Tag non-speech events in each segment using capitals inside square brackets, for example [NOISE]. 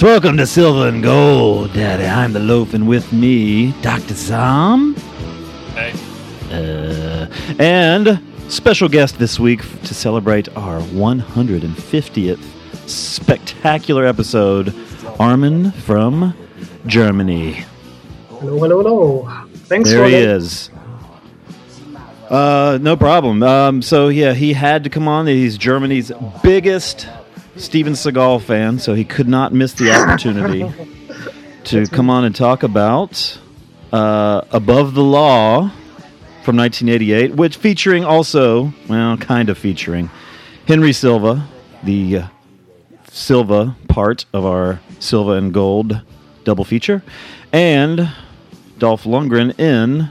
Welcome to Silver and Gold, Daddy. I'm the loaf, and with me, Dr. Zom. Hey, Uh, and special guest this week to celebrate our 150th spectacular episode, Armin from Germany. Hello, hello, hello. Thanks There for he the- is. Uh, no problem. Um, so yeah, he had to come on. He's Germany's biggest Steven Seagal fan, so he could not miss the opportunity to come on and talk about uh, Above the Law from 1988, which featuring also, well, kind of featuring Henry Silva, the uh, Silva part of our Silva and Gold double feature, and Dolph Lundgren in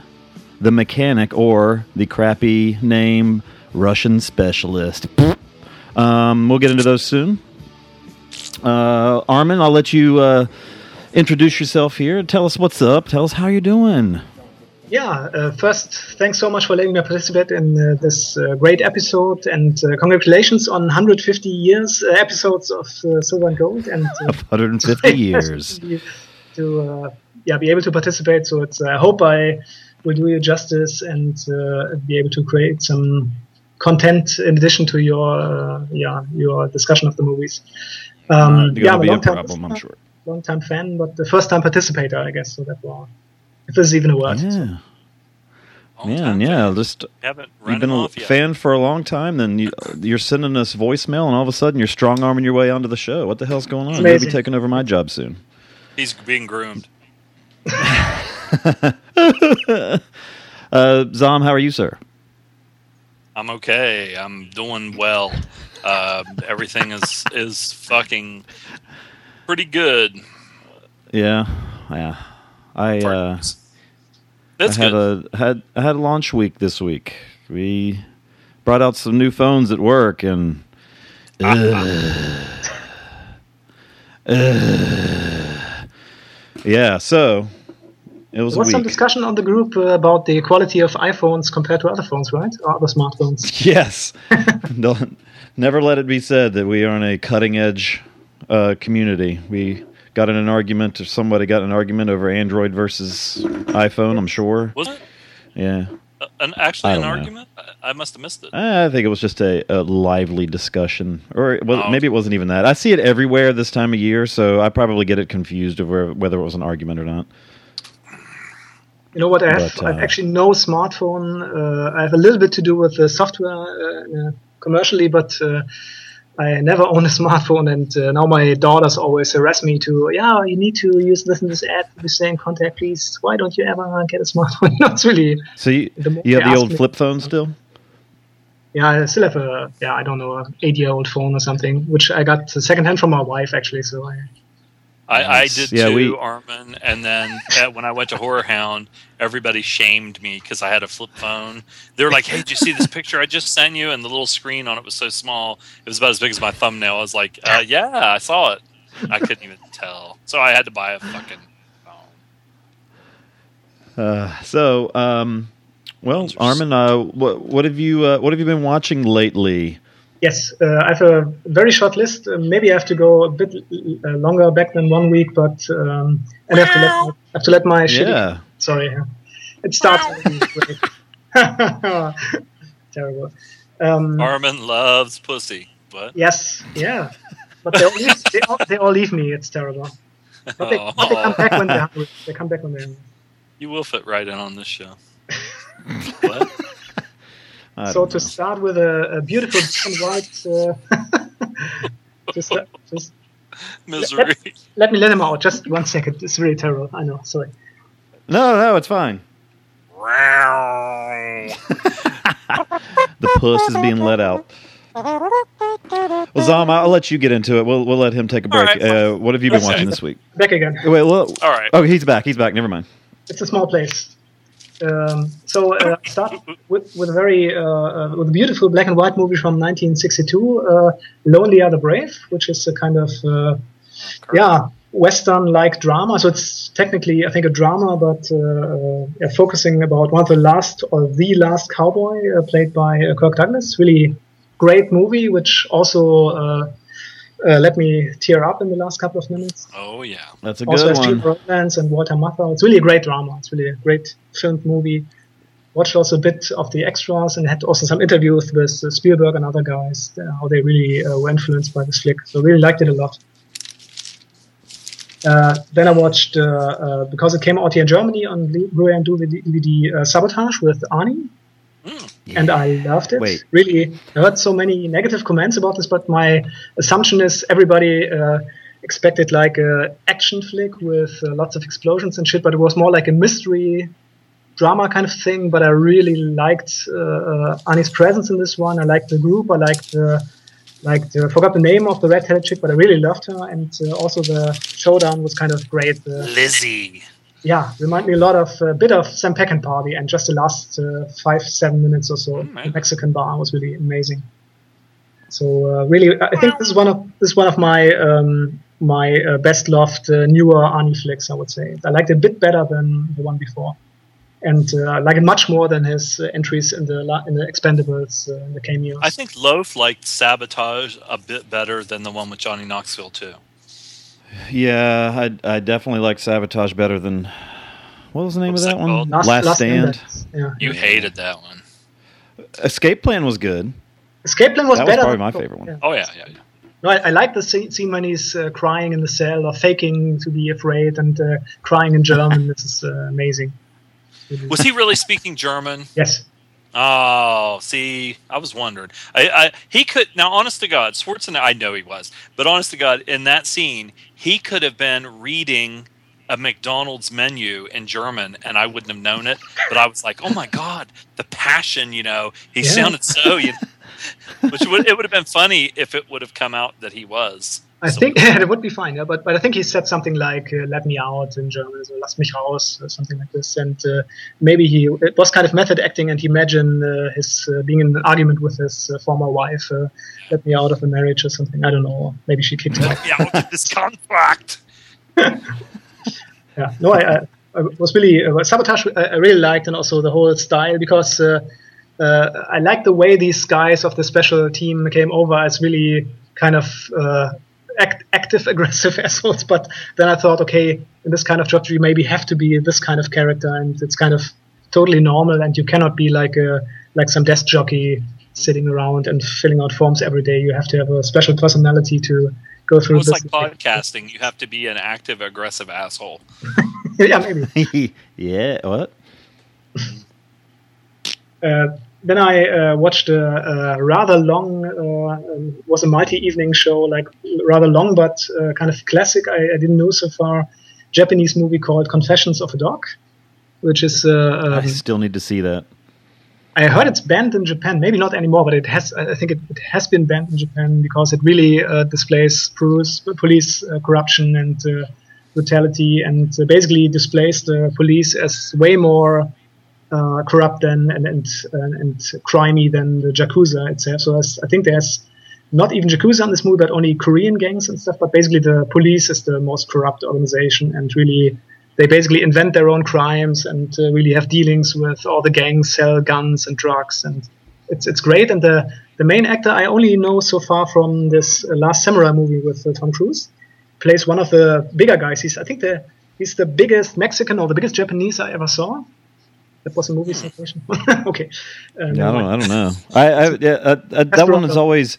The Mechanic or the crappy name Russian Specialist. Um, we'll get into those soon. Uh, Armin, I'll let you uh, introduce yourself here. Tell us what's up. Tell us how you're doing. Yeah, uh, first, thanks so much for letting me participate in uh, this uh, great episode, and uh, congratulations on 150 years uh, episodes of uh, Silver and Gold, and uh, [LAUGHS] 150 [LAUGHS] years. to uh, yeah be able to participate. So it's I hope I will do you justice and uh, be able to create some content in addition to your uh, yeah your discussion of the movies. Um, It's yeah, be a long-time problem, I'm sure. long time fan, but the first time participator, I guess. So that was, if there's even a word. Yeah, long man, yeah. fan. Just haven't you've been a off yet. fan for a long time. Then you, you're sending us voicemail, and all of a sudden you're strong arming your way onto the show. What the hell's going on? You'll be taking over my job soon. He's being groomed. [LAUGHS] Uh, Zom, how are you, sir? I'm okay. I'm doing well. Uh, everything is is fucking pretty good. Yeah, yeah. I uh, I That's had good. a had I had a launch week this week. We brought out some new phones at work, and. Ugh. yeah. So it was There was a some discussion on the group uh, about the quality of iPhones compared to other phones, right? Or other smartphones. [LAUGHS] [LAUGHS] Yes. Don't never let it be said that we are in a cutting edge uh, community. We got in an argument, or somebody got in an argument over Android versus iPhone. I'm sure. Was it Yeah. uh, an, actually an know. argument? I, I must have missed it. I think it was just a, a lively discussion, or well, Oh. maybe it wasn't even that. I see it everywhere this time of year, so I probably get it confused over whether it was an argument or not. You know what? I have, But, I have uh, actually no smartphone. Uh, I have a little bit to do with the software uh, uh, commercially, but uh, I never own a [LAUGHS] smartphone. And uh, now my daughters always harass me to, yeah, you need to use this and this app to stay in contact, please. Why don't you ever get a smartphone? [LAUGHS] no, it's really, So you The you have the old flip phone still? yeah, I still have a, yeah, I don't know, an eight-year-old phone or something, which I got secondhand from my wife actually. So I, I, I did Yeah, too, we- Armin. And then uh, when I went to Horror Hound, everybody shamed me because I had a flip phone. They were like, "Hey, did you see this [LAUGHS] picture I just sent you?" And the little screen on it was so small; it was about as big as my thumbnail. I was like, uh, "Yeah, I saw it." I couldn't even tell, so I had to buy a fucking phone. Uh, so, um, well, Armin, uh, what what have you uh, what have you been watching lately? Yes, uh, I have a very short list. Uh, maybe I have to go a bit uh, longer back than one week, but um, and I have to let I have to let my shitty- Yeah. Sorry, uh, it starts. already. [LAUGHS] Terrible. Um, Armin loves pussy. What? yes, yeah. But they all, leave, they, all, they all leave me. It's terrible. But they, but they come back when they're hungry. They come back when they're hungry. You will fit right in on this show. [LAUGHS] what? I So to know. start with a, a beautiful and white, uh, [LAUGHS] just, uh, just Misery. let me let him out. Just one second. It's really terrible. I know. Sorry. no, no, it's fine. [LAUGHS] The puss is being let out. Well, Zom, I'll let you get into it. We'll we'll let him take a break. right, uh, what have you been watching this week? Back again. Wait, well, All right. oh, he's back. He's back. Never mind. It's a small place. Um, so uh, start with, with a very uh, uh, with a beautiful black and white movie from 1962, uh, "Lonely Are the Brave," which is a kind of uh, yeah western-like drama. So it's technically, I think, a drama, but uh, focusing about one of the last or the last cowboy played by Kirk Douglas. Really great movie, which also uh, let me tear up in the last couple of minutes Oh yeah. That's a also good has Gene one. Rodrance and Walter Matthau. It's really a great drama. It's really a great filmed movie. Watched also a bit of the extras and had also some interviews with uh, Spielberg and other guys, uh, how they really uh, were influenced by this flick. So really liked it a lot. Uh, then I watched, uh, uh, because it came out here in Germany on Blu-ray and DVD, DVD uh, Sabotage with Arnie. And I loved it. Wait. Really, heard so many negative comments about this, but my assumption is everybody uh, expected like a action flick with uh, lots of explosions and shit, but it was more like a mystery drama kind of thing. But I really liked uh, uh, Arnie's presence in this one. I liked the group. I liked the like the, I forgot the name of the red-headed chick, but I really loved her. And uh, also the showdown was kind of great. Uh, Lizzie. Yeah, remind me a lot of a bit of Sam Peckinpah, and just the last uh, five seven minutes or so. Mm, the Mexican bar was really amazing. So uh, really, I think this is one of this is one of my um, my uh, best loved uh, newer Arnie flicks. I would say I liked it a bit better than the one before, and uh, I like it much more than his uh, entries in the la- in the Expendables, uh, in the cameos. I think Loaf liked Sabotage a bit better than the one with Johnny Knoxville too. Yeah, I I definitely like Sabotage better than what was the name What was of that that one? called? Last, Stand. Index, Yeah. You hated that one. Escape Plan was good. Escape Plan was That was probably than- my favorite one. Yeah. Oh yeah, yeah, yeah. No, I, I like the scene, scene when he's uh, crying in the cell or faking to be afraid and uh, crying in German. this is uh, amazing. Was he really speaking German? Yes. Oh, see, I was wondering. I, I he could now, honest to God, Schwarzenegger. I know he was, but honest to God, in that scene, he could have been reading a McDonald's menu in German, and I wouldn't have known it. But I was like, oh my God, the passion! You know, he Yeah. sounded so. You know, which would it would have been funny if it would have come out that he was. I So- think yeah, [LAUGHS] it would be fine, yeah, but but I think he said something like uh, "Let me out" in German, so "Lass mich raus" or something like this, and uh, maybe he it was kind of method acting, and he imagined uh, his uh, being in an argument with his uh, former wife, uh, "Let me out of the marriage" or something. I don't know. Maybe she kicked him out. Yeah, look at this contract. [LAUGHS] yeah, no, I, I, I was really uh, sabotage. I, I really liked, and also the whole style because uh, uh, I like the way these guys of the special team came over as really kind of uh, act, active, [LAUGHS] aggressive assholes. But then I thought, okay, in this kind of job, you maybe have to be this kind of character, and it's kind of totally normal, and you cannot be like a like some desk jockey sitting around and filling out forms every day. You have to have a special personality to go through It's like this. podcasting. You have to be an active, aggressive asshole. [LAUGHS] yeah, maybe. [LAUGHS] yeah, what? Uh, then I uh, watched a, a rather long, uh, um, was a mighty evening show, like rather long but uh, kind of classic. I, I didn't know so far. Japanese movie called Confessions of a Dog, which is uh, um, I still need to see that. I heard it's banned in Japan. Maybe not anymore, but it has. I think it, it has been banned in Japan because it really uh, displays police, police uh, corruption and uh, brutality, and uh, basically displays the police as way more uh, corrupt and and, and and crimey than the yakuza itself. So I think there's not even yakuza in this movie, but only Korean gangs and stuff. But basically, the police is the most corrupt organization, and really they basically invent their own crimes and uh, really have dealings with all the gangs, sell guns and drugs, and it's it's great. And the the main actor I only know so far from this Last Samurai movie with uh, Tom Cruise plays one of the bigger guys. He's I think the he's the biggest Mexican or the biggest Japanese I ever saw. That was a movie citation. [LAUGHS] okay. Uh, Yeah, I don't. I don't [LAUGHS] know. I, I yeah, uh, uh, that one is Bravo. always.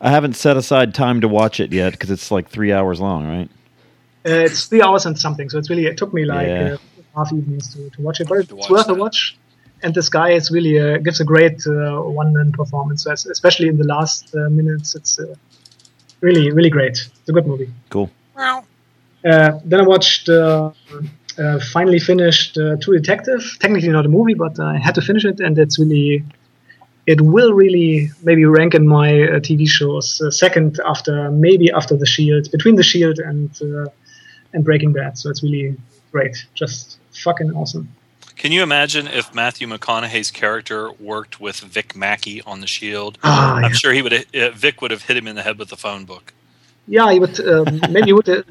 I haven't set aside time to watch it yet because it's like three hours long, right? Uh, it's three hours and something, so it's really it took me like Yeah. uh, half evenings to, to watch it, but it's watch worth a watch. And this guy is really uh, gives a great uh, one man performance, so especially in the last uh, minutes. It's uh, really really great. It's a good movie. Cool. Uh, then I watched, uh, finally finished uh, True Detective. Technically not a movie, but I had to finish it, and it's really, it will really maybe rank in my uh, TV shows uh, second after maybe after The Shield, between The Shield and uh, and Breaking Bad. So it's really great, just fucking awesome. Can you imagine if Matthew McConaughey's character worked with Vic Mackey on The Shield? Ah, I'm yeah. sure he would. Uh, Vic would have hit him in the head with the phone book. Yeah, you would um, maybe you would uh,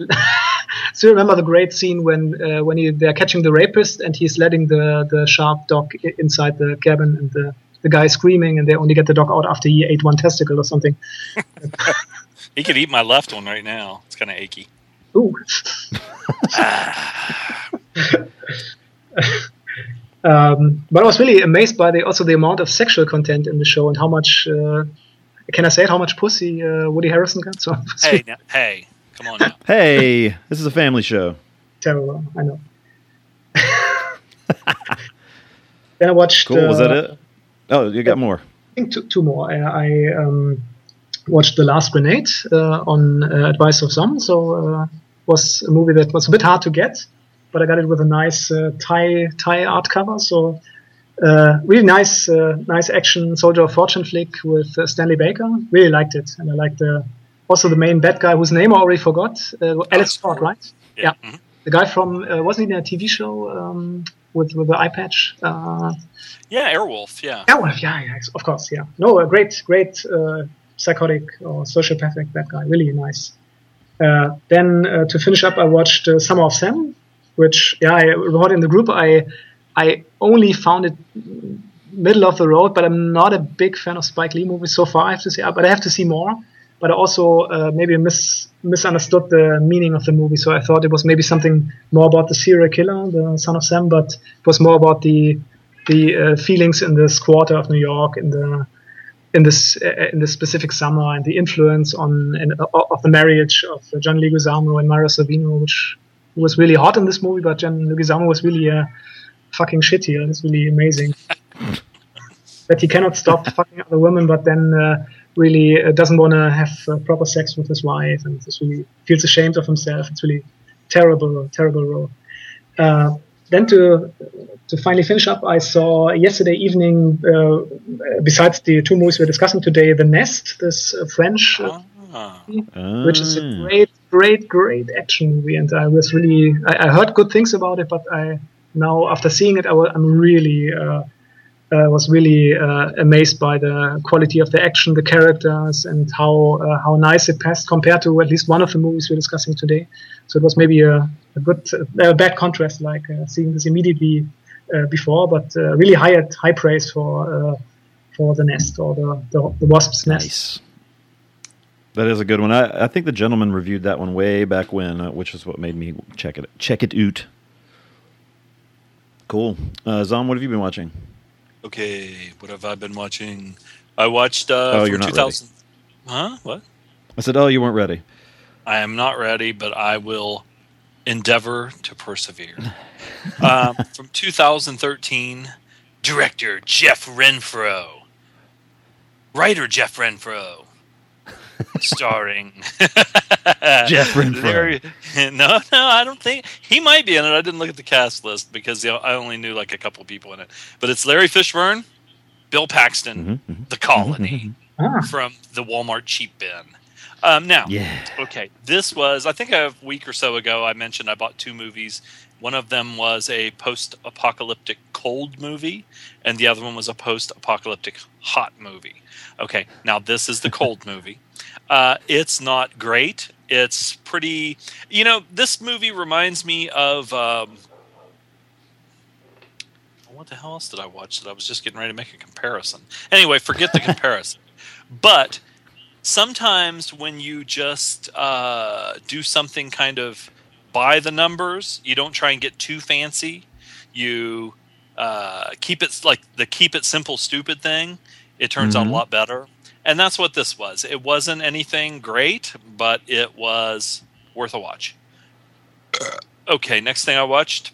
[LAUGHS] still remember the great scene when uh, when he, they're catching the rapist and he's letting the the sharp dog i- inside the cabin and the the guy screaming and they only get the dog out after he ate one testicle or something. [LAUGHS] He could eat my left one right now. It's kind of achy. Ooh. [LAUGHS] um, but I was really amazed by the also the amount of sexual content in the show and how much uh, can I say it? How much pussy uh, Woody Harrelson got? [LAUGHS] So Hey, now, hey, come on now. [LAUGHS] Hey, this is a family show. terrible. I know. [LAUGHS] then I watched. Cool. Was uh, that it? Oh, you got more. I think two, two more. I, I um, watched The Last Grenade uh, on uh, advice of some. So uh, was a movie that was a bit hard to get, but I got it with a nice uh, Thai Thai art cover. So uh, really nice, uh, nice action soldier of fortune flick with uh, Stanley Baker. Really liked it, and I liked the also the main bad guy whose name I already forgot. Uh, Alex Cord, right? Yeah. Yeah. mhm. The guy from uh, wasn't he in a TV show um, with with the eye patch? Uh, Yeah, Airwolf. Yeah. well, yeah, yeah, of course, yeah. No, a great, great uh, psychotic or sociopathic bad guy. Really nice. Uh, then uh, to finish up, I watched uh, Summer of Sam, which yeah, I wrote in the group. I I only found it middle of the road, but I'm not a big fan of Spike Lee movies so far. I have to say, but I have to see more. But I also uh, maybe mis- misunderstood the meaning of the movie, so I thought it was maybe something more about the serial killer, the Son of Sam, but it was more about the the uh, feelings in this quarter of New York in the in this uh, in this specific summer and the influence on uh, of the marriage of John Leguizamo and Mira Sorvino, which was really hot in this movie, but John Leguizamo was really a fucking shit here. It's really amazing [LAUGHS] that he cannot stop fucking other women, but then uh, really uh, doesn't want to have uh, proper sex with his wife and just really feels ashamed of himself. It's really terrible, terrible role. Uh, then to to finally finish up, I saw yesterday evening, uh, besides the two movies we're discussing today, The Nest, this uh, French, uh, Ah. which is a great, great, great action movie, and I was really, I, I heard good things about it, but I now after seeing it, I I'm really. Uh, uh, was really uh, amazed by the quality of the action, the characters, and how uh, how nice it passed compared to at least one of the movies we're discussing today. So it was maybe a, a good, a bad contrast, like seeing this immediately before, but really high high praise for for the nest or the the, the wasp's nest. Nice. That is a good one. I, I think the gentleman reviewed that one way back when, uh, which is what made me check it check it out. Cool. Uh, Zom, what have you been watching? Okay, what have I been watching? I watched. Uh, Oh, you're not 2000. Huh? What? I said, "Oh, you weren't ready." I am not ready, but I will endeavor to persevere. [LAUGHS] um, from 2013, director Jeff Renfroe, writer Jeff Renfroe, starring Jeff Renfroe. Larry- [LAUGHS] no, no, I don't think he might be in it. I didn't look at the cast list because you know, I only knew like a couple people in it. But it's Larry Fishburne, Bill Paxton, Mhm, mhm. The Colony Ah, from the Walmart cheap bin. Um, now, Yeah. okay, this was I think a week or so ago. I mentioned I bought two movies. One of them was a post-apocalyptic cold movie, and the other one was a post-apocalyptic hot movie. Okay, now this is the cold [LAUGHS] movie. Uh, it's not great. It's pretty. You know, this movie reminds me of. Um, what the hell else did I watch that I was just getting ready to make a comparison? Anyway, forget the [LAUGHS] comparison. But sometimes when you just uh, do something kind of by the numbers, you don't try and get too fancy. You uh, keep it like the keep it simple stupid thing. It turns out a Mhm. lot better, and that's what this was. It wasn't anything great, but it was worth a watch. Okay, next thing I watched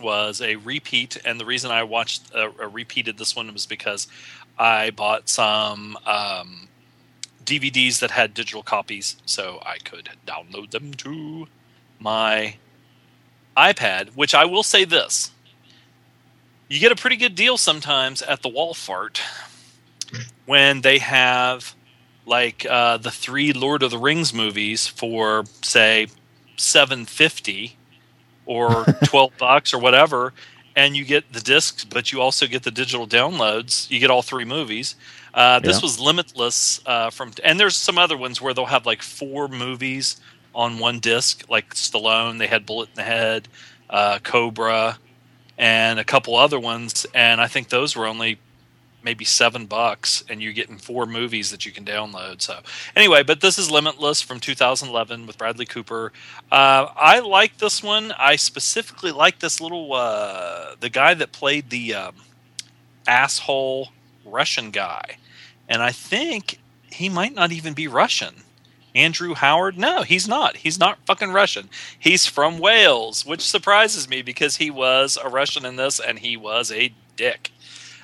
was a repeat, and the reason I watched uh, uh, repeated this one was because I bought some um, DVDs that had digital copies, so I could download them to my iPad. Which I will say this: you get a pretty good deal sometimes at the Walfart when they have like uh, the three Lord of the Rings movies for say seven fifty or [LAUGHS] 12 bucks or whatever and you get the discs but you also get the digital downloads you get all three movies uh, this Yeah. was limitless uh, from and there's some other ones where they'll have like four movies on one disc like stallone they had bullet in the head uh, cobra and a couple other ones and i think those were only maybe seven bucks and you're getting four movies that you can download so anyway but this is limitless from 2011 with bradley cooper uh, I like this one. I specifically like this little uh, the guy that played the um, asshole Russian guy, and I think he might not even be Russian. Andrew Howard? No, he's not. He's not fucking Russian. He's from Wales, which surprises me because he was a Russian in this, and he was a dick.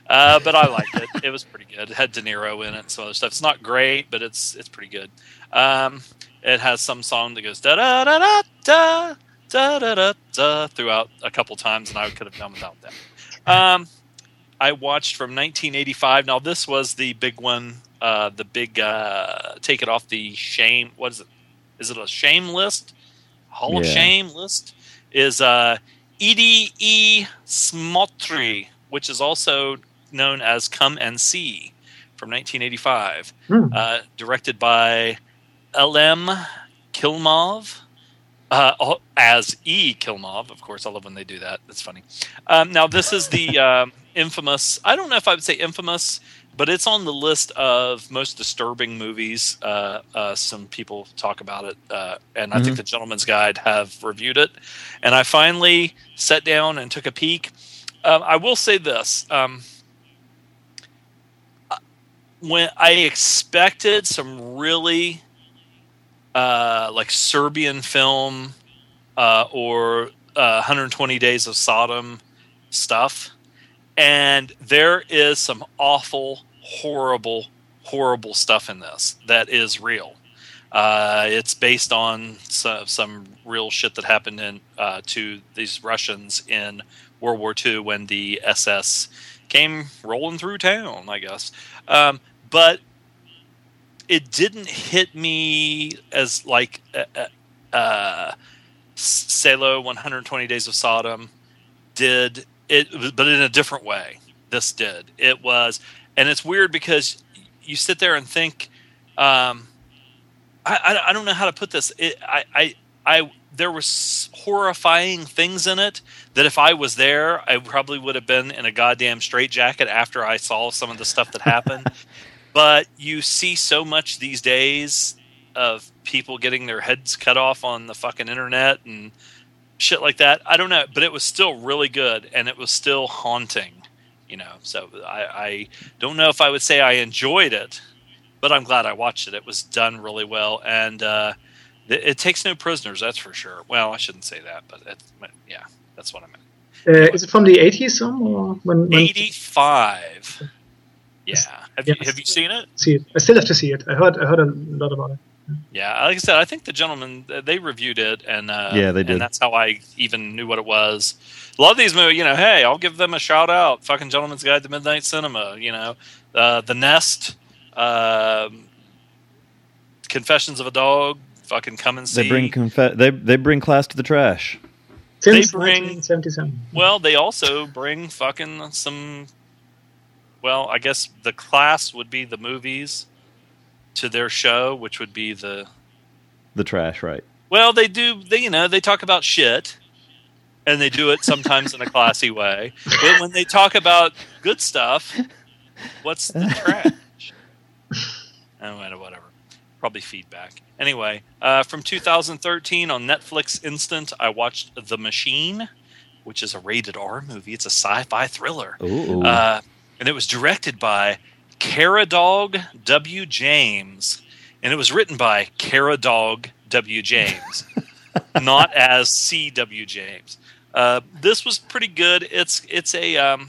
Uh, but I liked it. It was pretty good. It had De Niro in it and some other stuff. It's not great, but it's it's pretty good. Um, it has some song that goes da da da da da da da da da throughout a couple times, and I could have done without that. Um, I watched from 1985. Now this was the big one, uh, the big uh, take it off the shame. What is it? Is it a shame list? Hall of Yeah. Shame list is uh, Edie E. Smotry, which is also known as Come and See from 1985, Hmm. uh, directed by L.M. Kilmov. Uh, as E. Kilmov, of course. I love when they do that. That's funny. Um, now, this is the [LAUGHS] um, infamous. I don't know if I would say infamous, but it's on the list of most disturbing movies. Uh, uh, some people talk about it, uh, and I think the Gentleman's Guide have reviewed it. And I finally sat down and took a peek. Um, I will say this: um, when I expected some really uh, like Serbian film uh, or uh, 120 Days of Sodom stuff, and there is some awful, horrible, horrible stuff in this that is real. Uh, it's based on some, some real shit that happened in uh, to these Russians in World War II when the SS came rolling through town, I guess. Um, but it didn't hit me as like uh, uh, uh, Salo 120 Days of Sodom did it, but in a different way. This did. It was, and it's weird because you sit there and think, um, I, I, I don't know how to put this. It, I, I, I, there was horrifying things in it that if I was there, I probably would have been in a goddamn straitjacket after I saw some of the stuff that happened. [LAUGHS] but you see so much these days of people getting their heads cut off on the fucking internet and shit like that. I don't know, but it was still really good and it was still haunting, you know. So I, I don't know if I would say I enjoyed it, but I'm glad I watched it. It was done really well and uh, it, it takes no prisoners, that's for sure. Well, I shouldn't say that, but it, yeah, that's what I meant. Uh, is it from the 80s some or when, when 85. Yeah. Have you have you seen it? see it? I still have to see it. I heard I heard a lot about it. Yeah, like I said, I think the gentleman they reviewed it, and uh, Yeah, they did. and that's how I even knew what it was. A lot of these movies, you know, hey, I'll give them a shout out. Fucking Gentleman's Guide to Midnight Cinema, you know, uh, The Nest, um, Confessions of a Dog, fucking come and see. They bring confe- they they bring class to the trash. Since bring- 1977. Well, they also bring fucking some. Well, I guess the class would be the movies to their show, which would be the The trash, right? Well, they do. They you know they talk about shit, and they do it sometimes in a classy way. But when they talk about good stuff, what's the [LAUGHS] trash? Well, whatever. Probably feedback. Anyway, uh, from 2013 on Netflix Instant, I watched The Machine, which is a rated R movie. It's a sci-fi thriller, Ooh. uh, and it was directed by Caradog W. James, and it was written by Caradog W. James, [LAUGHS] not as C. W. James. Uh, this was pretty good. It's it's a um,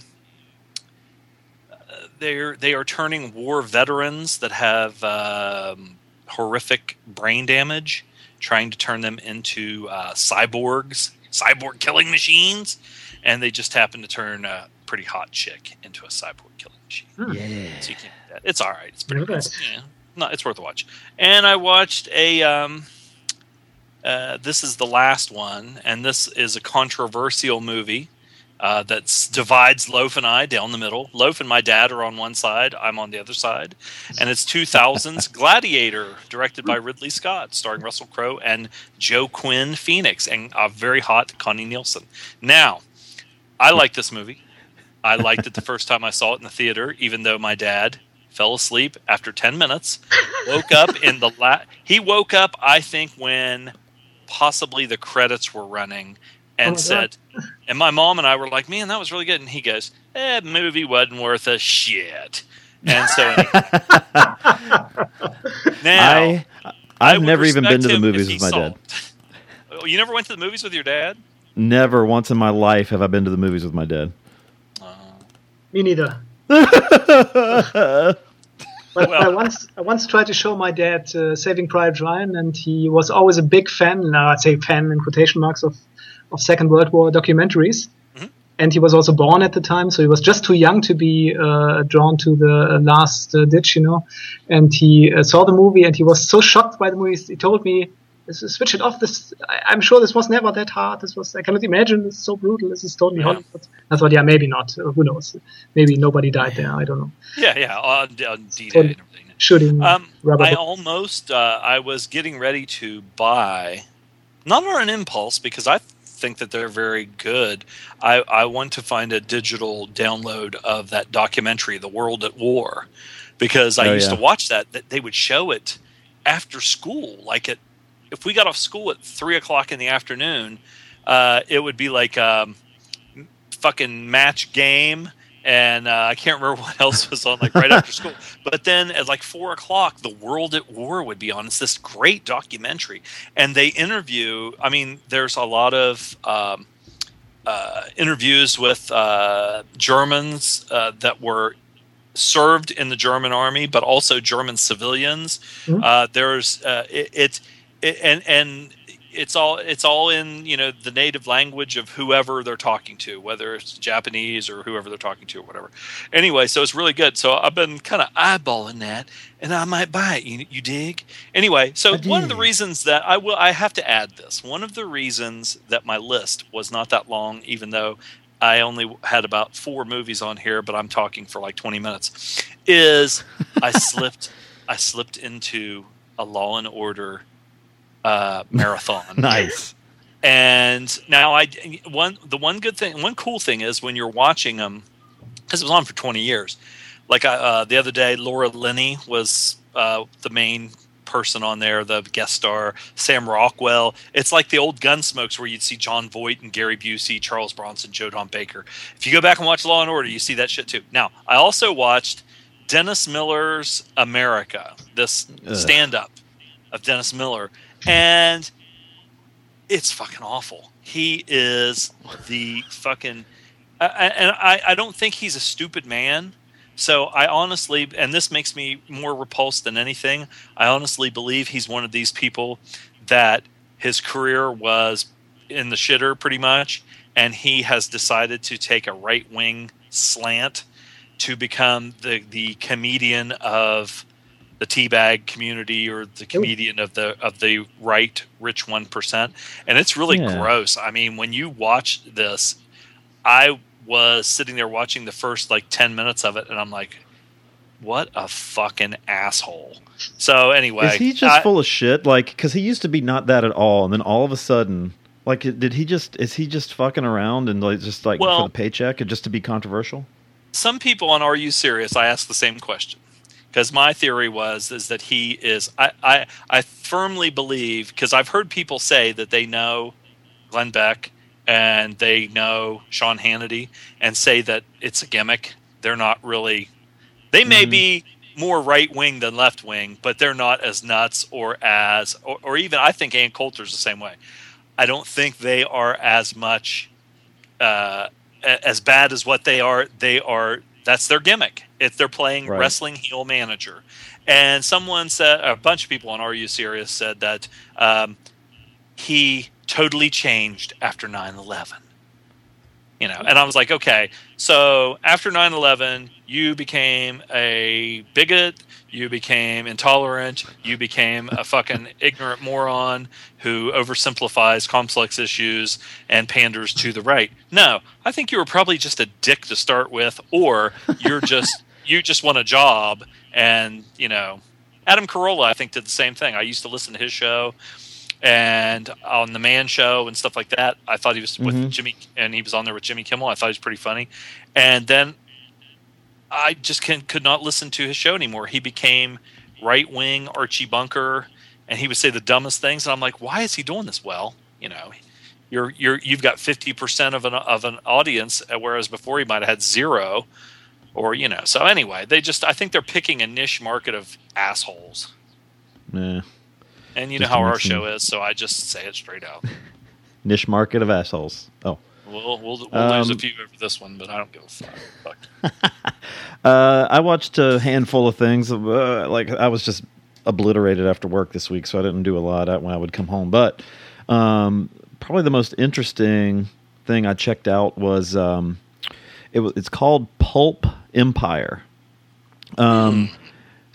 uh, they're they are turning war veterans that have um, horrific brain damage, trying to turn them into uh, cyborgs, cyborg killing machines, and they just happen to turn a pretty hot chick into a cyborg killing machine. yeah. So you can't do that. It's all right. It's pretty Okay. good. Yeah, no, it's worth a watch. And I watched a. Um, uh, this is the last one, and this is a controversial movie uh, that divides Loaf and I down the middle. Loaf and my dad are on one side. I'm on the other side, and it's 2000's [LAUGHS] Gladiator, directed by Ridley Scott, starring Russell Crowe and Joe Quinn Phoenix, and a very hot Connie Nielsen. Now, I like this movie. I liked it the first time I saw it in the theater, even though my dad fell asleep after 10 minutes. Woke up in the la- he woke up I think when possibly the credits were running Oh and my said and my mom and I were like, "Man, that was really good." And he goes, "Eh, movie wasn't worth a shit." And so [LAUGHS] now I I I've would never even been to the movies with my dad. Oh, [LAUGHS] You never went to the movies with your dad? Never once in my life have I been to the movies with my dad. Me neither. [LAUGHS] But Well- I once I once tried to show my dad uh, Saving Private Ryan, and he was always a big fan. Now I'd say fan in quotation marks of of Second World War documentaries. Mhm. And he was also born at the time, so he was just too young to be uh, drawn to the last uh, ditch, you know. And he uh, saw the movie, and he was so shocked by the movie. He told me, "This- "Switch it off. This, I, I'm sure this was never that hard. This was, I cannot imagine. This is so brutal. This is totally Yeah. Hollywood." I thought, yeah, maybe not. Uh, who knows? Maybe nobody died there. I don't know. Yeah, yeah, on, on D-Day Totally. and everything. Shooting Um, rubber. I bullets. almost uh, I was getting ready to buy, not on an impulse because I think that they're very good. I, I want to find a digital download of that documentary, The World at War, because I Oh, used yeah. to watch that. That they would show it after school, like at if we got off school at three o'clock in the afternoon, uh, it would be like um, fucking match game. And uh, I can't remember [LAUGHS] what else was on like right after school. [LAUGHS] But then at like four o'clock, The World at War would be on. It's this great documentary, and they interview. I mean, there's a lot of um, uh, interviews with uh, Germans uh, that were served in the German army, but also German civilians. Mhm. Uh, there's uh, it, it, it and and it's all it's all in you know the native language of whoever they're talking to, whether it's Japanese or whoever they're talking to or whatever. Anyway, so it's really good. So I've been kind of eyeballing that, and I might buy it. You, you dig? Anyway, so one of the reasons that I will I have to add this. One of the reasons that my list was not that long, even though I only had about four movies on here, but I'm talking for like 20 minutes, is I [LAUGHS] slipped I slipped into a Law and Order uh, marathon. [LAUGHS] nice. And now I one the one good thing, one cool thing is when you're watching them because it was on for 20 years. Like I, uh, the other day, Laura Linney was uh, the main person on there, the guest star. Sam Rockwell. It's like the old Gunsmokes where you'd see Jon Voight and Gary Busey, Charles Bronson, Joe Don Baker. If you go back and watch Law and Order, you see that shit too. Now I also watched Dennis Miller's America, this stand up of Dennis Miller, and it's fucking awful. He is the fucking, and I, I don't think he's a stupid man. So I honestly, and this makes me more repulsed than anything. I honestly believe he's one of these people that his career was in the shitter pretty much, and he has decided to take a right wing slant to become the the comedian of the teabag community or the comedian of the of the right rich one percent, and it's really Yeah. gross. I mean, when you watch this, I was sitting there watching the first like ten minutes of it, and I'm like, "What a fucking asshole!" So anyway, Is he just I- full of shit? Like, because he used to be not that at all, and then all of a sudden, like, did he just? Is he just fucking around and like just like Well- for the paycheck and just to be controversial? some people on Are You Serious? I asked the same question because my theory was is that he is. I I, I firmly believe because I've heard people say that they know Glenn Beck and they know Sean Hannity and say that it's a gimmick. They're not really. They may Mm-hmm. be more right wing than left wing, but they're not as nuts or as or, or even I think Ann Coulter's the same way. I don't think they are as much uh, as bad as what they are. They are that's their gimmick. If they're playing Right. wrestling heel manager, and someone said a bunch of people on Are You Serious said that um, he totally changed after 9-11 you know and i was like okay so after 9-11 you became a bigot you became intolerant you became a fucking ignorant moron who oversimplifies complex issues and panders to the right no i think you were probably just a dick to start with or you're just [LAUGHS] you just want a job and you know adam carolla i think did the same thing i used to listen to his show and on the Man Show and stuff like that. I thought he was with Mhm. Jimmy, and he was on there with Jimmy Kimmel. I thought he was pretty funny, and then I just can, could not listen to his show anymore. He became right wing Archie Bunker, and he would say the dumbest things, and I'm like, why is he doing this? Well, you know. You're, you're, you've got 50% of an, of an audience, uh, whereas before he might have had zero or, you know. So, anyway, they just, I think they're picking a niche market of assholes. Yeah. And you know Just to how our show is, so I just say it straight out. [LAUGHS] Niche market of assholes. Oh. We'll we'll, we'll lose a Um, few over this one, but I don't give a fuck. fuck. [LAUGHS] Uh, I watched a handful of things. Uh, like I was just obliterated after work this week, so I didn't do a lot when I would come home. But um, probably the most interesting thing I checked out was um, it was it's called Pulp Empire. Um,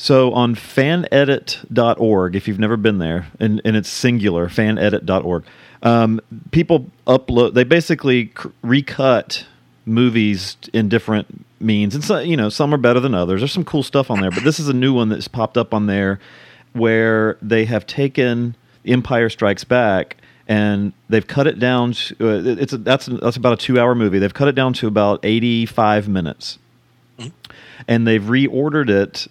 So on fanedit.org, if you've never been there, and, and it's singular, fanedit.org, um, people upload, they basically cr- recut movies in different means. And so, you know, some are better than others. There's some cool stuff on there, but this is a new one that's popped up on there where they have taken Empire Strikes Back and they've cut it down. To, uh, it's a, that's that's about a two hour movie. They've cut it down to about 85 minutes and they've reordered it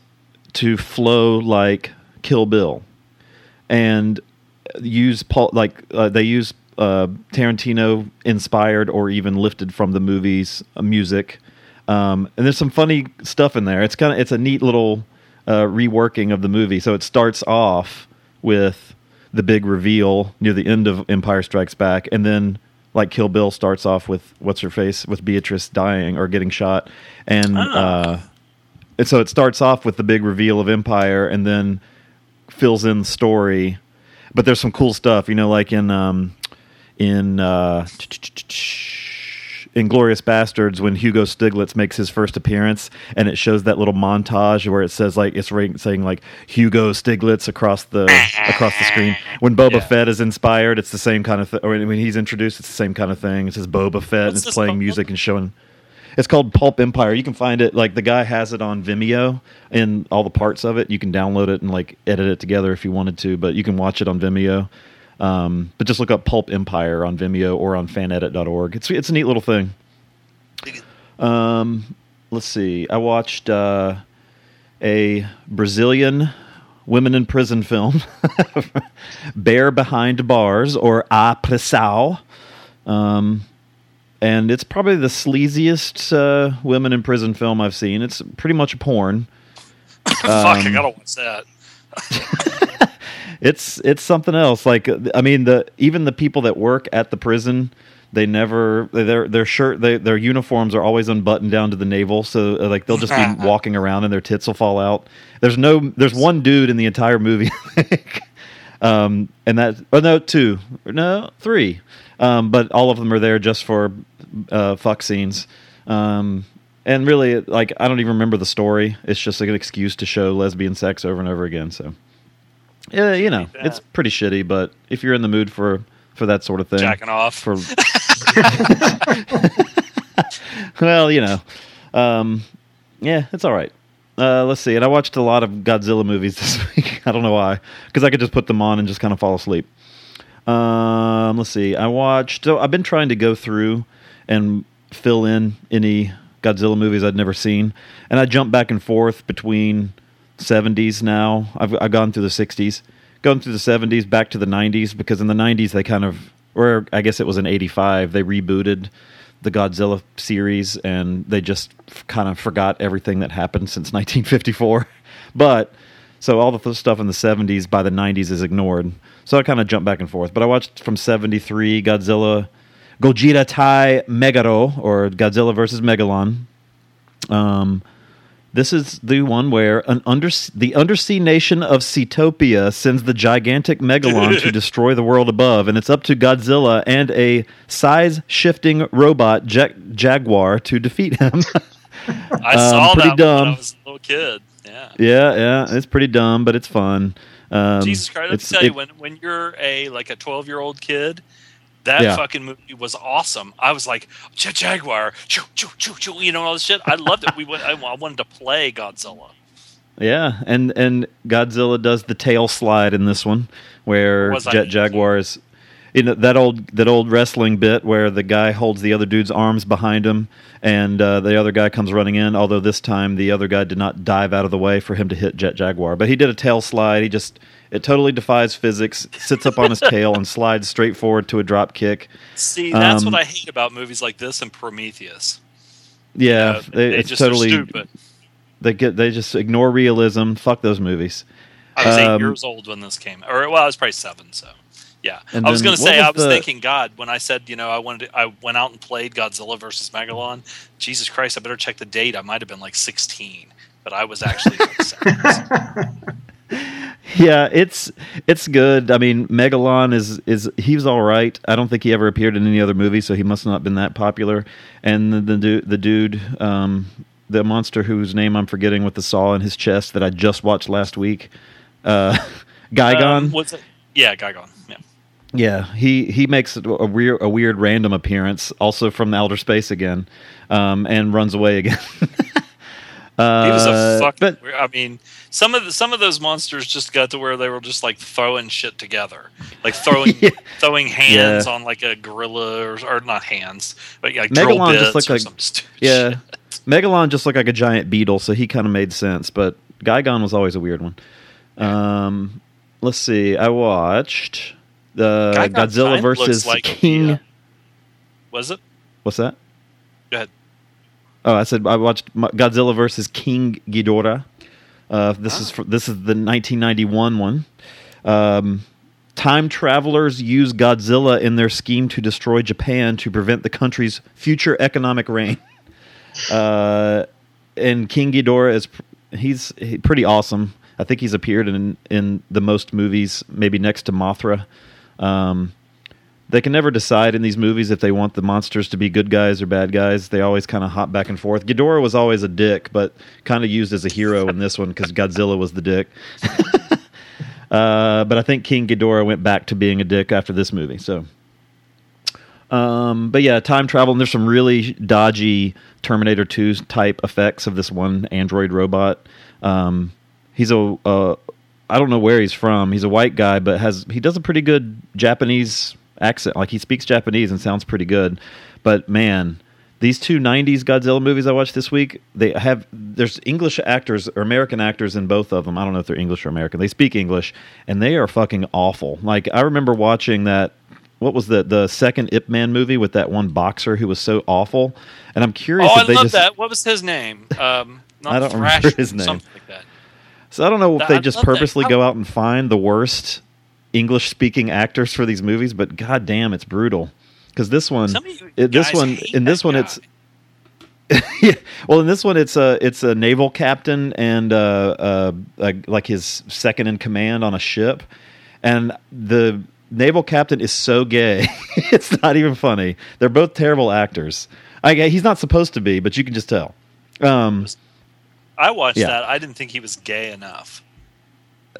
to flow like Kill Bill, and use Paul like uh, they use uh, Tarantino inspired or even lifted from the movie's uh, music. Um, and there's some funny stuff in there. It's kind of it's a neat little uh, reworking of the movie. So it starts off with the big reveal near the end of Empire Strikes Back, and then like Kill Bill starts off with what's her face with Beatrice dying or getting shot, and uh, and so it starts off with the big reveal of Empire, and then fills in the story. But there's some cool stuff, you know, like in um, in uh, Inglourious Basterds when Hugo Stiglitz makes his first appearance, and it shows that little montage where it says like it's saying like Hugo Stiglitz across the across the screen. When Boba Yeah. Fett is inspired, it's the same kind of thing. Or when he's introduced, it's the same kind of thing. It says Boba Fett, and it's playing music and showing. It's called Pulp Empire. You can find it like the guy has it on Vimeo and all the parts of it. You can download it and like edit it together if you wanted to, but you can watch it on Vimeo. Um, but just look up Pulp Empire on Vimeo or on fanedit.org. It's it's a neat little thing. Um, let's see. I watched uh, a Brazilian women in prison film, [LAUGHS] Bare Behind Bars or A Prisão. Um, and it's probably the sleaziest uh, women in prison film I've seen. It's pretty much a porn. [LAUGHS] Fuck, I Um, gotta watch that. [LAUGHS] It's it's something else. Like I mean, the even the people that work at the prison, they never their their shirt they, their uniforms are always unbuttoned down to the navel. So uh, like they'll just be [LAUGHS] walking around and their tits will fall out. There's no there's one dude in the entire movie. Um, and that oh no two no three, um, but all of them are there just for uh, fuck scenes. Um, and really, like I don't even remember the story. It's just like an excuse to show lesbian sex over and over again. So. Yeah, you know, it's pretty shitty, but if you're in the mood for for that sort of thing, Jacking off. for [LAUGHS] [LAUGHS] well, you know, um, yeah, it's all right. Uh, let's see, and I watched a lot of Godzilla movies [LAUGHS] this week. I don't know why, because I could just put them on and just kind of fall asleep. Um, let's see, I watched. So I've been trying to go through and fill in any Godzilla movies I'd never seen, and I jump back and forth between 70s now. I've I've gone through the 60s, gone through the 70s, back to the 90s because in the 90s they kind of or I guess it was in '85. They rebooted the Godzilla series, and they just f- kind of forgot everything that happened since [LAUGHS] 1954. but so all the stuff in the 70s by the 90s is ignored. So I kind of jump back and forth. But I watched from 73 Godzilla, Gojira Tai Megaro, or Godzilla versus Megalon. Um, this is the one where an under the undersea nation of Seatopia sends the gigantic megalon to [LAUGHS] destroy the world above, and it's up to Godzilla and a size-shifting robot ja- jaguar to defeat him. [LAUGHS] I saw Um, pretty that dumb. when I was a little kid. Yeah. yeah, yeah, it's pretty dumb, but it's fun. Um, Jesus Christ! Let me tell you, it- when when you're a like a 12 year old kid, that Yeah. fucking movie was awesome. I was like, Jet Jaguar, choo choo choo choo, you know all this shit. I loved it. We went. I, I wanted to play Godzilla. Yeah, and and Godzilla does the tail slide in this one, where Jet? Jaguar is in that old that old wrestling bit where the guy holds the other dude's arms behind him, and uh, the other guy comes running in. Although this time the other guy did not dive out of the way for him to hit Jet Jaguar, but he did a tail slide. He just it totally defies physics. Sits up on his tail and slides straight forward to a drop kick. See, that's Um, what I hate about movies like this and Prometheus. Yeah, they, they it's just totally stupid. they get they just ignore realism. Fuck those movies. I was Um, eight years old when this came, or well, I was probably seven. So, yeah, And I was going to say, was I was the- thinking, God, when I said, you know, I wanted, to, I went out and played Godzilla versus Megalon. Jesus Christ, I better check the date. I might have been like sixteen, but I was actually like. [LAUGHS] Yeah, it's it's good. I mean, Megalon is is he was all right. I don't think he ever appeared in any other movie, so he must not have been that popular. And the the, the dude, um, the monster whose name I'm forgetting with the saw in his chest that I just watched last week, uh, [LAUGHS] Gigan. Um, was it? Yeah, Gigan. Yeah. He he makes a weird a weird random appearance, also from the outer space again, um, and runs away again. uh, [LAUGHS] He was a fucking. but I mean, some of the, some of those monsters just got to where they were just like throwing shit together, like throwing [LAUGHS] Yeah. throwing hands Yeah. on like a gorilla or, or not hands, but like drill Megalon bits just looked or like- some stupid [LAUGHS] yeah, shit. Megalon just looked like a giant beetle, so he kind of made sense. But Gigan was always a weird one. Um, let's see. I watched the Godzilla versus like King. the, uh, Was it? What's that? Go ahead. Oh, I said I watched Godzilla versus King Ghidorah. Uh, this is for, this is the 1991 one. Um, time travelers use Godzilla in their scheme to destroy Japan to prevent the country's future economic reign. [LAUGHS] Uh, and King Ghidorah is he's he, pretty awesome. I think he's appeared in in the most movies, maybe next to Mothra. Um, they can never decide in these movies if they want the monsters to be good guys or bad guys. They always kind of hop back and forth. Ghidorah was always a dick, but kind of used as a hero in this one because Godzilla was the dick. [LAUGHS] uh, but I think King Ghidorah went back to being a dick after this movie. So, um, but yeah, time travel. And there's some really dodgy Terminator 2 type effects of this one android robot. Um, he's a uh, I don't know where he's from. He's a white guy, but has he does a pretty good Japanese accent. Like he speaks Japanese and sounds pretty good. But man, these two '90s Godzilla movies I watched this week, they have there's English actors or American actors in both of them. I don't know if they're English or American. They speak English, and they are fucking awful. Like I remember watching that. What was the the second Ip Man movie with that one boxer who was so awful? And I'm curious Oh, I love just that. What was his name? [LAUGHS] Um, not I don't remember his name. Something like that. So I don't know if they just love that. purposely go out and find the worst English speaking actors for these movies, but god damn, it's brutal. Because this one, Some of you it, this one, in this one, guy. it's [LAUGHS] yeah. Well, in this one, it's a it's a naval captain and uh, uh, uh, like his second in command on a ship, and the naval captain is so gay, [LAUGHS] it's not even funny. They're both terrible actors. I, he's not supposed to be, but you can just tell. Um, I watched Yeah. that. I didn't think he was gay enough.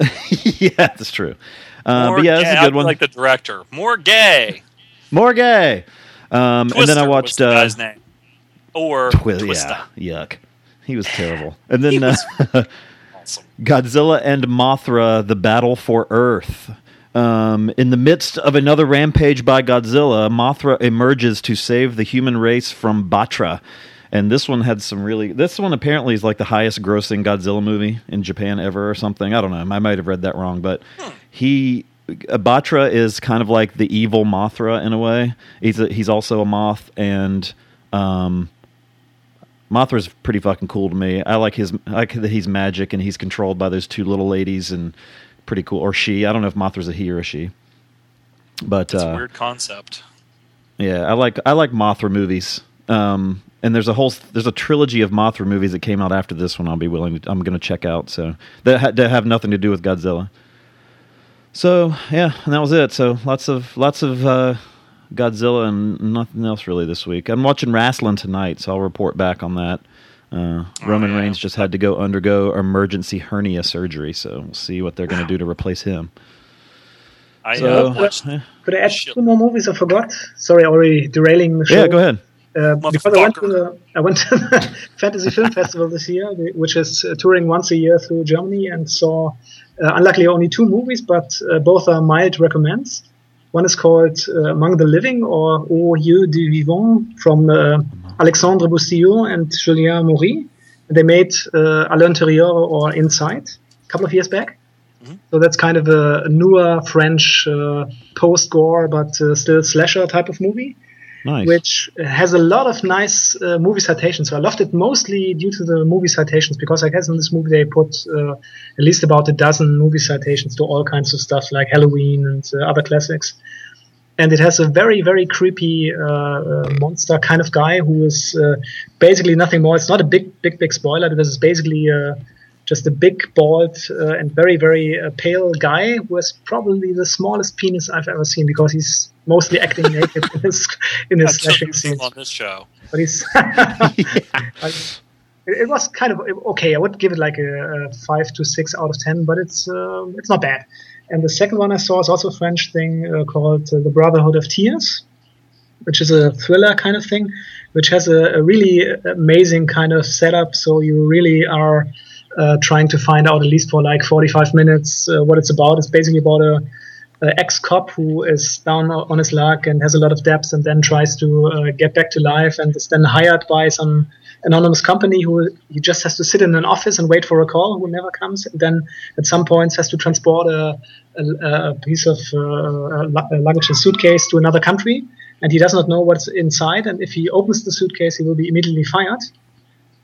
[LAUGHS] yeah, that's true. Uh, but yeah, that's a good one. Like the director, more gay. More gay. Um, and then I watched the uh, guy's name, or Twi- Twister. yeah, yuck. He was [LAUGHS] terrible. And then He uh, [LAUGHS] Awesome. Godzilla and Mothra: The Battle for Earth. Um, in the midst of another rampage by Godzilla, Mothra emerges to save the human race from Battra. And this one had some really. This one apparently is like the highest grossing Godzilla movie in Japan ever, or something. I don't know. I might have read that wrong, but he uh, Battra is kind of like the evil Mothra in a way. He's a, he's also a moth, and um, Mothra's pretty fucking cool to me. I like his I like that he's magic and he's controlled by those two little ladies and pretty cool. Or she. I don't know if Mothra's a he or a she. But It's uh, a weird concept. yeah, I like I like Mothra movies. Um, and there's a whole there's a trilogy of Mothra movies that came out after this one. I'll be willing to I'm going to check out. So that, ha- that have nothing to do with Godzilla. So yeah, and that was it. So lots of lots of uh, Godzilla and nothing else really this week. I'm watching wrestling tonight, so I'll report back on that. Uh, Roman yeah. Reigns just had to go undergo emergency hernia surgery, so we'll see what they're going to do to replace him. I So, uh, watched yeah. Could I add Shit. two more movies I forgot? Sorry, already derailing the show. yeah, go ahead. Uh, because I went to the I went to the [LAUGHS] Fantasy Film Festival this year, which is uh, touring once a year through Germany, and saw uh, unluckily only two movies, but uh, both are mild recommends. One is called uh, Among the Living or Aux yeux des vivants from uh, Alexandre Bustillo and Julien Maury. They made uh, À l'intérieur or Inside a couple of years back. So that's kind of a, a newer French uh, post-gore but uh, still slasher type of movie Nice. which has a lot of nice uh, movie citations. So I loved it mostly due to the movie citations because I guess in this movie they put uh, at least about a dozen movie citations to all kinds of stuff like Halloween and uh, other classics. And it has a very, very creepy uh, uh, monster kind of guy who is uh, basically nothing more. It's not a big, big, big spoiler because it's basically uh, just a big, bald, uh, and very, very uh, pale guy who has probably the smallest penis I've ever seen because he's mostly acting naked in his in his slashing scenes. on this show. But he's [LAUGHS] it, it was kind of okay. I would give it like a, a five to six out of ten, but it's um, it's not bad. And the second one I saw is also a French thing uh, called uh, The Brotherhood of Tears, which is a thriller kind of thing, which has a, a really amazing kind of setup. So you really are uh, trying to find out at least for like 45 minutes uh, what it's about. It's basically about a, a ex-cop who is down on his luck and has a lot of debts, and then tries to uh, get back to life, and is then hired by some anonymous company who he just has to sit in an office and wait for a call who never comes. And then at some points has to transport a, a, a piece of uh, a luggage and suitcase to another country, and he does not know what's inside. And if he opens the suitcase, he will be immediately fired.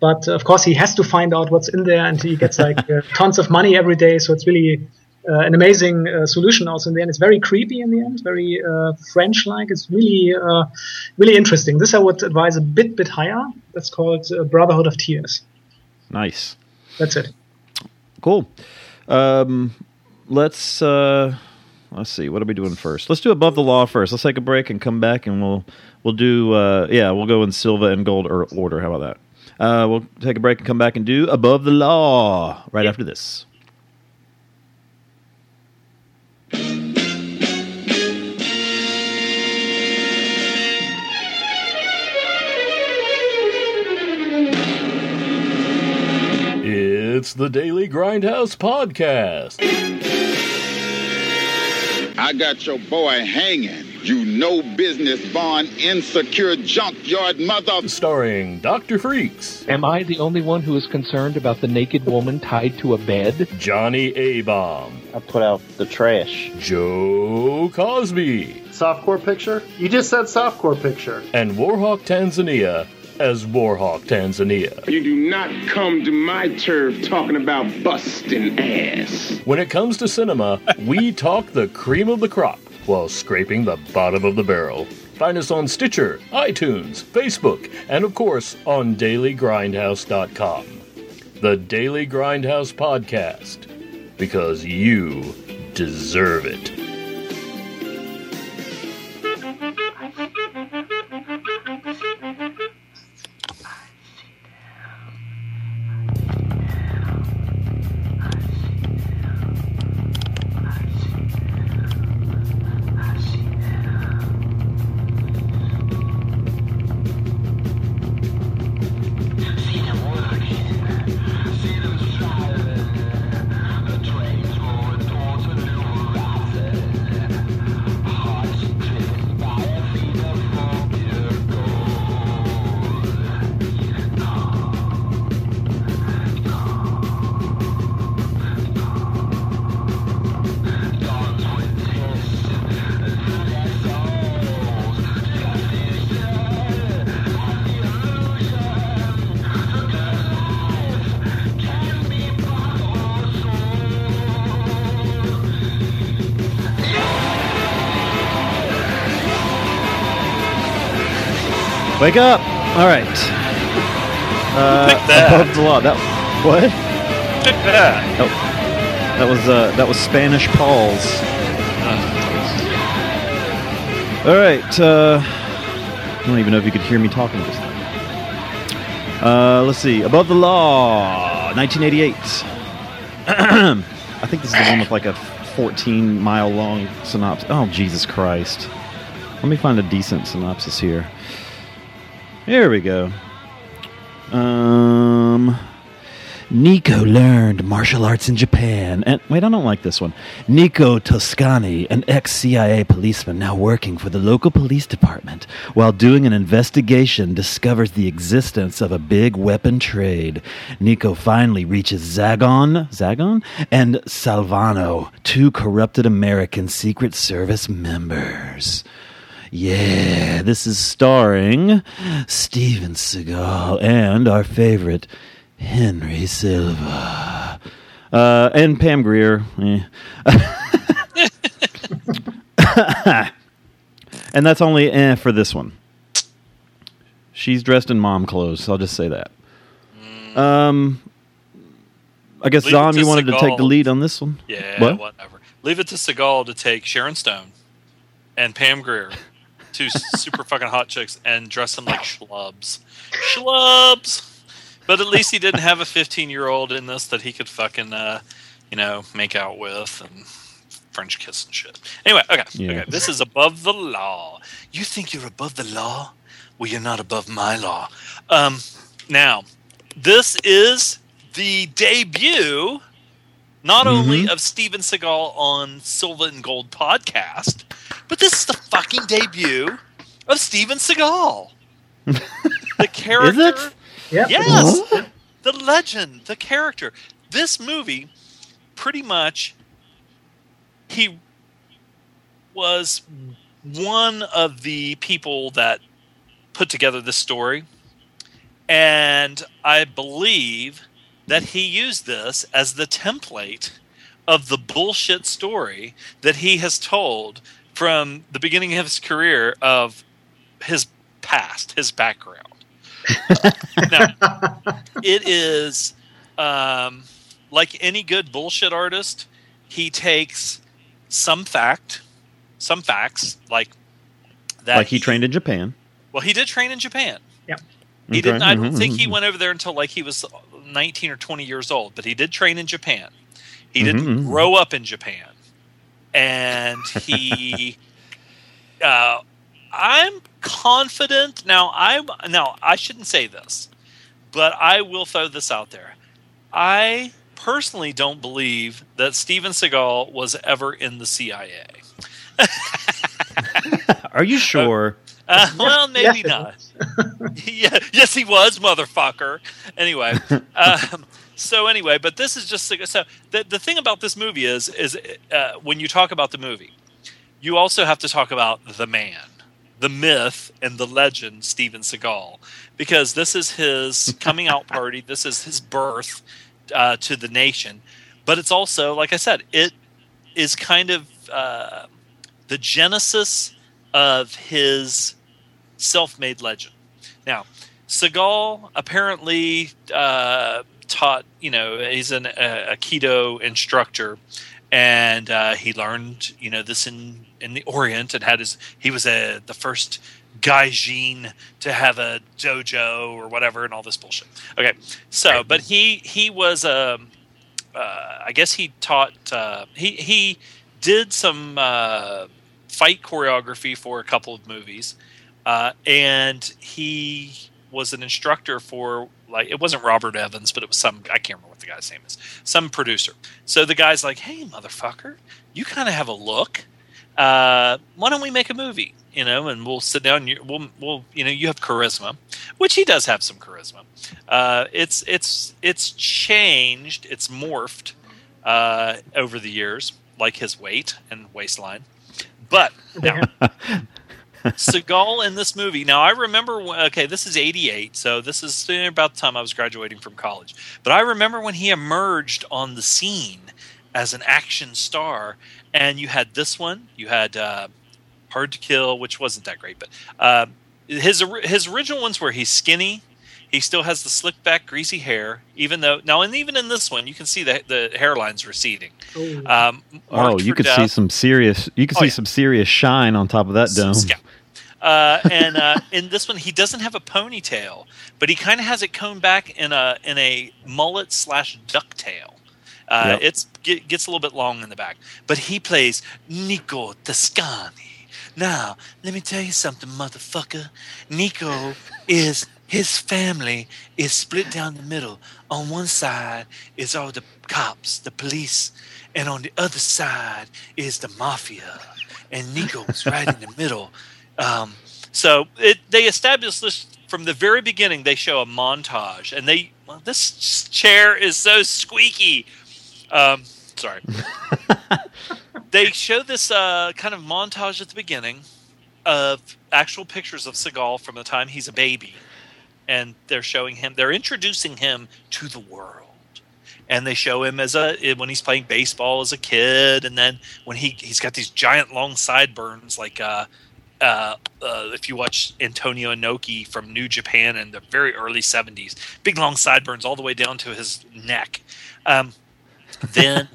But of course, he has to find out what's in there, and he gets like [LAUGHS] uh, tons of money every day. So it's really uh, an amazing uh, solution. Also, in the end, it's very creepy. In the end, very uh, French-like. It's really, uh, really interesting. This I would advise a bit, bit higher. That's called uh, Brotherhood of Tears. Nice. That's it. Cool. Um, let's uh, let's see. What are we doing first? Let's do above the law first. Let's take a break and come back, and we'll we'll do uh, yeah, we'll go in silver and gold or order. How about that? Uh, we'll take a break and come back and do above the law right after this. It's the Daily Grindhouse Podcast. I got your boy hanging. You no business born insecure junkyard mother. Starring Dr. Freaks, Am I the only one who is concerned about the naked woman tied to a bed? Johnny A Bomb, I put out the trash. Joe Cosby, Softcore picture? You just said softcore picture. and Warhawk Tanzania as Warhawk Tanzania. You do not come to my turf talking about busting ass. When it comes to cinema, we talk the cream of the crop while scraping the bottom of the barrel. Find us on Stitcher, iTunes, Facebook, and of course on dailygrindhouse.com. The Daily Grindhouse Podcast. Because you deserve it. Wake up! All right. Uh, that. above the law. That what? Check that. Oh, that was uh, that was Spanish Paul's. All right. Uh, I don't even know if you could hear me talking just now. Uh, let's see. Above the law, 1988. [CLEARS THROAT] I think this is the one with like a 14 mile long synopsis. Oh, Jesus Christ. Let me find a decent synopsis here. Here we go. Um, Nico learned martial arts in Japan. And wait, I don't like this one. Nico Toscani, an ex CIA policeman now working for the local police department, while doing an investigation, discovers the existence of a big weapon trade. Nico finally reaches Zagon, Zagon, and Salvano, two corrupted American Secret Service members. Yeah, this is starring Steven Seagal and our favorite Henry Silva. Uh, and Pam Grier. eh. [LAUGHS] and that's only eh for this one. She's dressed in mom clothes, so I'll just say that. Um, I guess Leave you wanted to take the lead on this one. Yeah, What? whatever. Leave it to Seagal to take Sharon Stone and Pam Grier, two super fucking hot chicks, and dress them like schlubs. Schlubs! But at least he didn't have a 15 year old in this that he could fucking, uh, you know, make out with and French kiss and shit. Anyway, okay. Yeah. Okay. This is above the law. You think you're above the law? Well, you're not above my law. Um, now, this is the debut not only of Steven Seagal on Silva and Gold podcast, but this is the fucking debut of Steven Seagal. the [LAUGHS] character. it? Yeah. Yes. the legend, the character. This movie, pretty much, he was one of the people that put together this story. And I believe that he used this as the template of the bullshit story that he has told from the beginning of his career of his past, his background. [LAUGHS] now, it is um, like any good bullshit artist, he takes some fact, some facts, like that. like he trained in Japan. Well, he did train in Japan. Yep. He Okay. didn't. I don't Mhm, think he mhm. went over there until like he was 19 or 20 years old. But he did train in Japan. He didn't mhm. grow up in Japan, and he. [LAUGHS] uh, I'm confident now. I now I shouldn't say this, but I will throw this out there. I personally don't believe that Steven Seagal was ever in the CIA. [LAUGHS] Are you sure? Uh, well, maybe Yes, not. [LAUGHS] yeah, yes, he was, motherfucker. Anyway, um, so anyway, but this is just so the the thing about this movie is is uh, when you talk about the movie, you also have to talk about the man, the myth, and the legend, Steven Seagal, because this is his [LAUGHS] coming out party. This is his birth uh, to the nation, but it's also, like I said, it is kind of uh, the genesis of his self-made legend. Now, Seagal apparently uh, taught. You know, he's an, a, Aikido instructor, and uh, he learned you know this in in the Orient and had his. He was a the first gaijin to have a dojo or whatever and all this bullshit. Okay, so but he he was um, uh, I guess he taught uh, he he did some uh, fight choreography for a couple of movies, uh, and he was an instructor for like it wasn't Robert Evans, but it was some I can't remember what the guy's name is, some producer. So the guy's like, "Hey, motherfucker, you kind of have a look. Uh, why don't we make a movie? You know, and we'll sit down. You, we'll, we'll, you know, you have charisma, which he does have some charisma. Uh, it's it's it's changed, it's morphed uh, over the years, like his weight and waistline. But now, [LAUGHS] Seagal in this movie. Now I remember. Okay, this is '88, so this is about the time I was graduating from college. But I remember when he emerged on the scene as an action star, and you had this one. You had uh, Hard to Kill, which wasn't that great, but uh, his his original ones where he's skinny. He still has the slick back, greasy hair. Even though now, and even in this one, you can see the the hairline's receding. Um, Oh, you for could see some serious. You could Oh, see yeah. some serious shine on top of that dome. Yeah. Uh, and uh, in this one, he doesn't have a ponytail, but he kind of has it combed back in a in a mullet slash ducktail. Uh, Yep. It's get, gets a little bit long in the back, but he plays Nico Toscani. Now, let me tell you something, motherfucker. Nico is his family is split down the middle. On one side is all the cops, the police, and on the other side is the mafia. And Nico's right in the [LAUGHS] middle. Um, so it, they established this from the very beginning. They show a montage, and they well, this chair is so squeaky. Um, sorry. [LAUGHS] they show this uh, kind of montage at the beginning of actual pictures of Seagal from the time he's a baby, and they're showing him. They're introducing him to the world, and they show him as a when he's playing baseball as a kid, and then when he he's got these giant long sideburns like. Uh, uh, uh, if you watch Antonio Inoki from New Japan in the very early 70s, big long sideburns all the way down to his neck. Um, [LAUGHS] then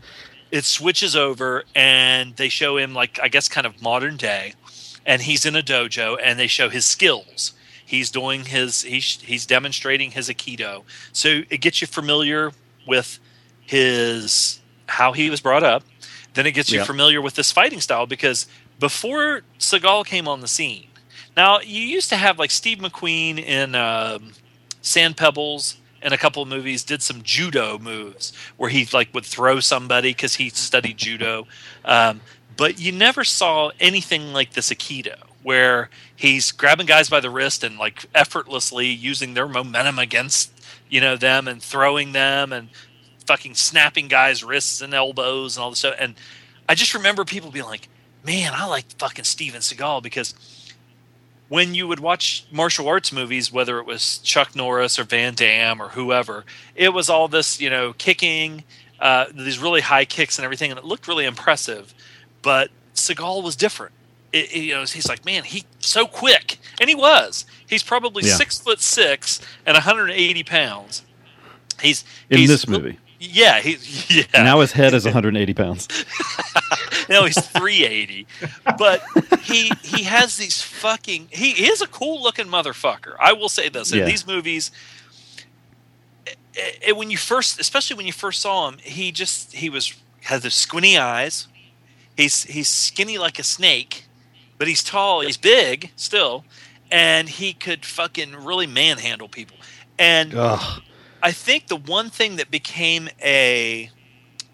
it switches over and they show him, like, I guess, kind of modern day. And he's in a dojo and they show his skills. He's doing his, he's, he's demonstrating his Aikido. So it gets you familiar with his, how he was brought up. Then it gets you Yep. familiar with this fighting style because before Seagal came on the scene, now you used to have like Steve McQueen in um, Sand Pebbles and a couple of movies did some judo moves where he like would throw somebody because he studied judo, um, but you never saw anything like this Aikido where he's grabbing guys by the wrist and like effortlessly using their momentum against you know them and throwing them and fucking snapping guys' wrists and elbows and all this stuff. And I just remember people being like, "Man, I like fucking Steven Seagal because." When you would watch martial arts movies, whether it was Chuck Norris or Van Damme or whoever, it was all this, you know, kicking, uh, these really high kicks and everything, and it looked really impressive. But Seagal was different. It, it- you know, he's like, man, he's so quick, and he was. He's probably Yeah. six foot six and 180 pounds. He's In he's- this movie. Yeah, he, [LAUGHS] yeah. Now his head is 180 pounds. [LAUGHS] no, he's 380. But he he has these fucking he is a cool looking motherfucker. I will say this. In Yeah. these movies eh, eh, when you first especially when you first saw him, he just he was has the squinty eyes. He's he's skinny like a snake, but he's tall, he's big still, and he could fucking really manhandle people. And Ugh. I think the one thing that became a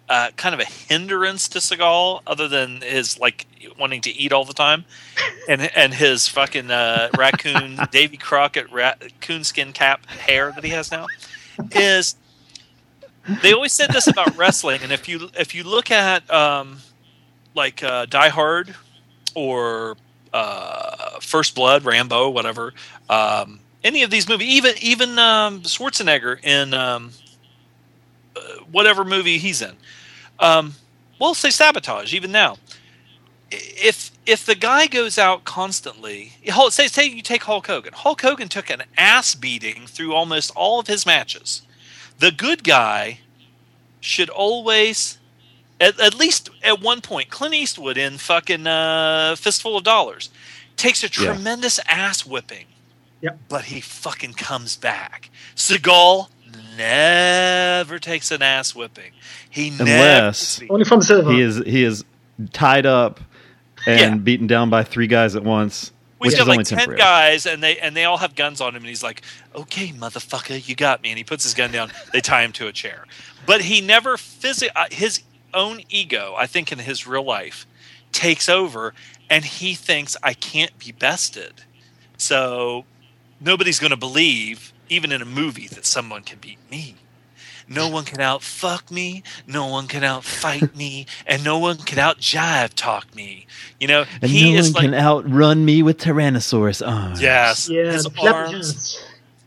uh, kind of a hindrance to Seagal, other than his like wanting to eat all the time, and and his fucking uh, raccoon [LAUGHS] Davy Crockett raccoon skin cap hair that he has now, is they always said this about wrestling, and if you if you look at um, like uh, Die Hard or uh, First Blood, Rambo, whatever, um, any of these movies, even even um, Schwarzenegger in um, uh, whatever movie he's in, um, we'll say sabotage. Even now, if if the guy goes out constantly, say say you take Hulk Hogan. Hulk Hogan took an ass beating through almost all of his matches. The good guy should always, at, at least at one point, Clint Eastwood in fucking uh, Fistful of Dollars takes a Yeah. tremendous ass whipping. Yep. But he fucking comes back. Seagal never takes an ass whipping. He Unless never. Only from Silver. he is he is tied up and Yeah. beaten down by three guys at once, We which have is only like ten temporary. guys, and they and they all have guns on him, and he's like, "Okay, motherfucker, you got me." And he puts his gun down. They tie him to a chair, but he never physically uh, His own ego, I think, in his real life, takes over, and he thinks I can't be bested. So nobody's going to believe, even in a movie, that someone can beat me. No one can out fuck me. No one can out fight me, and no one can out jive talk me. You know, And he no is one like can outrun me with Tyrannosaurus arms. Yes. yeah, his arms. hands.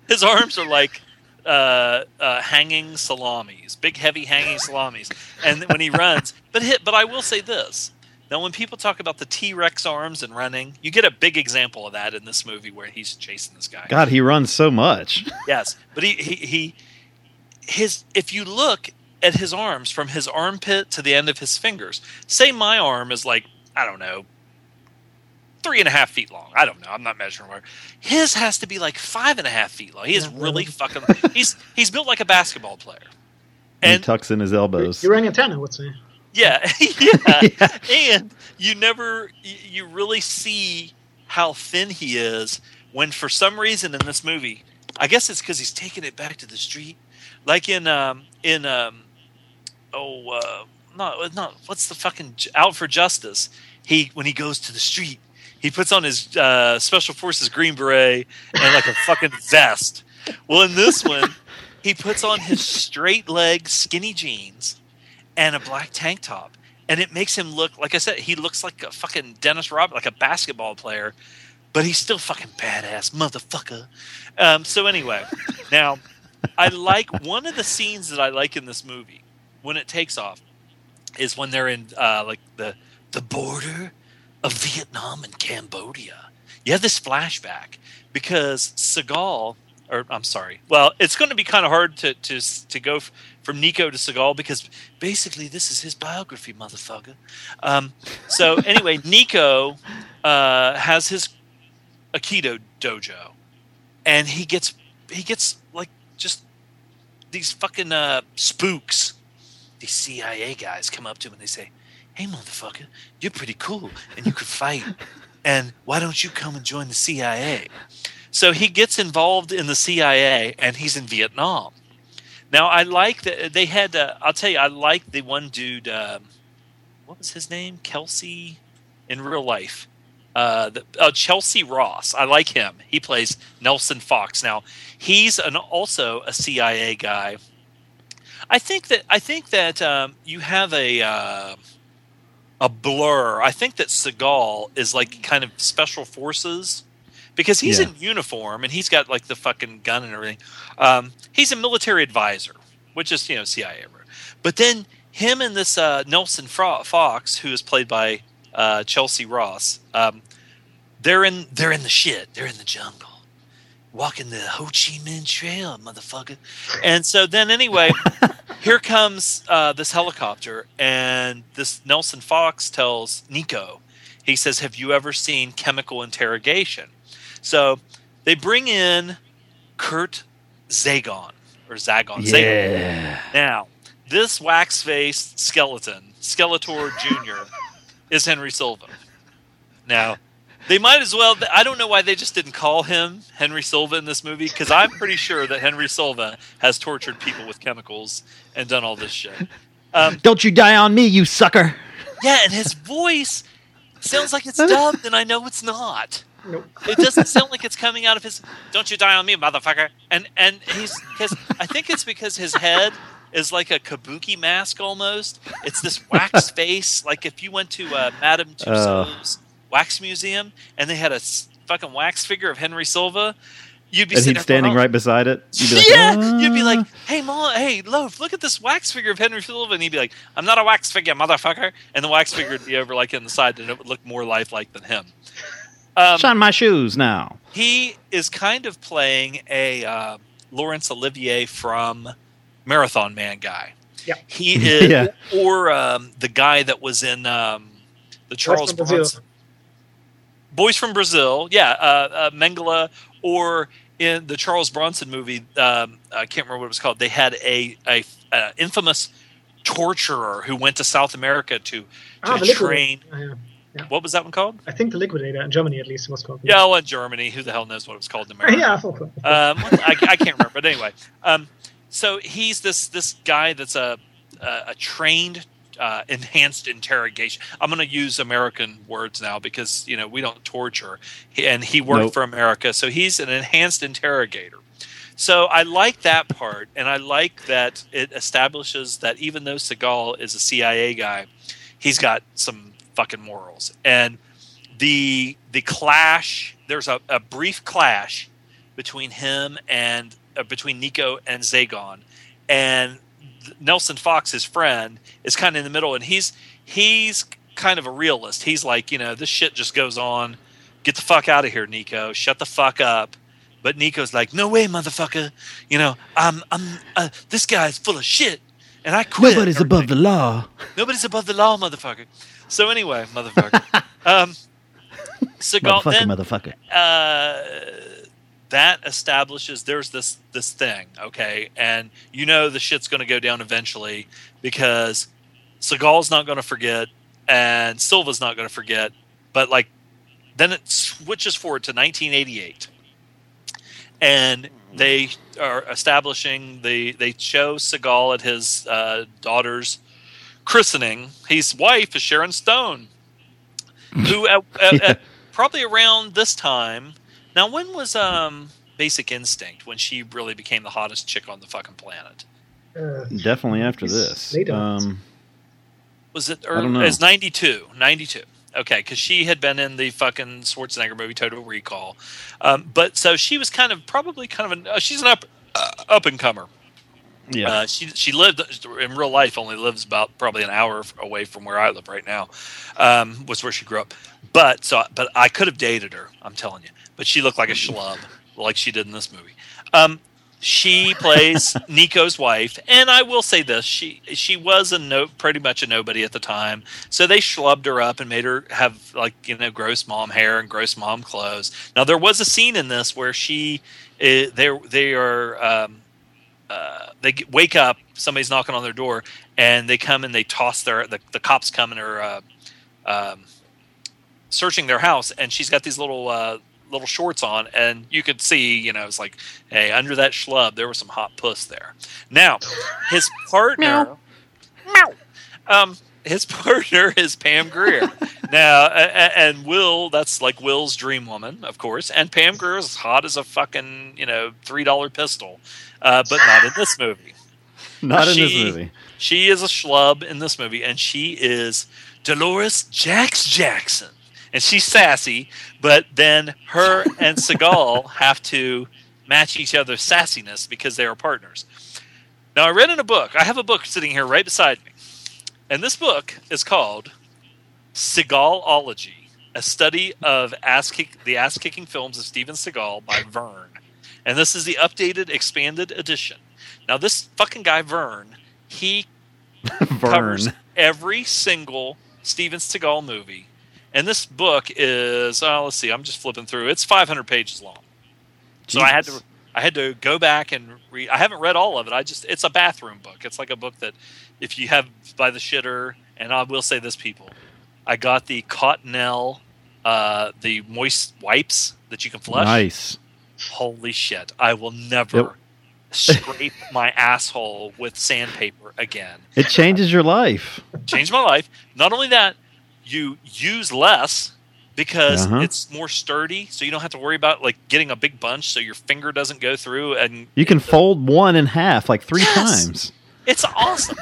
His arms are like uh, uh, hanging salamis, big, heavy hanging salamis. And when he runs, but hit, but I will say this: Now, when people talk about the T Rex arms and running, you get a big example of that in this movie where he's chasing this guy. God, he runs so much. [LAUGHS] Yes, but he, he he his if you look at his arms from his armpit to the end of his fingers, say my arm is like I don't know three and a half feet long. I don't know. I'm not measuring where his has to be like five and a half feet long. He is really fucking. He's he's built like a basketball player. And he tucks in his elbows. You're an antenna, I would say. Yeah, [LAUGHS] [LAUGHS] yeah. And you never, you really see how thin he is when, for some reason, in this movie, I guess it's because he's taking it back to the street, like in um in um oh uh not not what's the fucking out for justice. He when he goes to the street, he puts on his uh, special forces green beret and like a [LAUGHS] fucking vest. Well, in this one, he puts on his straight leg skinny jeans and a black tank top. And it makes him look, like I said, he looks like a fucking Dennis Rodman, like a basketball player, but he's still fucking badass, motherfucker. Um, so, anyway, [LAUGHS] now I like one of the scenes that I like in this movie when it takes off is when they're in uh, like the the border of Vietnam and Cambodia. You have this flashback because Seagal, or I'm sorry, well, it's going to be kind of hard to to to go from Nico to Seagal because basically this is his biography, motherfucker. Um, so [LAUGHS] anyway, Nico uh, has his Aikido dojo, and he gets he gets like just these fucking uh, spooks, these CIA guys come up to him and they say, "Hey, motherfucker, you're pretty cool and you could fight, and why don't you come and join the CIA?" So he gets involved in the CIA and he's in Vietnam. Now I like that they had. Uh, I'll tell you, I like the one dude. Um, what was his name? Kelsey in real life. Uh, the, uh, Chelcie Ross. I like him. He plays Nelson Fox. Now he's an, also a CIA guy. I think that I think that um, you have a uh, a blur. I think that Seagal is like kind of special forces because he's Yeah. in uniform and he's got like the fucking gun and everything. Um, he's a military advisor, which is you know CIA. But then him and this uh, Nelson Fro- Fox, who is played by uh, Chelcie Ross, um, they're in they're in the shit. They're in the jungle, walking the Ho Chi Minh Trail, motherfucker. And so then anyway, [LAUGHS] here comes uh, this helicopter, and this Nelson Fox tells Nico, he says, "Have you ever seen chemical interrogation?" So they bring in Kurt Zagon or Zagon. Zagon. Yeah. Now, this wax faced skeleton, Skeletor Jr., is Henry Silva. Now, they might as well. I don't know why they just didn't call him Henry Silva in this movie because I'm pretty sure that Henry Silva has tortured people with chemicals and done all this shit. Um, Don't you die on me, you sucker. yeah, and his voice sounds like it's dubbed, and I know it's not. It doesn't sound like it's coming out of his. Don't you die on me, motherfucker! And and he's because I think it's because his head is like a kabuki mask almost. It's this wax [LAUGHS] face. Like if you went to uh, Madame Tussauds wax museum and they had a fucking wax figure of Henry Silva, you'd be And sitting he's there going, standing "Oh." right beside it. You'd be like, yeah, you'd be "Ah." like, "Hey, mom, hey, Loaf, look at this wax figure of Henry Silva," and he'd be like, "I'm not a wax figure, motherfucker," and the wax figure would be over like in the side, and it would look more lifelike than him. Um, Shine my shoes now. he is kind of playing a uh, Laurence Olivier from Marathon Man guy. Yeah. He [LAUGHS] is, Yeah. or um, the guy that was in um, the Charles from Brazil. Bronson. Boys from Brazil, yeah, uh, uh, Mengele, or in the Charles Bronson movie, um, I can't remember what it was called. They had a, a, uh infamous torturer who went to South America to, to Ah, train. Liquidator. Yeah, yeah. What was that one called? I think the Liquidator in Germany at least it was called. Yeah, well, in Germany. Who the hell knows what it was called in America? [LAUGHS] yeah. of course. um, I, I can't remember, but anyway. Um, so he's this this guy that's a a, a trained uh, enhanced interrogation. I'm going to use American words now because you know we don't torture, He- and he worked Nope. for America, so he's an enhanced interrogator. So I like that part, and I like that it establishes that even though Seagal is a CIA guy, he's got some fucking morals. And the the clash, there's a, a brief clash between him and uh, between Nico and Zagon, and Nelson Fox, his friend, is kind of in the middle, and he's he's kind of a realist. He's like, you know, this shit just goes on. Get the fuck out of here, Nico. Shut the fuck up. But Nico's like, no way, motherfucker. You know, I'm, I'm, uh, this guy's full of shit, and I quit. Nobody's above the law. Nobody's above the law, motherfucker. So anyway, motherfucker. [LAUGHS] um, Seagal, Motherfucker, then, motherfucker. uh, that establishes there's this this thing, okay, and you know the shit's going to go down eventually because Seagal's not going to forget and Silva's not going to forget, but like then it switches forward to 1988, and they are establishing the they show Seagal at his uh, daughter's christening. His wife is Sharon Stone, who at, at, at [LAUGHS] probably around this time. Now, when was um Basic Instinct when she really became the hottest chick on the fucking planet? Uh, Definitely after this. Later. Um, Was it? I don't know. It's 92. 92. Okay, because she had been in the fucking Schwarzenegger movie Total Recall, um, but so she was kind of probably kind of an uh, she's an up uh, up and comer. Yeah. Uh, she she lived in real life only lives about probably an hour away from where I live right now. Um, was where she grew up. But so but I could have dated her. I'm telling you. But she looked like a schlub, like she did in this movie. Um, she plays [LAUGHS] Nico's wife, and I will say this: she she was a no, pretty much a nobody at the time. So they schlubbed her up and made her have like you know gross mom hair and gross mom clothes. Now there was a scene in this where she uh, they they are. Um, uh, they wake up. Somebody's knocking on their door, and they come and they toss their the, the cops come and are uh, um, searching their house, and she's got these little uh, little shorts on, and you could see, you know, it's like, hey, under that schlub, there was some hot puss there. Now, his partner, um, his [LAUGHS] partner is Pam Grier. [LAUGHS] now, and Will, that's like Will's dream woman, of course, and Pam Grier is hot as a fucking, you know, three dollar pistol, uh, but not in this movie. [LAUGHS] Not in this she- movie. She is a schlub in this movie, and she is Dolores Jax Jackson. And she's sassy, but then her and Seagal have to match each other's sassiness because they are partners. Now, I read in a book, I have a book sitting here right beside me, and this book is called Seagalology, a study of ass kick, the ass kicking films of Steven Seagal by Vern. And this is the updated, expanded edition. Now, this fucking guy, Vern, he [LAUGHS] covers every single Steven Seagal movie. And this book is, oh, let's see, I'm just flipping through. It's 500 pages long. So I had to, I had to go back and read. I haven't read all of it. I just, it's a bathroom book. It's like a book that, if you have by the shitter, and I will say this, people, I got the Cottonelle, uh, the moist wipes that you can flush. Nice. Holy shit! I will never Yep. scrape [LAUGHS] my asshole with sandpaper again. It changes your life. Changed my life. Not only that, you use less because Uh-huh. it's more sturdy, so you don't have to worry about like getting a big bunch, so your finger doesn't go through. And You can fold one in half like three Yes! times. It's awesome.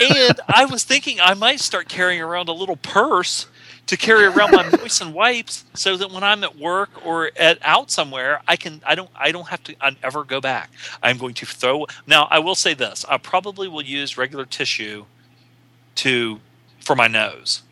and I was thinking I might start carrying around a little purse to carry around my moistened wipes, so that when I'm at work or at out somewhere, I can I don't I don't have to uh, ever go back. I'm going to throw. Now I will say this: I probably will use regular tissue to for my nose.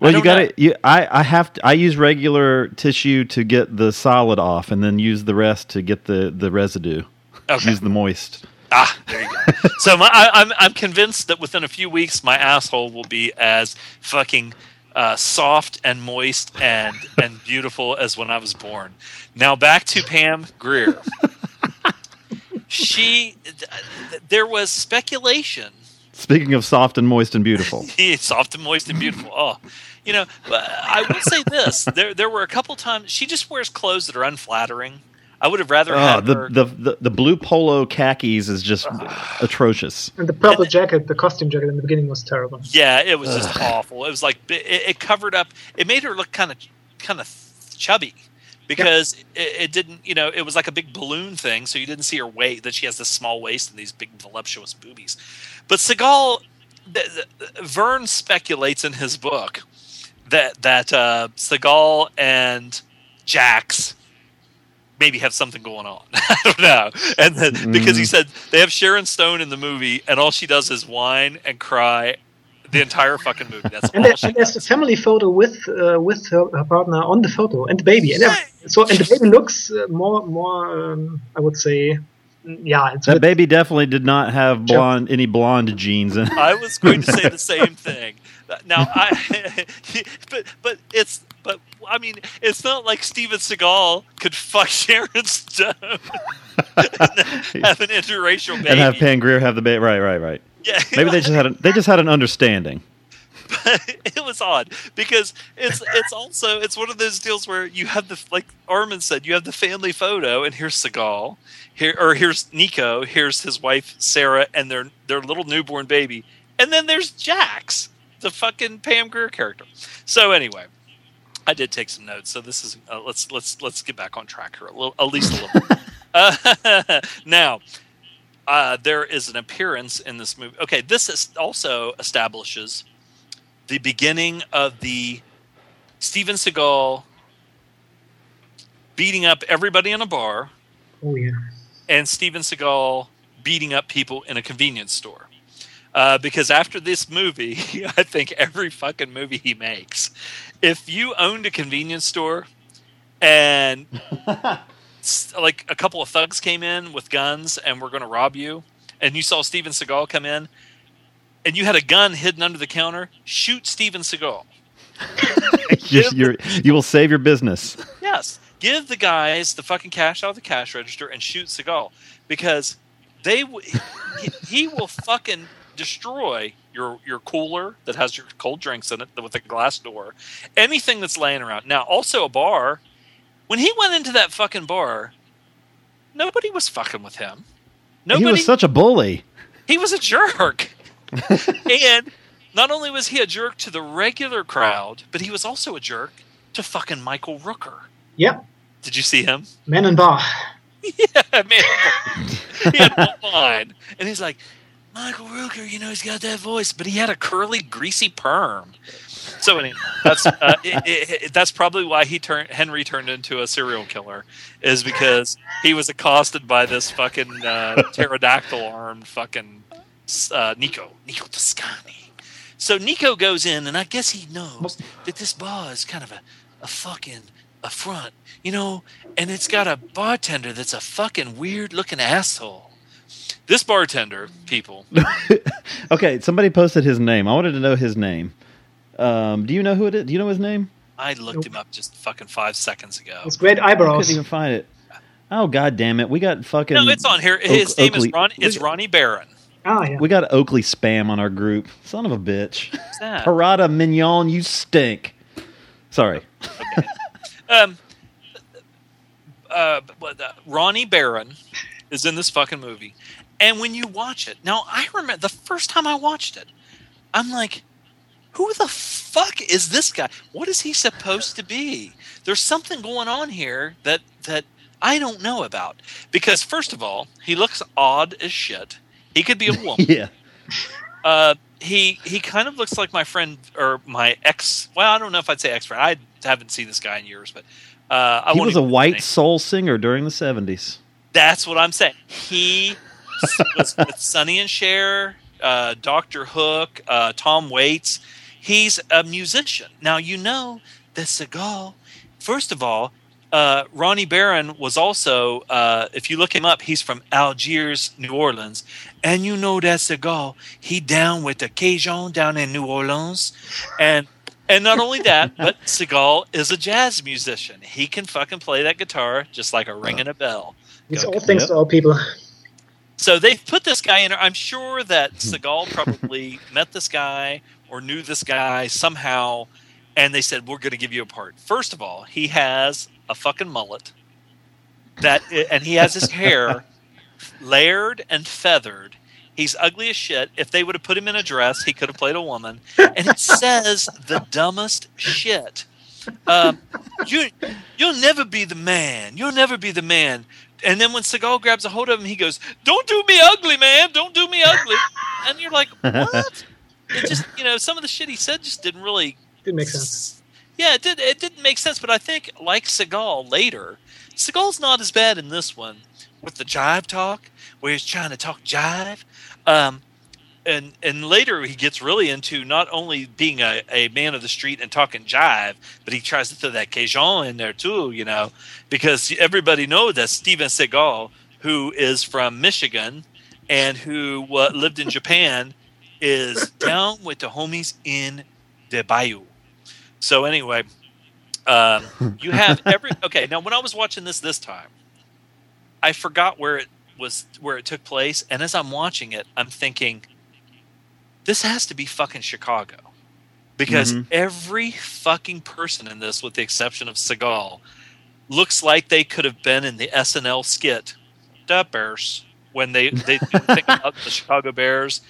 Well, you got to. You, I I have to. I use regular tissue to get the solid off, and then use the rest to get the the residue. Okay. Use the moist. Ah, there you go. so my, I, I'm I'm convinced that within a few weeks my asshole will be as fucking uh, soft and moist and and beautiful as when I was born. Now back to Pam Grier. she, th- th- there was speculation. Speaking of soft and moist and beautiful, [LAUGHS] soft and moist and beautiful. Oh, you know, I will say this: there there were a couple times she just wears clothes that are unflattering. I would have rather oh, had the, her. the the the blue polo khakis is just atrocious. And the purple jacket, the costume jacket in the beginning was terrible. Yeah, it was just awful. It was like it, it covered up. It made her look kind of kind of chubby because it, it didn't. You know, it was like a big balloon thing, so you didn't see her weight. That she has this small waist and these big voluptuous boobies. But Seagal, th- th- Vern speculates in his book that that uh, Seagal and Jax maybe have something going on. [LAUGHS] I don't know. And then because he Mm. said they have Sharon Stone in the movie, and all she does is whine and cry the entire fucking movie. That's And, all there, she and there's a family photo with uh, with her, her partner on the photo and the baby. And everything. so and the baby looks uh, more more um, I would say mm, yeah it's That with- baby definitely did not have blonde any blonde genes in. it. I was going to say the [LAUGHS] same thing. Now, I, [LAUGHS] but but it's but I mean, it's not like Steven Seagal could fuck [LAUGHS] Sharon Stone [LAUGHS] and have an interracial baby. and have Pam Grier have the baby. Right, right, right. Yeah. Maybe they just had a, they just had an understanding. [LAUGHS] it was odd because it's it's also it's one of those deals where you have the like Armin said you have the family photo and here's Seagal here or here's Nico here's his wife Sarah and their their little newborn baby and then there's Jax the fucking Pam Grier character. So anyway, I did take some notes. So this is uh, let's let's let's get back on track here a little at least a little. uh, [LAUGHS] [LAUGHS] now. Uh, there is an appearance in this movie. Okay, this is also establishes the beginning of the Steven Seagal beating up everybody in a bar oh yeah and Steven Seagal beating up people in a convenience store. Uh, because after this movie, [LAUGHS] I think every fucking movie he makes, if you owned a convenience store and [LAUGHS] like a couple of thugs came in with guns and were going to rob you, and you saw Steven Seagal come in, and you had a gun hidden under the counter, shoot Steven Seagal. [LAUGHS] you, you're, you will save your business. Yes, give the guys the fucking cash out of the cash register and shoot Seagal because they w- he, he will fucking destroy your your cooler that has your cold drinks in it with a glass door, anything that's laying around. Now, also a bar. When he went into that fucking bar, nobody was fucking with him. Nobody. He was such a bully. He was a jerk. [LAUGHS] and not only was he a jerk to the regular crowd, but he was also a jerk to fucking Michael Rooker. yeah Did you see him? man and bar [LAUGHS] yeah, man. he had one [LAUGHS] line, and he's like, Michael Rooker, you know, he's got that voice, but he had a curly, greasy perm. So anyway, that's uh, [LAUGHS] it, it, that's probably why he turned Henry turned into a serial killer, is because he was accosted by this fucking uh, pterodactyl armed fucking uh, Nico Nico Toscani. So Nico goes in, and I guess he knows that this bar is kind of a, a fucking affront, you know, and it's got a bartender that's a fucking weird looking asshole. This bartender, people, [LAUGHS] Okay, somebody posted his name. I wanted to know his name. Um, do you know who it is? Do you know his name? I looked him up just fucking five seconds ago. it's great I eyebrows couldn't even find it. Oh god damn it! We got fucking. No, it's on here. His Oak- name Oakley- is Ron. It's Ronnie Barron. ah yeah We got Oakley spam on our group. Son of a bitch. What's that? [LAUGHS] Parada mignon, you stink. Sorry. Um, uh, but, uh, Ronnie Barron is in this fucking movie, and when you watch it, now I remember the first time I watched it, I'm like, who the fuck is this guy? What is he supposed to be? There's something going on here that that I don't know about. Because first of all, he looks odd as shit. He could be a [LAUGHS] woman. Yeah. Uh, he he kind of looks like my friend or my ex. Well, I don't know if I'd say ex friend. I haven't seen this guy in years, but uh, I he was a white soul singer during the seventies. That's what I'm saying. He was with Sonny and Cher, uh, Doctor Hook, uh, Tom Waits. He's a musician. Now you know that Seagal. First of all, uh, Ronnie Barron was also. Uh, if you look him up, he's from Algiers, New Orleans, and you know that Seagal. He down with the Cajun down in New Orleans, and and not only that, [LAUGHS] but Seagal is a jazz musician. He can fucking play that guitar just like a ring and a bell. it's all things to all people So they put this guy in. there. I'm sure that Seagal probably [LAUGHS] met this guy or knew this guy somehow, and they said, "We're going to give you a part." First of all, he has a fucking mullet that, and he has his hair [LAUGHS] layered and feathered. He's ugly as shit. If they would have put him in a dress, he could have played a woman. And it says the dumbest shit. Um, you, you'll never be the man. You'll never be the man. And then when Seagal grabs a hold of him, he goes, "Don't do me ugly, man. Don't do me ugly." And you're like, [LAUGHS] "What?" It just, you know, some of the shit he said just didn't really didn't make sense yeah, it did. It didn't make sense, but I think like Seagal later, Seagal's not as bad in this one with the jive talk, where he's trying to talk jive. Um, and and later he gets really into not only being a, a man of the street and talking jive, but he tries to throw that Cajun in there too, you know, because everybody knows that Steven Seagal, who is from Michigan and who uh, lived in Japan, is [COUGHS] down with the homies in the bayou. So anyway, um, you have every [LAUGHS] okay. Now, when I was watching this this time, I forgot where it was where it took place, and as I'm watching it, I'm thinking, this has to be fucking Chicago, because Mhm. every fucking person in this, with the exception of Seagal, looks like they could have been in the SNL skit, "The Bears," when they they [LAUGHS] thing about the Chicago Bears,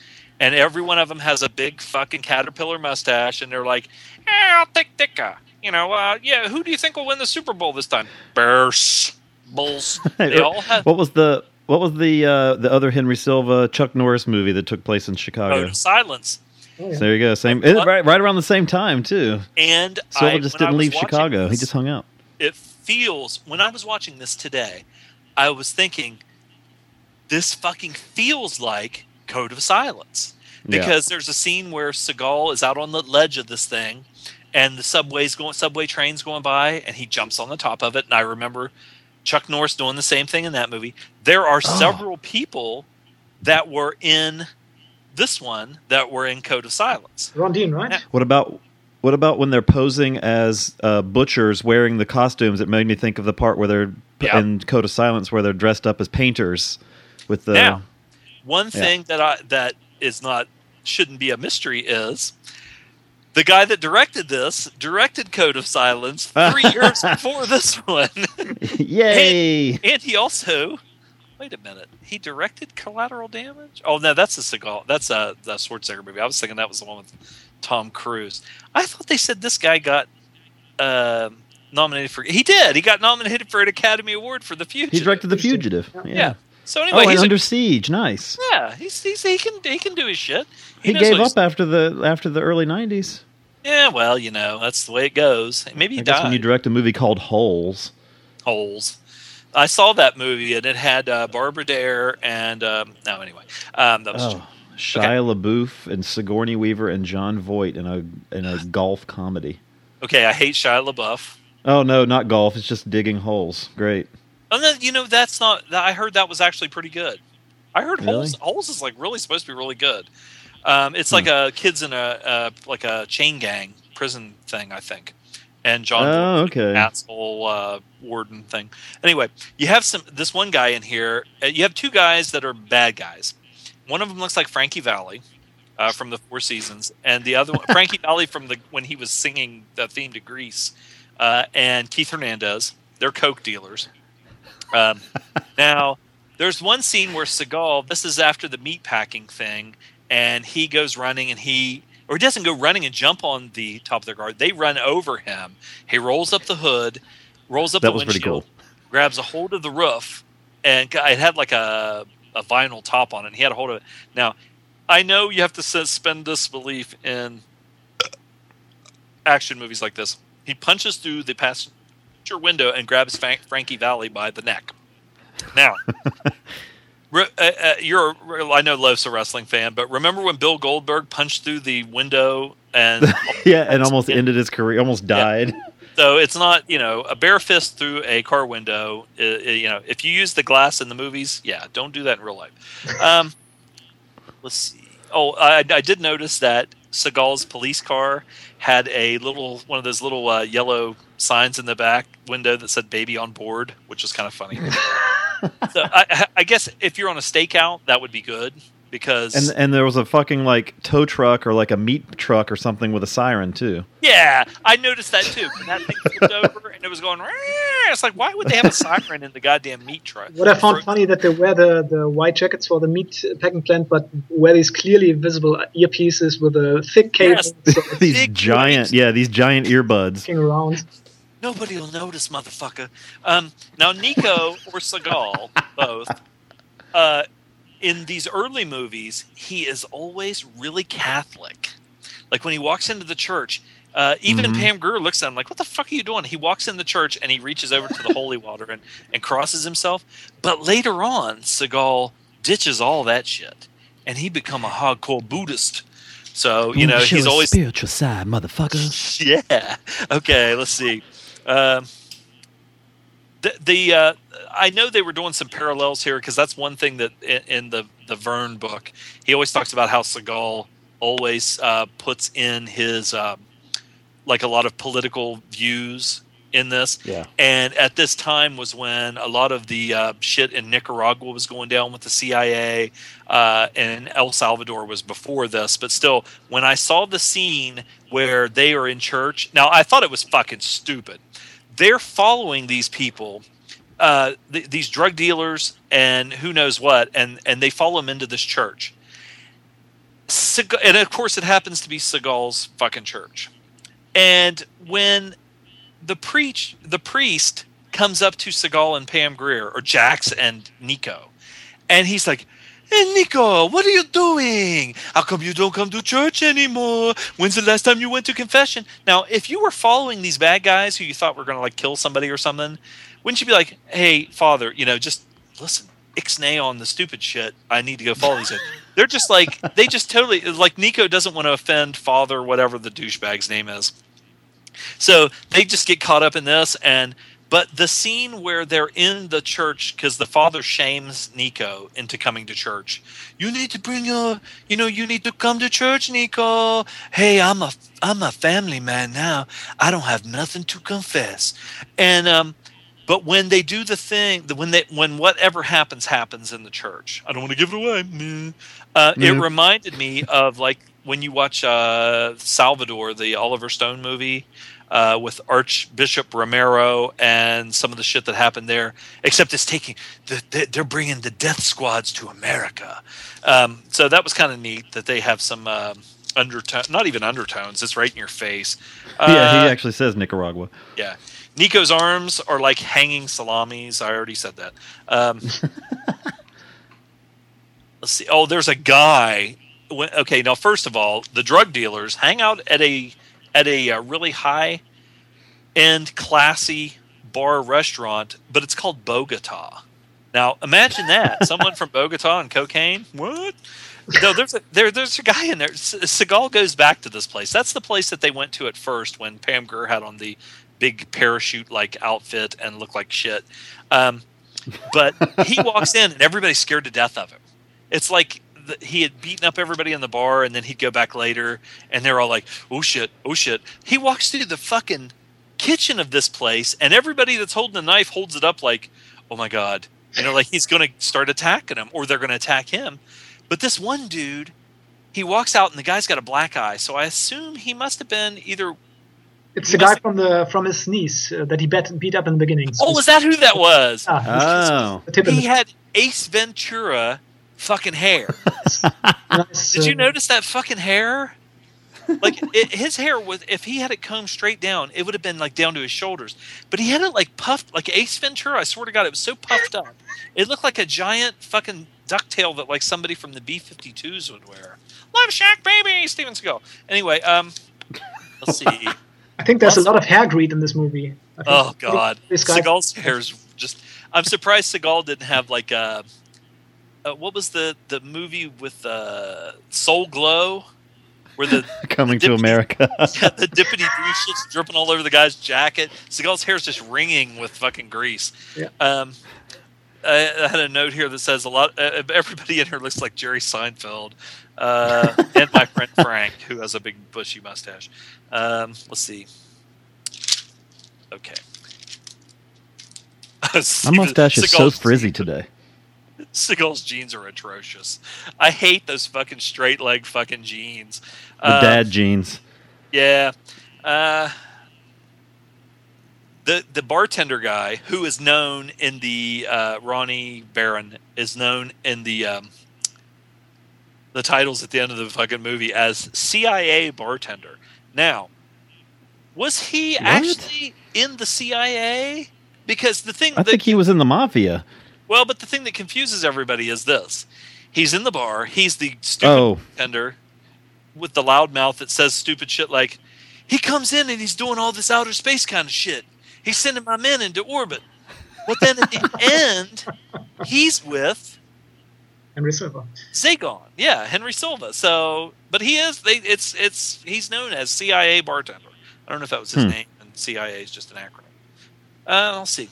and every one of them has a big fucking caterpillar mustache, and they're like, eh, "I'll take Ditka." You know, uh, yeah. Who do you think will win the Super Bowl this time? Bears, Bulls. [LAUGHS] They all have what was the what was the uh, the other Henry Silva Chuck Norris movie that took place in Chicago? Code of silence. So there you go. Same it- right, right around the same time too. And Silva I, just didn't was leave watching Chicago. He just hung out. It feels when I was watching this today, I was thinking, this fucking feels like Code of Silence Yeah. because there's a scene where Seagal is out on the ledge of this thing, and the subway's going, subway train's going by, and he jumps on the top of it. And I remember Chuck Norris doing the same thing in that movie. There are Oh. several people that were in this one that were in Code of Silence. Ron Dean, right? What about what about when they're posing as uh, butchers wearing the costumes? It made me think of the part where they're Yeah. in Code of Silence where they're dressed up as painters with the Now, one Yeah. thing that I that is not shouldn't be a mystery is the guy that directed this directed Code of Silence three [LAUGHS] years before this one. [LAUGHS] Yay! And, and he also wait a minute. He directed Collateral Damage. Oh no, that's a Seagal. That's a the Schwarzenegger movie. I was thinking that was the one with Tom Cruise. I thought they said this guy got um nominated for. He did. He got nominated for an Academy Award for The Fugitive. he directed The Fugitive. Yeah. Yeah. So Oh, anyway, and he's a- Under Siege. Nice. yeah, he's, he's he can he can do his shit. He, knows gave up after the after the early '90s. Yeah, well, you know that's the way it goes. Maybe he I died. when you direct a movie called Holes. Holes. I saw that movie and it had uh, Barbara Dare and um, no, anyway, um, that was Oh, Shia LaBeouf and Sigourney Weaver and Jon Voight in a in a golf comedy. okay. I hate Shia LaBeouf. Oh no, not golf. It's just digging holes. Great. And then you know that's not. I heard that was actually pretty good. I heard Really? Holes. Holes is like really supposed to be really good. Um, it's Hmm. like a kids in a uh, like a chain gang prison thing, I think. And Jon Oh, okay. asshole uh, warden thing. Anyway, you have some this one guy in here. Uh, you have two guys that are bad guys. One of them looks like Frankie Valli uh, from the Four Seasons, and the other one, [LAUGHS] Frankie Valli from the when he was singing the theme to Grease, uh, and Keith Hernandez. They're coke dealers. Um, now, there's one scene where Seagal, this is after the meat packing thing, and he goes running and he, or he doesn't go running and jump on the top of their guard. They run over him. He rolls up the hood, rolls up That the was pretty windshield, cool. grabs a hold of the roof, and it had like a, a vinyl top on it. And he had a hold of it. Now, I know you have to suspend disbelief in action movies like this. He punches through the passenger window and grabs Frank, Frankie Valli by the neck. Now, [LAUGHS] re- uh, uh, you're a, I know Love's a wrestling fan, but remember when Bill Goldberg punched through the window and [LAUGHS] yeah, and almost ended his career. Almost died. so it's not you know a bare fist through a car window. Uh, you know if you use the glass in the movies, yeah, don't do that in real life. Um, let's see. Oh, I, I did notice that Seagal's police car had a little one of those little uh, yellow signs in the back window that said "baby on board," which was kind of funny. [LAUGHS] so I, I guess if you're on a stakeout, that would be good because And and there was a fucking like tow truck or like a meat truck or something with a siren too. Yeah, I noticed that too. When that thing flipped [LAUGHS] over and it was going, "Rah!" it's like, why would they have a siren in the goddamn meat truck? What I found funny that they wear the, the white jackets for the meat packing plant, but wear these clearly visible earpieces with a thick cable Yes. so [LAUGHS] these giant, yeah, these giant earbuds. around. Nobody will notice, motherfucker. Um, now, Nico or Seagal, [LAUGHS] both, uh, in these early movies, he is always really Catholic. Like when he walks into the church, uh, even Mhm. Pam Grier looks at him like, "What the fuck are you doing?" He walks in the church and he reaches over to the holy water and, and crosses himself. But later on, Seagal ditches all that shit, and he become a hardcore Buddhist. So you know he's always spiritual side, motherfucker. [LAUGHS] yeah. Okay, let's see. Um, the the uh, I know they were doing some parallels here because that's one thing that in, in the the Vern book he always talks about how Seagal always uh, puts in his um, like a lot of political views in this. Yeah. And at this time was when a lot of the uh, shit in Nicaragua was going down with the CIA, uh, and El Salvador was before this. But still, when I saw the scene where they are in church, now I thought it was fucking stupid. They're following these people, uh, th- these drug dealers, and who knows what, and and they follow them into this church. And of course, it happens to be Seagal's fucking church. And when the preach the priest comes up to Seagal and Pam Grier or Jax and Nico, and he's like, "Hey Nico, what are you doing? How come you don't come to church anymore? When's the last time you went to confession?" Now, if you were following these bad guys who you thought were going to like kill somebody or something, wouldn't you be like, "Hey, Father, you know, just listen." Ixnay on the stupid shit. I need to go follow these. [LAUGHS] They're just like they just totally like Nico doesn't want to offend father, whatever the douchebag's name is. So they just get caught up in this and but the scene where they're in the church because the father shames Nico into coming to church. You need to bring your, you know, you need to come to church, Nico. Hey, I'm a, I'm a family man now. I don't have nothing to confess. And um, but when they do the thing, when they, when whatever happens happens in the church. I don't want to give it away. Uh, It reminded me of like when you watch uh, Salvador, the Oliver Stone movie uh, with Archbishop Romero and some of the shit that happened there. Except it's taking the, they- they're bringing the death squads to America. Um, so that was kind of neat that they have some um undertone, not even undertones. It's right in your face. [LAUGHS] yeah, he Uh, actually says Nicaragua. yeah. Nico's arms are like hanging salamis. I already said that. Um, [LAUGHS] let's see. Oh, there's a guy. Okay, now first of all, the drug dealers hang out at a at a uh, really high end, classy bar restaurant, but it's called Bogota. Now imagine that [LAUGHS] someone from Bogota and cocaine. What? No, there's a there, there's a guy in there. Seagal goes back to this place. That's the place that they went to at first when Pam Grier had on the big parachute like outfit and looked like shit. Um, but he walks in and everybody's scared to death of him. It's like the, he had beaten up everybody in the bar and then he'd go back later and they're all like, "Oh shit, oh shit." He walks through the fucking kitchen of this place and everybody that's holding a knife holds it up like, "Oh my god." You know, like he's going to start attacking them or they're going to attack him. But this one dude, he walks out and the guy's got a black eye. So I assume he must have been either It's the guy from the from his niece uh, that he bet, beat up in the beginning. Oh, was that who that was? Ah, Oh. the tip of He had Ace Ventura fucking hair. [LAUGHS] Did you uh, notice that fucking hair? Like it, his hair was, if he had it combed straight down, it would have been like down to his shoulders. But he had it like puffed, like Ace Ventura. I swear to God, it was so puffed up. It looked like a giant fucking ducktail that like somebody from the B-52s would wear. Love Shack, baby, Steven Seagal. Anyway, um, let's see. I think there's a lot of hair greed in this movie. Oh God, this. Seagal's hair's just. I'm surprised Seagal didn't have like a. Uh, what was the the movie with uh, Soul Glo, where the [LAUGHS] Coming to America. [LAUGHS] yeah, the dippity grease shit's dripping all over the guy's jacket. Seagal's hair's just ringing with fucking grease. Yeah. Um, I, I had a note here that says a lot. Uh, everybody in here looks like Jerry Seinfeld, uh, [LAUGHS] and my friend Frank, who has a big bushy mustache. Um, let's see. Okay. My mustache is so frizzy today. Seagal's jeans are atrocious. I hate those fucking straight leg fucking jeans. The Uh, dad jeans. yeah. Uh, the the bartender guy who is known in the uh, Ronnie Barron is known in the um, the titles at the end of the fucking movie as CIA bartender. Now, was he What? actually in the CIA? Because the thing I that think he was in the mafia. Well, but the thing that confuses everybody is this: he's in the bar. He's the stupid Oh. bartender with the loud mouth that says stupid shit like, "He comes in and he's doing all this outer space kind of shit. He's sending my men into orbit." But then at the [LAUGHS] end, he's with Henry Silva. Zagon, yeah, Henry Silva. So, but he is. They, it's it's he's known as CIA bartender. I don't know if that was his Hmm. name, and CIA is just an acronym. Uh, let's see.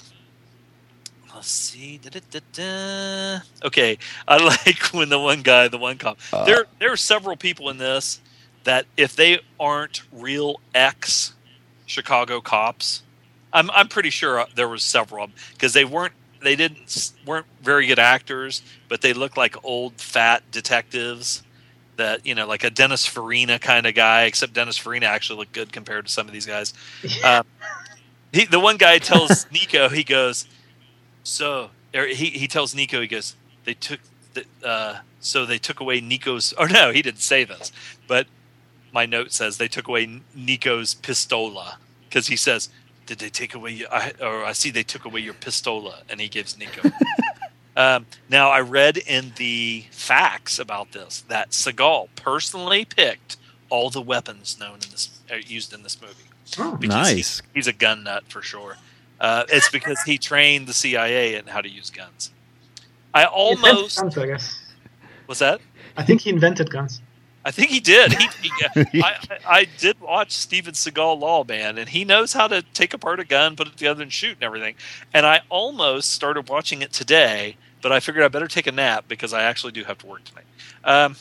Let's see. Da-da-da-da. Okay, I [LAUGHS] like when the one guy, the one cop. Uh. there, there are several people in this that if they aren't real ex Chicago cops, I'm I'm pretty sure there was several of them because they weren't they didn't weren't very good actors, but they looked like old fat detectives that you know like a Dennis Farina kind of guy. Except Dennis Farina actually looked good compared to some of these guys. Um, [LAUGHS] he, the one guy tells Nico, he goes, so or he he tells Nico, he goes, they took the uh, so they took away Nico's. [LAUGHS] Or no, he didn't say this, but my note says they took away Nico's pistola because he says, "Did they take away your?" I, or I see they took away your pistola, and he gives Nico. [LAUGHS] um, now I read in the facts about this that Seagal personally picked all the weapons known in this uh, used in this movie. Oh, Because he- Nice. he's a gun nut for sure. Uh, it's because he trained the CIA in how to use guns. I almost guns, I guess. was that. I think he invented guns. I think he did. He, he, [LAUGHS] I, I, I did watch Steven Seagal Lawman, and he knows how to take apart a gun, put it together, and shoot and everything. And I almost started watching it today, but I figured I better take a nap because I actually do have to work tonight. Um,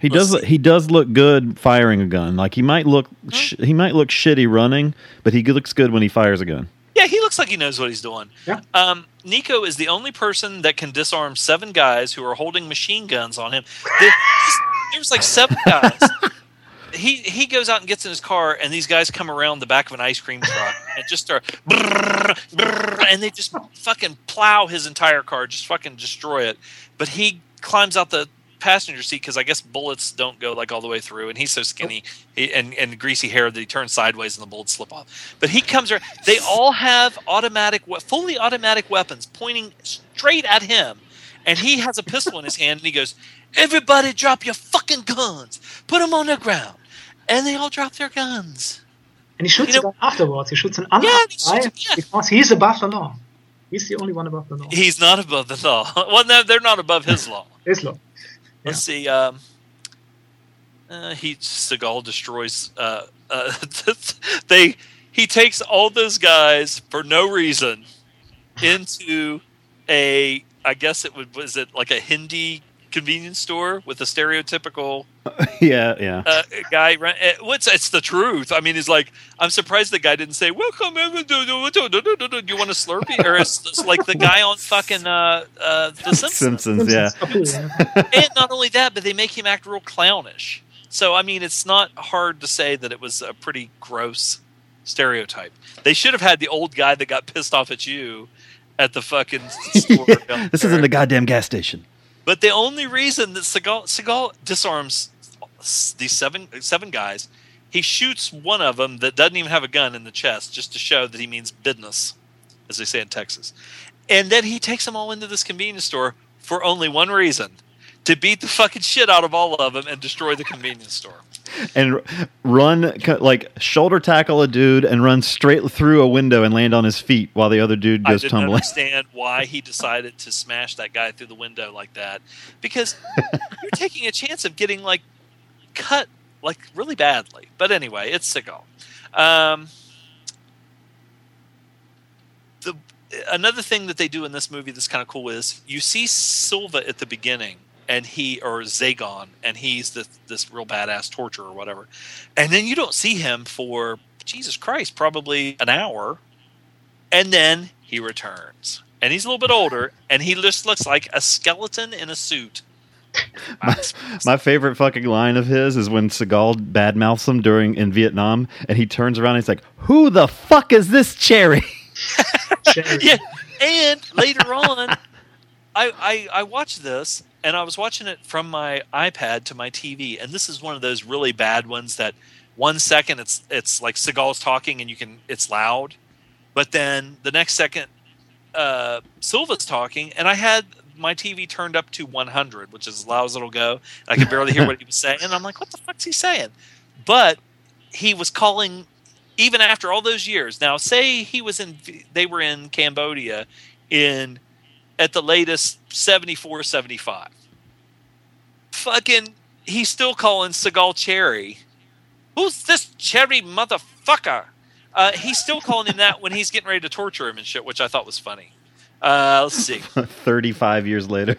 He does. see. He does look good firing a gun. Like he might look. Hmm? Sh- he might look shitty running, but he looks good when he fires a gun. Yeah, he looks like he knows what he's doing. Yeah. Um, Nico is the only person that can disarm seven guys who are holding machine guns on him. There- There's like seven guys. [LAUGHS] he he goes out and gets in his car, and these guys come around the back of an ice cream truck and just start, brrr, brrr, and they just fucking plow his entire car, just fucking destroy it. But he climbs out the passenger seat because I guess bullets don't go like all the way through, and he's so skinny he, and and greasy hair that he turns sideways and the bullets slip off. But he comes around. They all have automatic, fully automatic weapons pointing straight at him, and he has a pistol in his hand, and he goes, "Everybody, drop your fucking guns. Put them on the ground." And they all drop their guns. And he shoots You know- afterwards. He shoots an Yeah, guy yeah. because he's above the law. He's the only one above the law. He's not above the law. [LAUGHS] Well, no, they're not above his law. His law. Let's see. Um, uh, he Seagal destroys. Uh, uh, [LAUGHS] they he takes all those guys for no reason into a. I guess it would was it like a Hindi convenience store with a stereotypical [LAUGHS] yeah, yeah. uh, guy. run- uh, What's it's the truth? I mean, he's like, I'm surprised the guy didn't say, "Welcome, everyone, do do- do- do- do- do- do- do you want a Slurpee?" Or it's, it's like the guy on fucking uh, uh, The [LAUGHS] Simpsons. Simpsons. Yeah. Simpsons. [LAUGHS] Apu, yeah. and not only that, but they make him act real clownish. So I mean, it's not hard to say that it was a pretty gross stereotype. They should have had the old guy that got pissed off at you at the fucking store. down This there. isn't the goddamn gas station. But the only reason that Seagal, Seagal disarms these seven seven guys, he shoots one of them that doesn't even have a gun in the chest, just to show that he means business, as they say in Texas. And then he takes them all into this convenience store for only one reason: to beat the fucking shit out of all of them and destroy the convenience store. And run like shoulder tackle a dude and run straight through a window and land on his feet while the other dude goes tumbling. I didn't tumbling. understand why he decided to smash that guy through the window like that. Because [LAUGHS] you're taking a chance of getting like cut like really badly. But anyway, it's Seagal. Um, the another thing that they do in this movie that's kind of cool is you see Silva at the beginning and he or Zagon and he's this this real badass torturer or whatever. And then you don't see him for Jesus Christ, probably an hour and then he returns and he's a little bit older and he just looks like a skeleton in a suit [LAUGHS] My favorite fucking line of his is when Seagal badmouths him during in Vietnam, and he turns around and he's like, "Who the fuck is this cherry?" [LAUGHS] Cherry. [LAUGHS] yeah and later on I, I i watched this and i was watching it from my ipad to my tv and this is one of those really bad ones that one second it's it's like Seagal's talking and you can it's loud but then the next second uh silva's talking and i had my tv turned up to 100 which is as loud as it'll go. I could barely hear what he was saying and i'm like what the fuck's he saying? But he was calling even after all those years. Now say he was in they were in cambodia in at the latest 74, 75. Fucking, he's still calling Seagal Cherry. Who's this cherry motherfucker? Uh, he's still calling him that when he's getting ready to torture him and shit, which I thought was funny. Uh, let's see. [LAUGHS] 35 years later.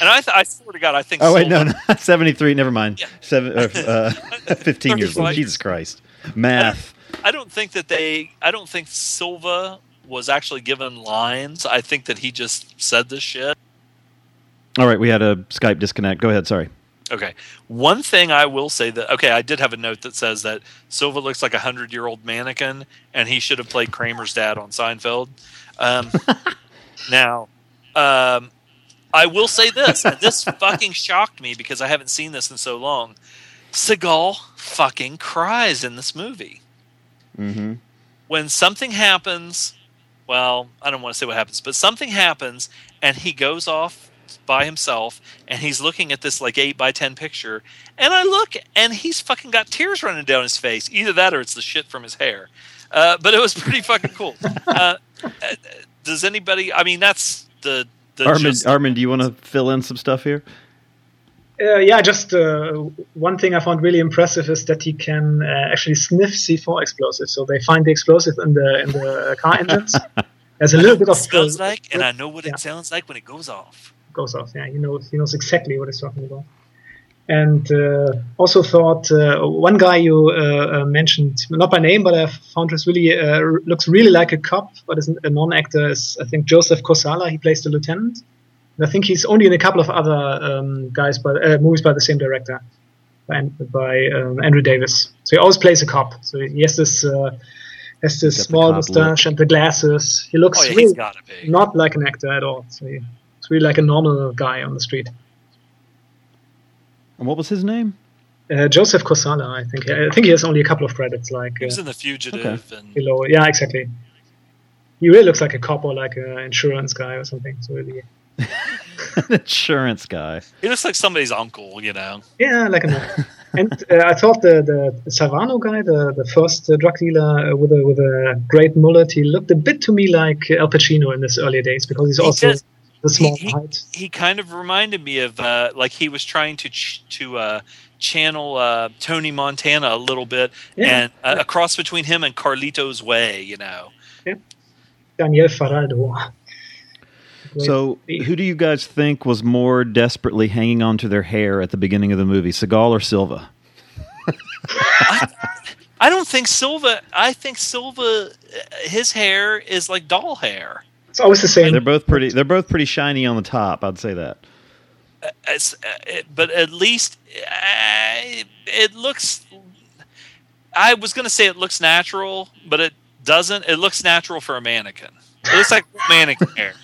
And I, th- I swear to God, I think. Oh, wait, no, no. [LAUGHS] 73. Never mind. Yeah. Seven, uh, uh, [LAUGHS] 15 years later. 35. Jesus Christ. Math. I don't think that they. I don't think Silva was actually given lines. I think that he just said this shit. All right, we had a Skype disconnect. Go ahead. Sorry. Okay. One thing I will say that okay, I did have a note that says that Silva looks like a hundred year old mannequin, and he should have played Kramer's dad on Seinfeld. Um, [LAUGHS] now, um, I will say this, and this fucking shocked me because I haven't seen this in so long. Seagal fucking cries in this movie Mm-hmm. when something happens, well, I don't want to say what happens, but something happens and he goes off by himself and he's looking at this like 8 by 10 picture and I look and he's fucking got tears running down his face. Either that or it's the shit from his hair. Uh, but it was [LAUGHS] pretty fucking cool. Uh, uh, does anybody I mean that's the the Armin, gist- Armin, do you want to fill in some stuff here? Uh, yeah, just uh, one thing I found really impressive is that he can uh, actually sniff C4 explosives. So they find the explosive in the in the car engines. [LAUGHS] There's a little bit of smells like and I know what it sounds like when it goes off. Goes off. Yeah, he knows he knows exactly what he's talking about. And uh, also thought uh, one guy you uh, uh, mentioned, not by name, but I found was really uh, looks really like a cop, but is a non-actor. Is I think Joseph Kosala. He plays the lieutenant. And I think he's only in a couple of other um, guys, by uh, movies by the same director, by, by um, Andrew Davis. So he always plays a cop. So he has this uh, has this small mustache and the glasses. He looks Oh, yeah, really not like an actor at all. So he, really like a normal guy on the street. And what was his name? Uh, Joseph Kosala, I think. I think he has only a couple of credits, like He was uh, in The Fugitive and below. Yeah, exactly. He really looks like a cop or like an insurance guy or something. So really, [LAUGHS] An insurance guy. he looks like somebody's uncle, you know. yeah, like a. [LAUGHS] and uh, I thought the the Savano guy, the the first uh, drug dealer uh, with a with a great mullet, he looked a bit to me like Al Pacino in his earlier days because he's He also did. The small he, height. he kind of reminded me of uh, like he was trying to ch- to uh, channel uh, Tony Montana a little bit, Yeah. and uh, a cross between him and Carlito's Way, you know. Daniel Faraldo. Great. So, who do you guys think was more desperately hanging on to their hair at the beginning of the movie, Seagal or Silva? I don't think Silva. I think Silva, uh, his hair is like doll hair. It's always the same. They're both pretty. They're both pretty shiny on the top. I'd say that. It's, uh, it, but at least uh, it looks. I was going to say it looks natural, but it doesn't. It looks natural for a mannequin. It looks like mannequin hair.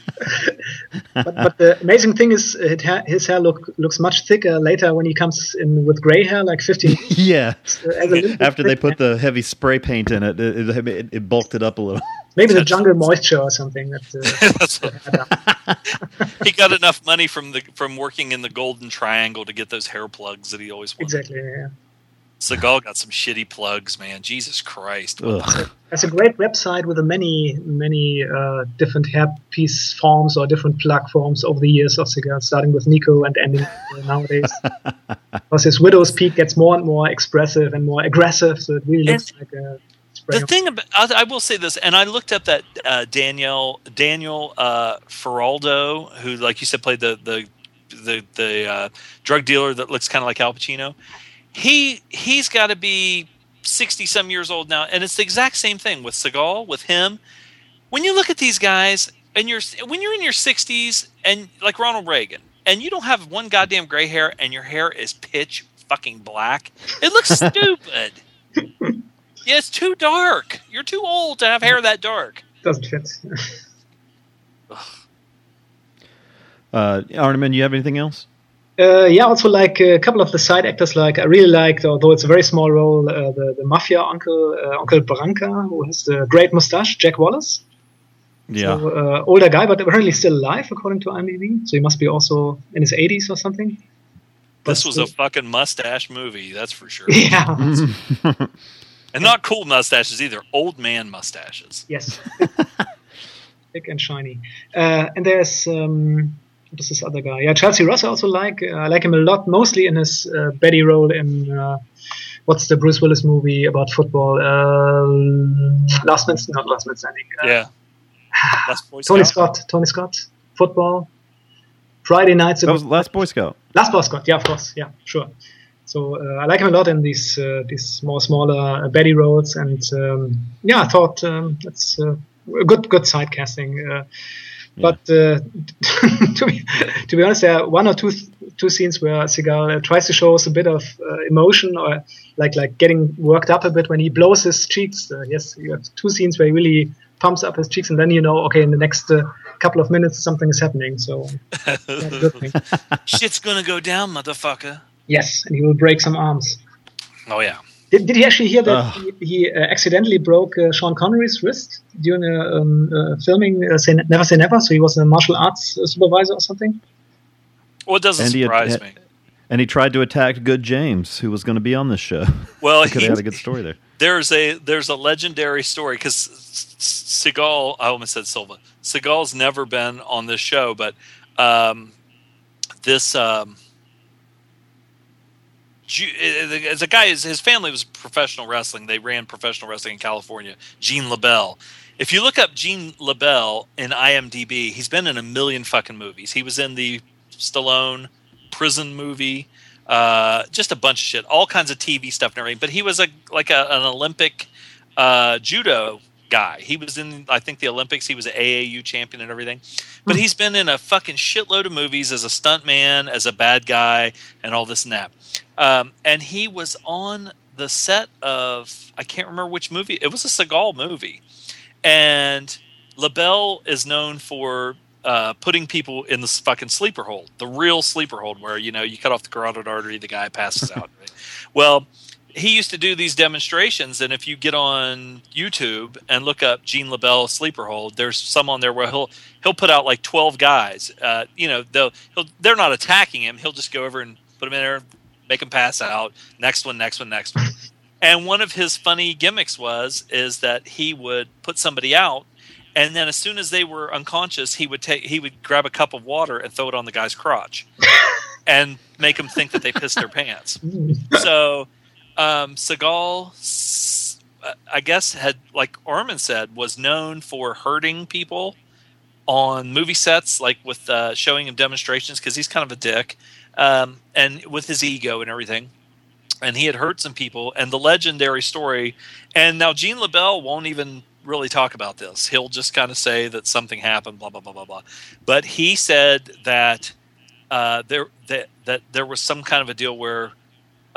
But, but the amazing thing is, it ha- his hair look looks much thicker later when he comes in with gray hair, like 15. [LAUGHS] Yeah. as a little bit After they thicker. put the heavy spray paint in it, it, it, it bulked it up a little. maybe the [LAUGHS] jungle moisture or something. That, uh, [LAUGHS] he got enough money from the from working in the Golden Triangle to get those hair plugs that he always wanted. exactly. Yeah. Seagal got some shitty plugs, man. Jesus Christ. That's a great website with a many many uh, different hairpiece forms or different plug forms over the years of Seagal, starting with Nico and ending nowadays. [LAUGHS] because his widow's peak gets more and more expressive and more aggressive, so it really looks like a spray. The thing about I, I will say this, and I looked up that uh, Daniel Daniel uh, Faraldo, who, like you said, played the the the, the uh, drug dealer that looks kind of like Al Pacino. He he's got to be sixty some years old now, and it's the exact same thing with Seagal with him. When you look at these guys, and you're when you're in your sixties, and like Ronald Reagan, and you don't have one goddamn gray hair, and your hair is pitch fucking black, it looks [LAUGHS] stupid. Yeah, it's too dark. You're too old to have hair that dark. Doesn't fit. Uh, Arneman, you have anything else? Uh, yeah, also like a couple of the side actors, like I really liked, although it's a very small role, uh, the, the mafia uncle, uh, Uncle Branca, who has the great mustache, Jack Wallace. Yeah. So, uh, older guy, but apparently still alive, according to IMDb. So he must be also in his 80s or something. But This was a fucking mustache movie, that's for sure. [LAUGHS] Yeah. [LAUGHS] And not cool mustaches either, old man mustaches. Yes. [LAUGHS] big and shiny. Uh, and there's um, what is this other guy? Yeah, Chelcie Ross I also like. Uh, I like him a lot, mostly in his uh, Betty role in uh, what's the Bruce Willis movie about football? Um, Last Man, not Last Man Standing. Uh, Yeah. [SIGHS] Last Boy Tony Scout? Scott. Tony Scott. Football. Friday nights. That was Last Boy Scout. Last Boy Scout. Yeah, of course. Yeah, sure. So uh, I like him a lot in these uh, these more smaller uh, Betty roles, and um, yeah, I thought um, that's uh, a good good side casting. Uh, But uh, [LAUGHS] to be to be honest, there are one or two two scenes where Seagal uh, tries to show us a bit of uh, emotion or like like getting worked up a bit when he blows his cheeks. Uh, yes, you have two scenes where he really pumps up his cheeks, and then you know, okay, in the next uh, couple of minutes something is happening. So [LAUGHS] yeah, good thing. Shit's gonna go down, motherfucker. Yes, and he will break some arms. Oh yeah. Did, did he actually hear that Ugh. he, he uh, accidentally broke uh, Sean Connery's wrist during a um, uh, filming uh, say, Never Say Never? So he was a martial arts uh, supervisor or something? Well, it doesn't And surprise had- me. And he tried to attack Good James, who was going to be on this show. Well, [LAUGHS] he could have had a good story there. [LAUGHS] there's a there's a legendary story because Seagal I almost said Silva Seagal's never been on this show, but um, this um, Ju- as a guy his, his family was professional wrestling. They ran professional wrestling in California. Gene LeBell. If you look up Gene LeBell in IMDb, he's been in a million fucking movies. He was in the Stallone prison movie, uh, just a bunch of shit, all kinds of TV stuff and everything. But he was a like a, an Olympic uh, judo guy. He was in, I think, the Olympics. He was an AAU champion and everything. But he's been in a fucking shitload of movies as a stuntman, as a bad guy, and all this and that. Um, and he was on the set of I can't remember which movie. It was a Seagal movie, and LeBell is known for uh, putting people in the fucking sleeper hold, the real sleeper hold, where you know you cut off the carotid artery, the guy passes [LAUGHS] out. Right? Well, he used to do these demonstrations, and if you get on YouTube and look up Gene LeBell sleeper hold, there's some on there where he'll he'll put out like twelve guys. Uh, you know, they'll he'll, they're not attacking him. He'll just go over and put them in there, make them pass out. Next one, next one, next one. And one of his funny gimmicks was is that he would put somebody out, and then as soon as they were unconscious, he would take he would grab a cup of water and throw it on the guy's crotch, [LAUGHS] and make them think that they pissed their pants. [LAUGHS] So, um, Seagal, I guess, had like Armin said, was known for hurting people on movie sets, like with uh, showing him demonstrations because he's kind of a dick, um, and with his ego and everything. And he had hurt some people, and the legendary story. And now Gene LeBell won't even really talk about this. He'll just kind of say that something happened, blah blah blah blah blah. But he said that uh, there that that there was some kind of a deal where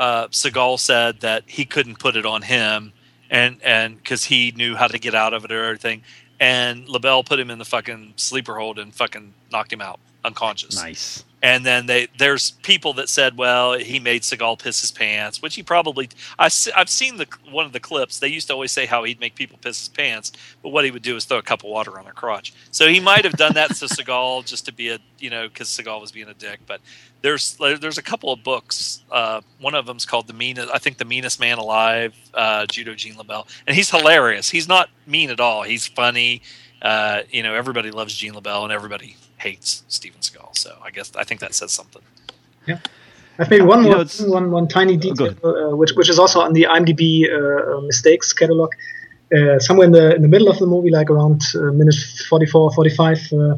uh, Seagal said that he couldn't put it on him, and and because he knew how to get out of it or everything, and LeBell put him in the fucking sleeper hold and fucking knocked him out unconscious. Nice. And then they there's people that said, well, he made Seagal piss his pants, which he probably. I, I've seen the one of the clips. They used to always say how he'd make people piss his pants, but what he would do is throw a cup of water on their crotch. So he might have done that to [LAUGHS] Seagal just to be a you know because Seagal was being a dick. But there's there's a couple of books. Uh, one of them's called the meanest. I think the meanest man alive, uh, Judo Gene LeBell, and he's hilarious. He's not mean at all. He's funny. Uh, you know, everybody loves Gene LeBell, and everybody hates Steven Seagal. So I guess I think that says something. Yeah. I've maybe one You more know, it's- one one tiny detail, uh, which which is also on the IMDb uh, uh, mistakes catalog. Uh, somewhere in the in the middle of the movie, like around uh, minute 44, 45, uh,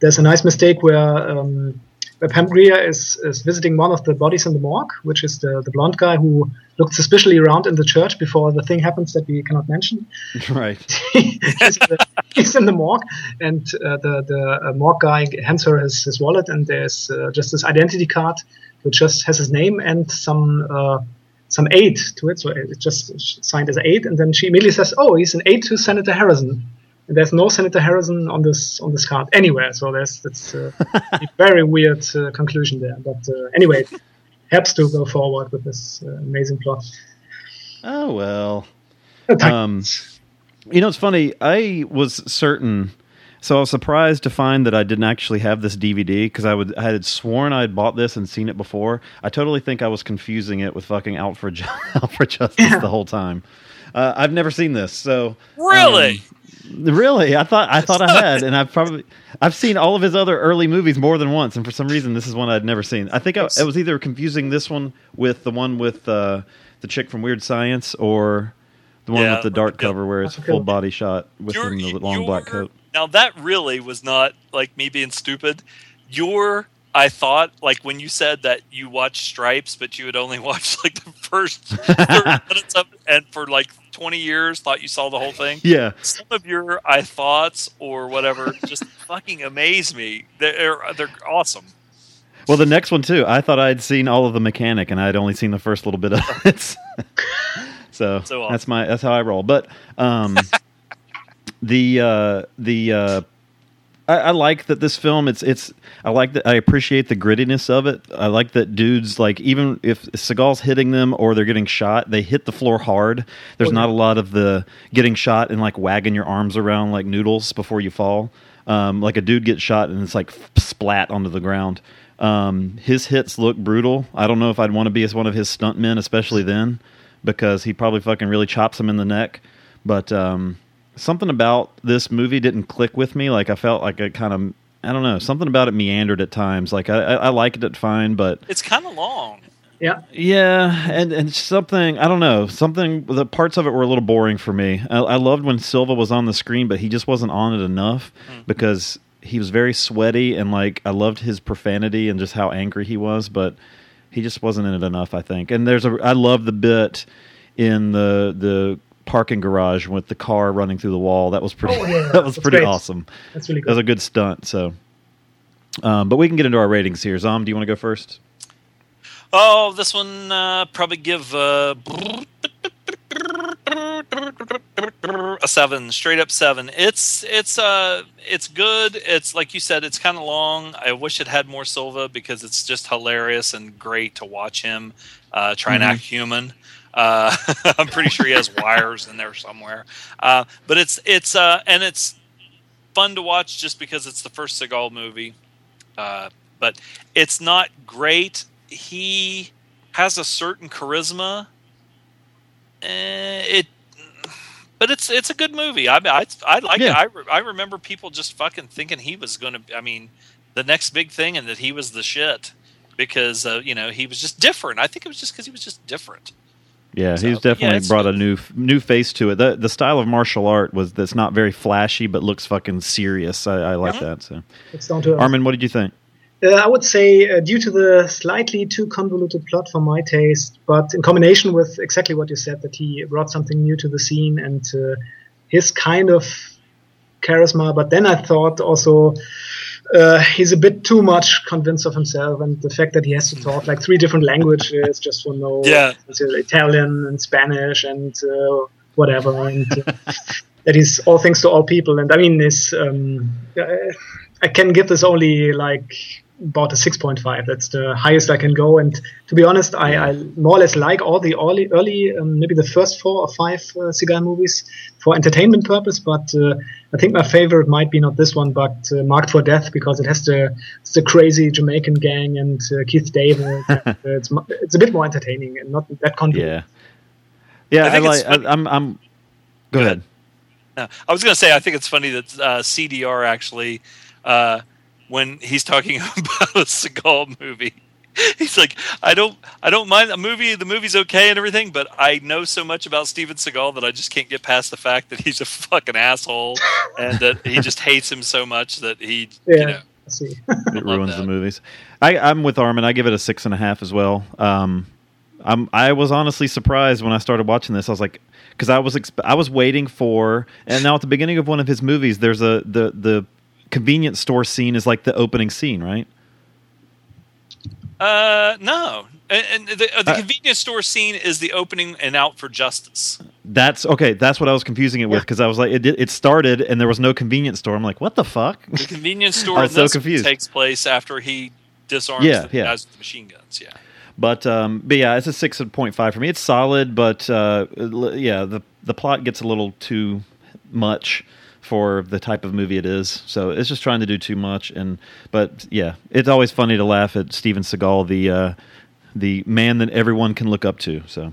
there's a nice mistake where um, where Pam Grier is is visiting one of the bodies in the morgue, which is the the blonde guy who looked suspiciously around in the church before the thing happens that we cannot mention. [LAUGHS] right. [LAUGHS] he's, in the, he's in the morgue, and uh, the the uh, morgue guy hands her his, his wallet, and there's uh, just this identity card which just has his name and some uh, some aid to it. So it's just signed as aid, and then she immediately says, "Oh, he's an aide to Senator Harrison." And there's no Senator Harrison on this on this card anywhere. So there's that's uh, a [LAUGHS] very weird uh, conclusion there. But uh, anyway, it helps to go forward with this uh, amazing plot. Oh well. Uh, Um, you know, it's funny. I was certain, so I was surprised to find that I didn't actually have this DVD because I would I had sworn I had bought this and seen it before. I totally think I was confusing it with fucking Out for Ju- [LAUGHS] Out for Justice the whole time. uh, I've never seen this, so Really? um, really, I thought I thought I [LAUGHS] had, and I've probably I've seen all of his other early movies more than once, and for some reason, this is one I'd never seen. I think I, it was either confusing this one with the one with uh, the chick from Weird Science, or the one Yeah, with the dark cover where it's That's full body shot with the long black coat. Now that really was not like me being stupid. Your I thought like when you said that you watched Stripes, but you had only [LAUGHS] watched like the first thirty [LAUGHS] minutes of it, and for like twenty years thought you saw the whole thing. [LAUGHS] Yeah. Some of your I thoughts or whatever just [LAUGHS] fucking amaze me. They're they're awesome. Well, the next one too. I thought I'd seen all of the mechanic, and I'd only seen the first little bit of it. [LAUGHS] so So awesome. that's my that's how I roll. But um, the uh, the uh, I, I like that this film. It's it's I like that I appreciate the grittiness of it. I like that dudes like even if Seagal's hitting them or they're getting shot, they hit the floor hard. There's not a lot of the getting shot and like wagging your arms around like noodles before you fall. Um, like a dude gets shot and it's like splat onto the ground. Um, his hits look brutal. I don't know if I'd want to be as one of his stuntmen, especially then, because he probably fucking really chops him in the neck. But um, something about this movie didn't click with me. Like I felt like it kind of, I don't know, something about it meandered at times. Like I, I, I liked it fine, but It's kind of long. Yeah. yeah, and and something I don't know, something the parts of it were a little boring for me. I, I loved when Silva was on the screen, but he just wasn't on it enough hmm. because he was very sweaty and like I loved his profanity and just how angry he was, but he just wasn't in it enough. I think. And there's a I love the bit in the the parking garage with the car running through the wall. That was pretty. Oh, yeah, [LAUGHS] that was that's pretty great. awesome. That's really That was a good stunt. So. Um, but we can get into our ratings here. Zom, do you want to go first? Oh, this one uh, probably give uh, a seven, straight up seven. It's it's uh it's good. It's like you said, it's kind of long. I wish it had more Silva because it's just hilarious and great to watch him uh, try and Mhm. act human. Uh, [LAUGHS] I'm pretty sure he has wires in there somewhere. Uh, but it's it's uh, and it's fun to watch just because it's the first Seagal movie. Uh, but it's not great. He has a certain charisma. Eh, it, but it's it's a good movie. I I, I like Yeah. it. I, re- I remember people just fucking thinking he was going to. I mean, the next big thing, and that he was the shit because uh, you know he was just different. I think it was just because he was just different. Yeah, So, he's but yeah, definitely brought a new new face to it. The the style of martial art was that's not very flashy, but looks fucking serious. I, I like Yeah. that. So, It's down to earth. Armin, what did you think? Uh, I would say, uh, due to the slightly too convoluted plot for my taste, but in combination with exactly what you said, that he brought something new to the scene and uh, his kind of charisma. But then I thought also uh, he's a bit too much convinced of himself, and the fact that he has to talk like three different languages just for no Yeah. Italian and Spanish and uh, whatever, and uh, [LAUGHS] that he's all things to all people. And I mean, is um, I can give this only like about a 6.5. That's the highest I can go. And to be honest, I, I more or less like all the early, early um, maybe the first four or five uh, Seagal movies for entertainment purpose. But uh, I think my favorite might be not this one, but uh, Marked for Death because it has the it's the crazy Jamaican gang and uh, Keith David. [LAUGHS] and, uh, it's it's a bit more entertaining and not that convoluted. Yeah, yeah. I I, think like. it's funny- I, I'm. I'm. Go ahead. No, I was going to say I think it's funny that uh, CDR actually, uh, when he's talking [LAUGHS] about a Seagal movie, he's like, I don't, I don't mind the movie. The movie's okay and everything, but I know so much about Steven Seagal that I just can't get past the fact that he's a [LAUGHS] fucking asshole and that he just hates him so much that he, Yeah, you know, see. [LAUGHS] it ruins the movies. I, I'm with Armin. I give it a six and a half as well. Um, I'm I was honestly surprised when I started watching this. I was like, because I was exp- I was waiting for, and now at the beginning of one of his movies, there's a the the convenience store scene is like the opening scene, right? uh, no. And, and the, uh, the Uh, convenience store scene is the opening and out for justice. That's okay. That's what I was confusing it with because I was like, it it started and there was no convenience store. I'm like, what the fuck? The convenience [LAUGHS] store I in was so this confused. takes place after he disarms Yeah, the yeah. guys with the machine guns. Yeah. But um, but yeah, it's a six point five for me. It's solid, but uh, yeah, the the plot gets a little too much for the type of movie it is. So it's just trying to do too much. And but yeah, it's always funny to laugh at Steven Seagal, the uh, the man that everyone can look up to. So.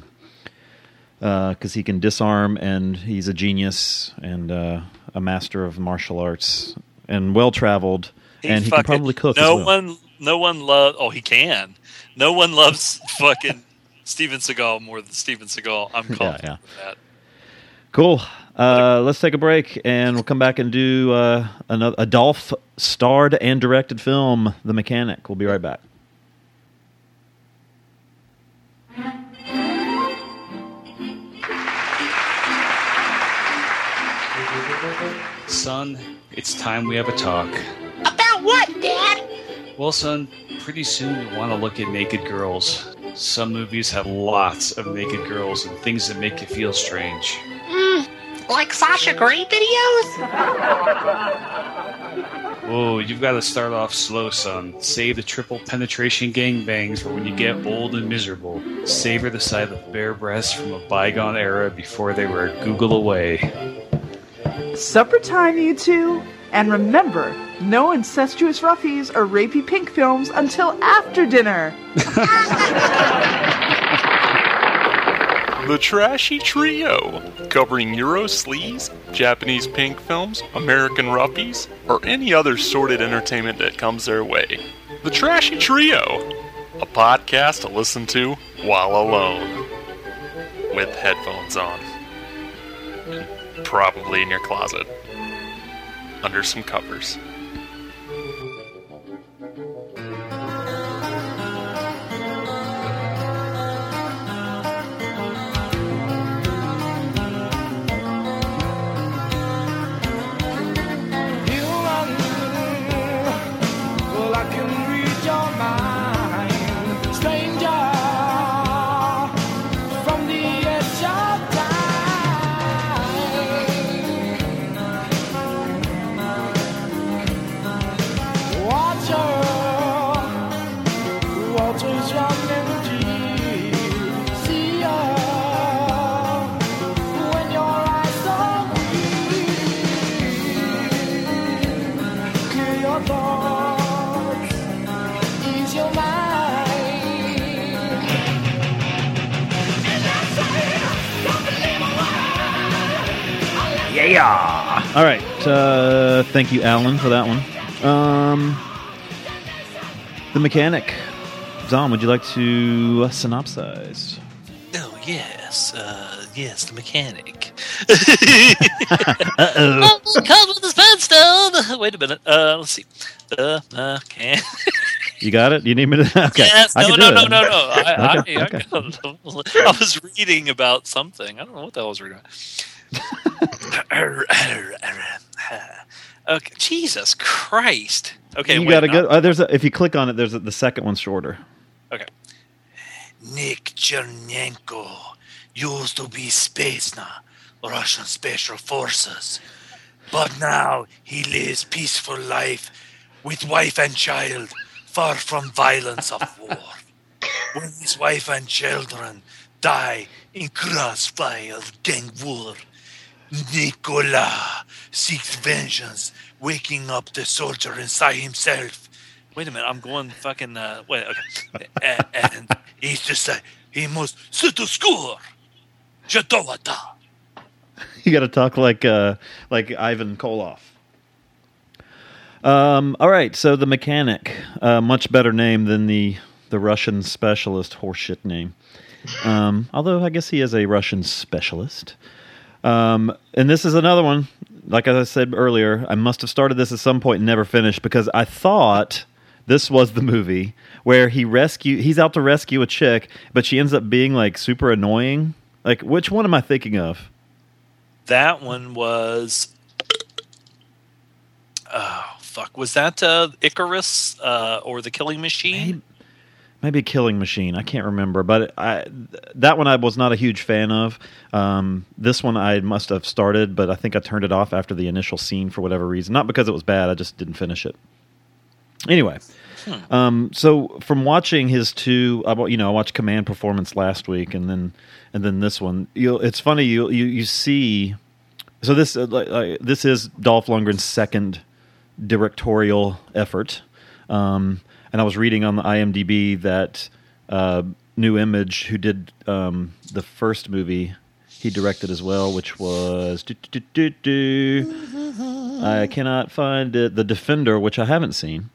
because he can disarm and he's a genius and uh, a master of martial arts and well traveled and he can probably cook. No as well. one, no one loves. Oh, he can. No one loves [LAUGHS] fucking Steven Seagal more than Steven Seagal. I'm [LAUGHS] Yeah, yeah. that. Cool. Uh, let's take a break and we'll come back and do uh, another a Dolph starred and directed film, The Mechanic. We'll be right back. Son, it's time we have a talk. About what, Dad? Well, son, pretty soon you'll want to look at naked girls. Some movies have lots of naked girls and things that make you feel strange. Mm, like Sasha Grey videos? oh, you've got to start off slow, son. Save the triple penetration gangbangs for when you get old and miserable. Savor the sight of bare breasts from a bygone era before they were a Google away. Supper time, you two. And remember, no incestuous roughies or rapey pink films until after dinner. [LAUGHS] The Trashy Trio, covering Euro sleaze, Japanese pink films, American roughies, or any other sordid entertainment that comes their way. The Trashy Trio, a podcast to listen to while alone, with headphones on, and probably in your closet, under some covers. Uh, thank you, Alan, for that one. Um, the mechanic. Dom, would you like to uh, synopsize? Oh yes, uh, yes, the mechanic. [LAUGHS] Uh-oh. Oh, come with this Flintstone. Wait a minute. Uh, let's see. The mechanic. You got it? You need me to? [LAUGHS] Okay. Yes. No, can no, no, no, no. I, Okay, I, okay. I, [LAUGHS] I was reading about something. I don't know what the hell I was reading about. [LAUGHS] okay. Jesus Christ. Okay. you wait, got a no. good. Uh, there's a, if you click on it, there's a, the second one's shorter. Okay. Nick Chernenko used to be Spetsnaz, Russian Special Forces. But now he lives peaceful life with wife and child, far from violence of war. [LAUGHS] when his wife and children die in crossfire of gang war, Nicola seeks vengeance, waking up the soldier inside himself. Wait a minute, I'm going fucking. Uh, wait, okay. [LAUGHS] and, and he's just like, he must sit to score. Jadowata. You got to talk like uh, like Ivan Koloff. Um, all right, so the mechanic, uh, much better name than the the Russian specialist horseshit name. Um, although I guess he is a Russian specialist. Um, and this is another one. Like I said earlier, I must have started this at some point and never finished because I thought this was the movie where he rescue. He's out to rescue a chick, but she ends up being like super annoying. Like, which one am I thinking of? That one was. Oh fuck! Was that uh, Icarus uh, or the Killing Machine? Maybe Killing Machine. I can't remember, but I that one I was not a huge fan of. Um, this one I must have started, but I think I turned it off after the initial scene for whatever reason. Not because it was bad, I just didn't finish it. Anyway, um, so from watching his two, I, you know, I watched Command Performance last week, and then and then this one. It's funny you you you see. So this uh, this is Dolph Lundgren's second directorial effort. Um, and I was reading on the IMDb that uh, Nu Image, who did um, the first movie, he directed as well, which was do, do, do. I cannot find it. The Defender, which I haven't seen.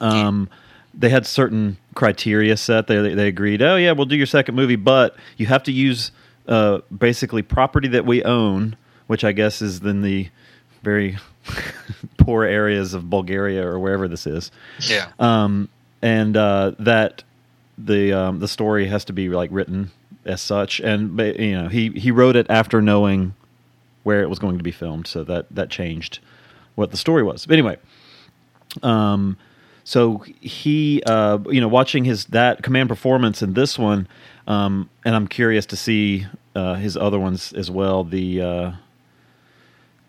Um, they had certain criteria set. They they agreed. Oh yeah, we'll do your second movie, but you have to use uh, basically property that we own, which I guess is then the very [LAUGHS] poor areas of Bulgaria or wherever this is. Yeah. Um, and uh, that the um, the story has to be like written as such, and you know he he wrote it after knowing where it was going to be filmed, so that that changed what the story was. But anyway, um, so he uh, you know watching his that command performance in this one, um, and I'm curious to see uh, his other ones as well. The uh,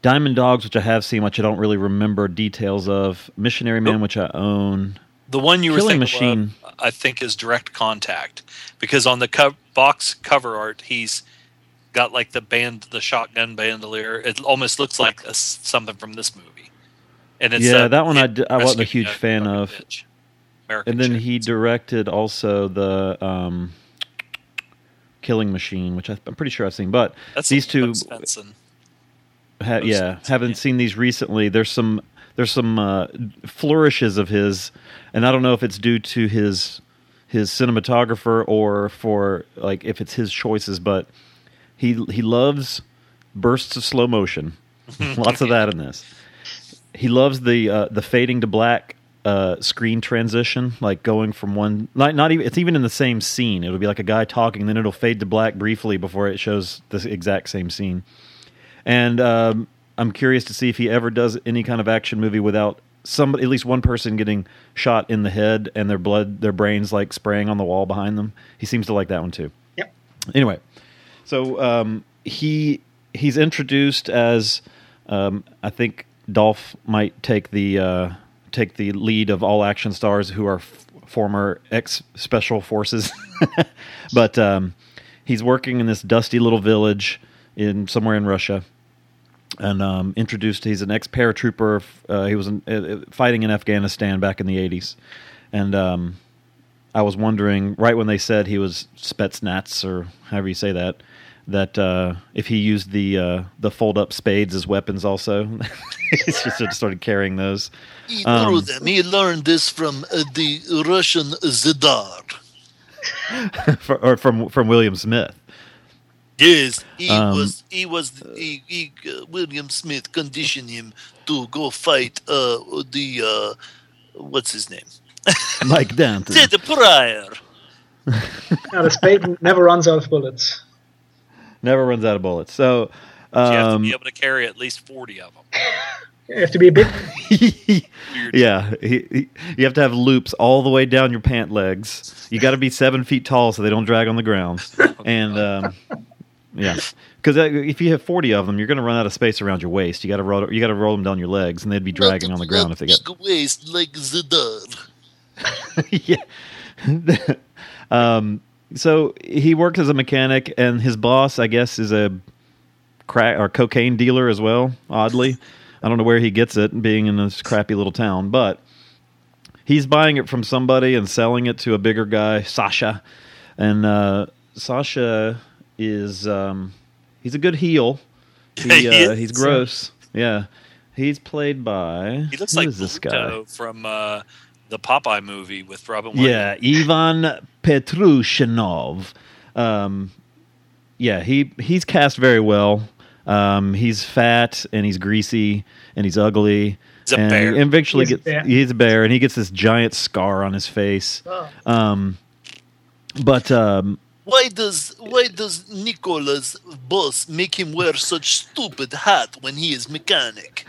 Diamond Dogs, which I have seen, which I don't really remember details of. Missionary Man, which I own. The one you were Killing thinking Machine. of, I think, is Direct Contact because on the co- box cover art, he's got like the band, the shotgun bandolier. It almost looks like a something from this movie. And it's yeah, uh, that one I, d- I wasn't a huge fan of. And then he directed also the um, Killing Machine, which I, I'm pretty sure I've seen. But That's these two, Svensson. Ha- yeah, haven't seen these recently. There's some there's some uh, flourishes of his, and I don't know if it's due to his his cinematographer or for like if it's his choices, but he he loves bursts of slow motion. [LAUGHS] Lots of that in this. He loves the uh, the fading to black uh, screen transition, like going from one not not even it's even in the same scene. It'll be like a guy talking, then it'll fade to black briefly before it shows the exact same scene. And um, I'm curious to see if he ever does any kind of action movie without some at least one person getting shot in the head and their blood, their brains like spraying on the wall behind them. He seems to like that one too. Yep. Anyway, so um, he he's introduced as um, I think Dolph might take the uh, take the lead of all action stars who are f- former ex special forces, [LAUGHS] but um, he's working in this dusty little village in somewhere in Russia. And um, introduced, he's an ex paratrooper. Uh, he was in, uh, fighting in Afghanistan back in the '80s, and um, I was wondering right when they said he was Spetsnaz or however you say that, that uh, if he used the uh, the fold up spades as weapons also. [LAUGHS] he just started carrying those. He Um, drew them. He learned this from uh, the Russian Zidar, [LAUGHS] or from from William Smith. Yes, he Um, was. He was. He, he, uh, William Smith conditioned him to go fight uh, the. Uh, what's his name? [LAUGHS] Mike Danton. The Prior. Yeah, [LAUGHS] the spade never runs out of bullets. Never runs out of bullets. So, you have to um, be able to carry at least forty of them. [LAUGHS] You have to be a bit. yeah, he, he, you have to have loops all the way down your pant legs. You got to be seven feet tall so they don't drag on the ground. And um, yeah, because if you have forty of them, you're going to run out of space around your waist. You got to roll. You got to roll them down your legs, and they'd be dragging on the ground if they get Big waist like Zadar. [LAUGHS] yeah. [LAUGHS] um, so he works as a mechanic, and his boss, I guess, is a crack or cocaine dealer as well. Oddly, I don't know where he gets it, being in this crappy little town, but he's buying it from somebody and selling it to a bigger guy, Sasha, and uh, Sasha is um, he's a good heel. [LAUGHS] He, He uh, he's gross. Yeah. He's played by He looks who like is this guy? From uh, the Popeye movie with Robin Yeah, Williams. Ivan Petrushinov. Um, yeah, he he's cast very well. Um, he's fat and he's greasy and he's ugly. He's a and, bear. and eventually He's a gets bear. he's a bear and he gets this giant scar on his face. Oh. Um, but um, Why does why does Nicola's boss make him wear such stupid hat when he is mechanic?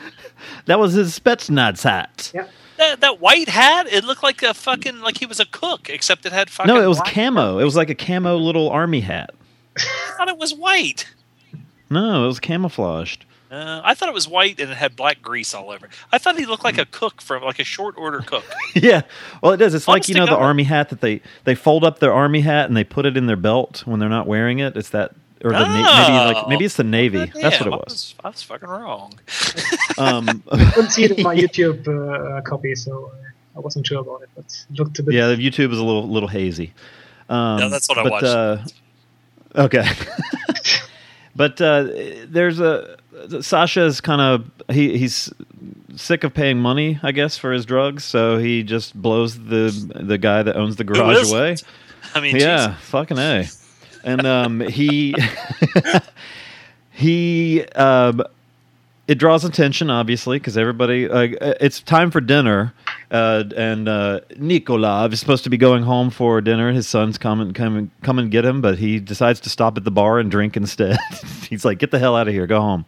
that was his Spetsnaz hat. That, that white hat, it looked like a fucking like he was a cook, except it had fucking. No, it was black- camo. It was like a camo little army hat. I thought it was white. No, it was camouflaged. Uh, I thought it was white and it had black grease all over. it. I thought he looked like a cook from like a short order cook. [LAUGHS] yeah. Well, it does. It's like you to know the God. army hat that they they fold up their army hat and they put it in their belt when they're not wearing it. It's that or the na- maybe like maybe it's the navy. That's what Damn, it I was. was. I was fucking wrong. [LAUGHS] Um, [LAUGHS] I couldn't see it in my YouTube uh, copy, so uh, I wasn't sure about it. But it looked a bit. yeah, the YouTube is a little little hazy. Um, No, that's what I but, watched. Uh, okay. But uh, there's a Sasha is kind of he he's sick of paying money, I guess, for his drugs, so he just blows the the guy that owns the garage away. [LAUGHS] I mean, yeah, Jesus. fucking a. And um, he [LAUGHS] he um, it draws attention, obviously, because everybody. Uh, it's time for dinner, uh, and uh, Nikolov is supposed to be going home for dinner. His son's coming, come, and come and get him, but he decides to stop at the bar and drink instead. [LAUGHS] He's like, "Get the hell out of here, go home."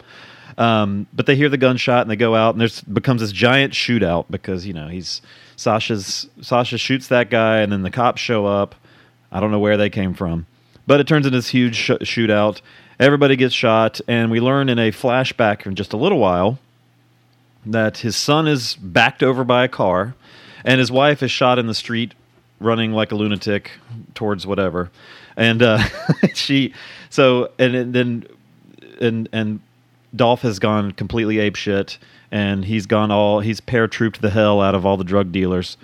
Um, but they hear the gunshot and they go out, and there's becomes this giant shootout because you know he's Sasha's Sasha shoots that guy, and then the cops show up. I don't know where they came from, but it turns into this huge sh- shootout. Everybody gets shot, and we learn in a flashback in just a little while that his son is backed over by a car, and his wife is shot in the street, running like a lunatic towards whatever, and uh, [LAUGHS] she so and, and then and and Dolph has gone completely ape shit, and he's gone all he's paratrooped the hell out of all the drug dealers,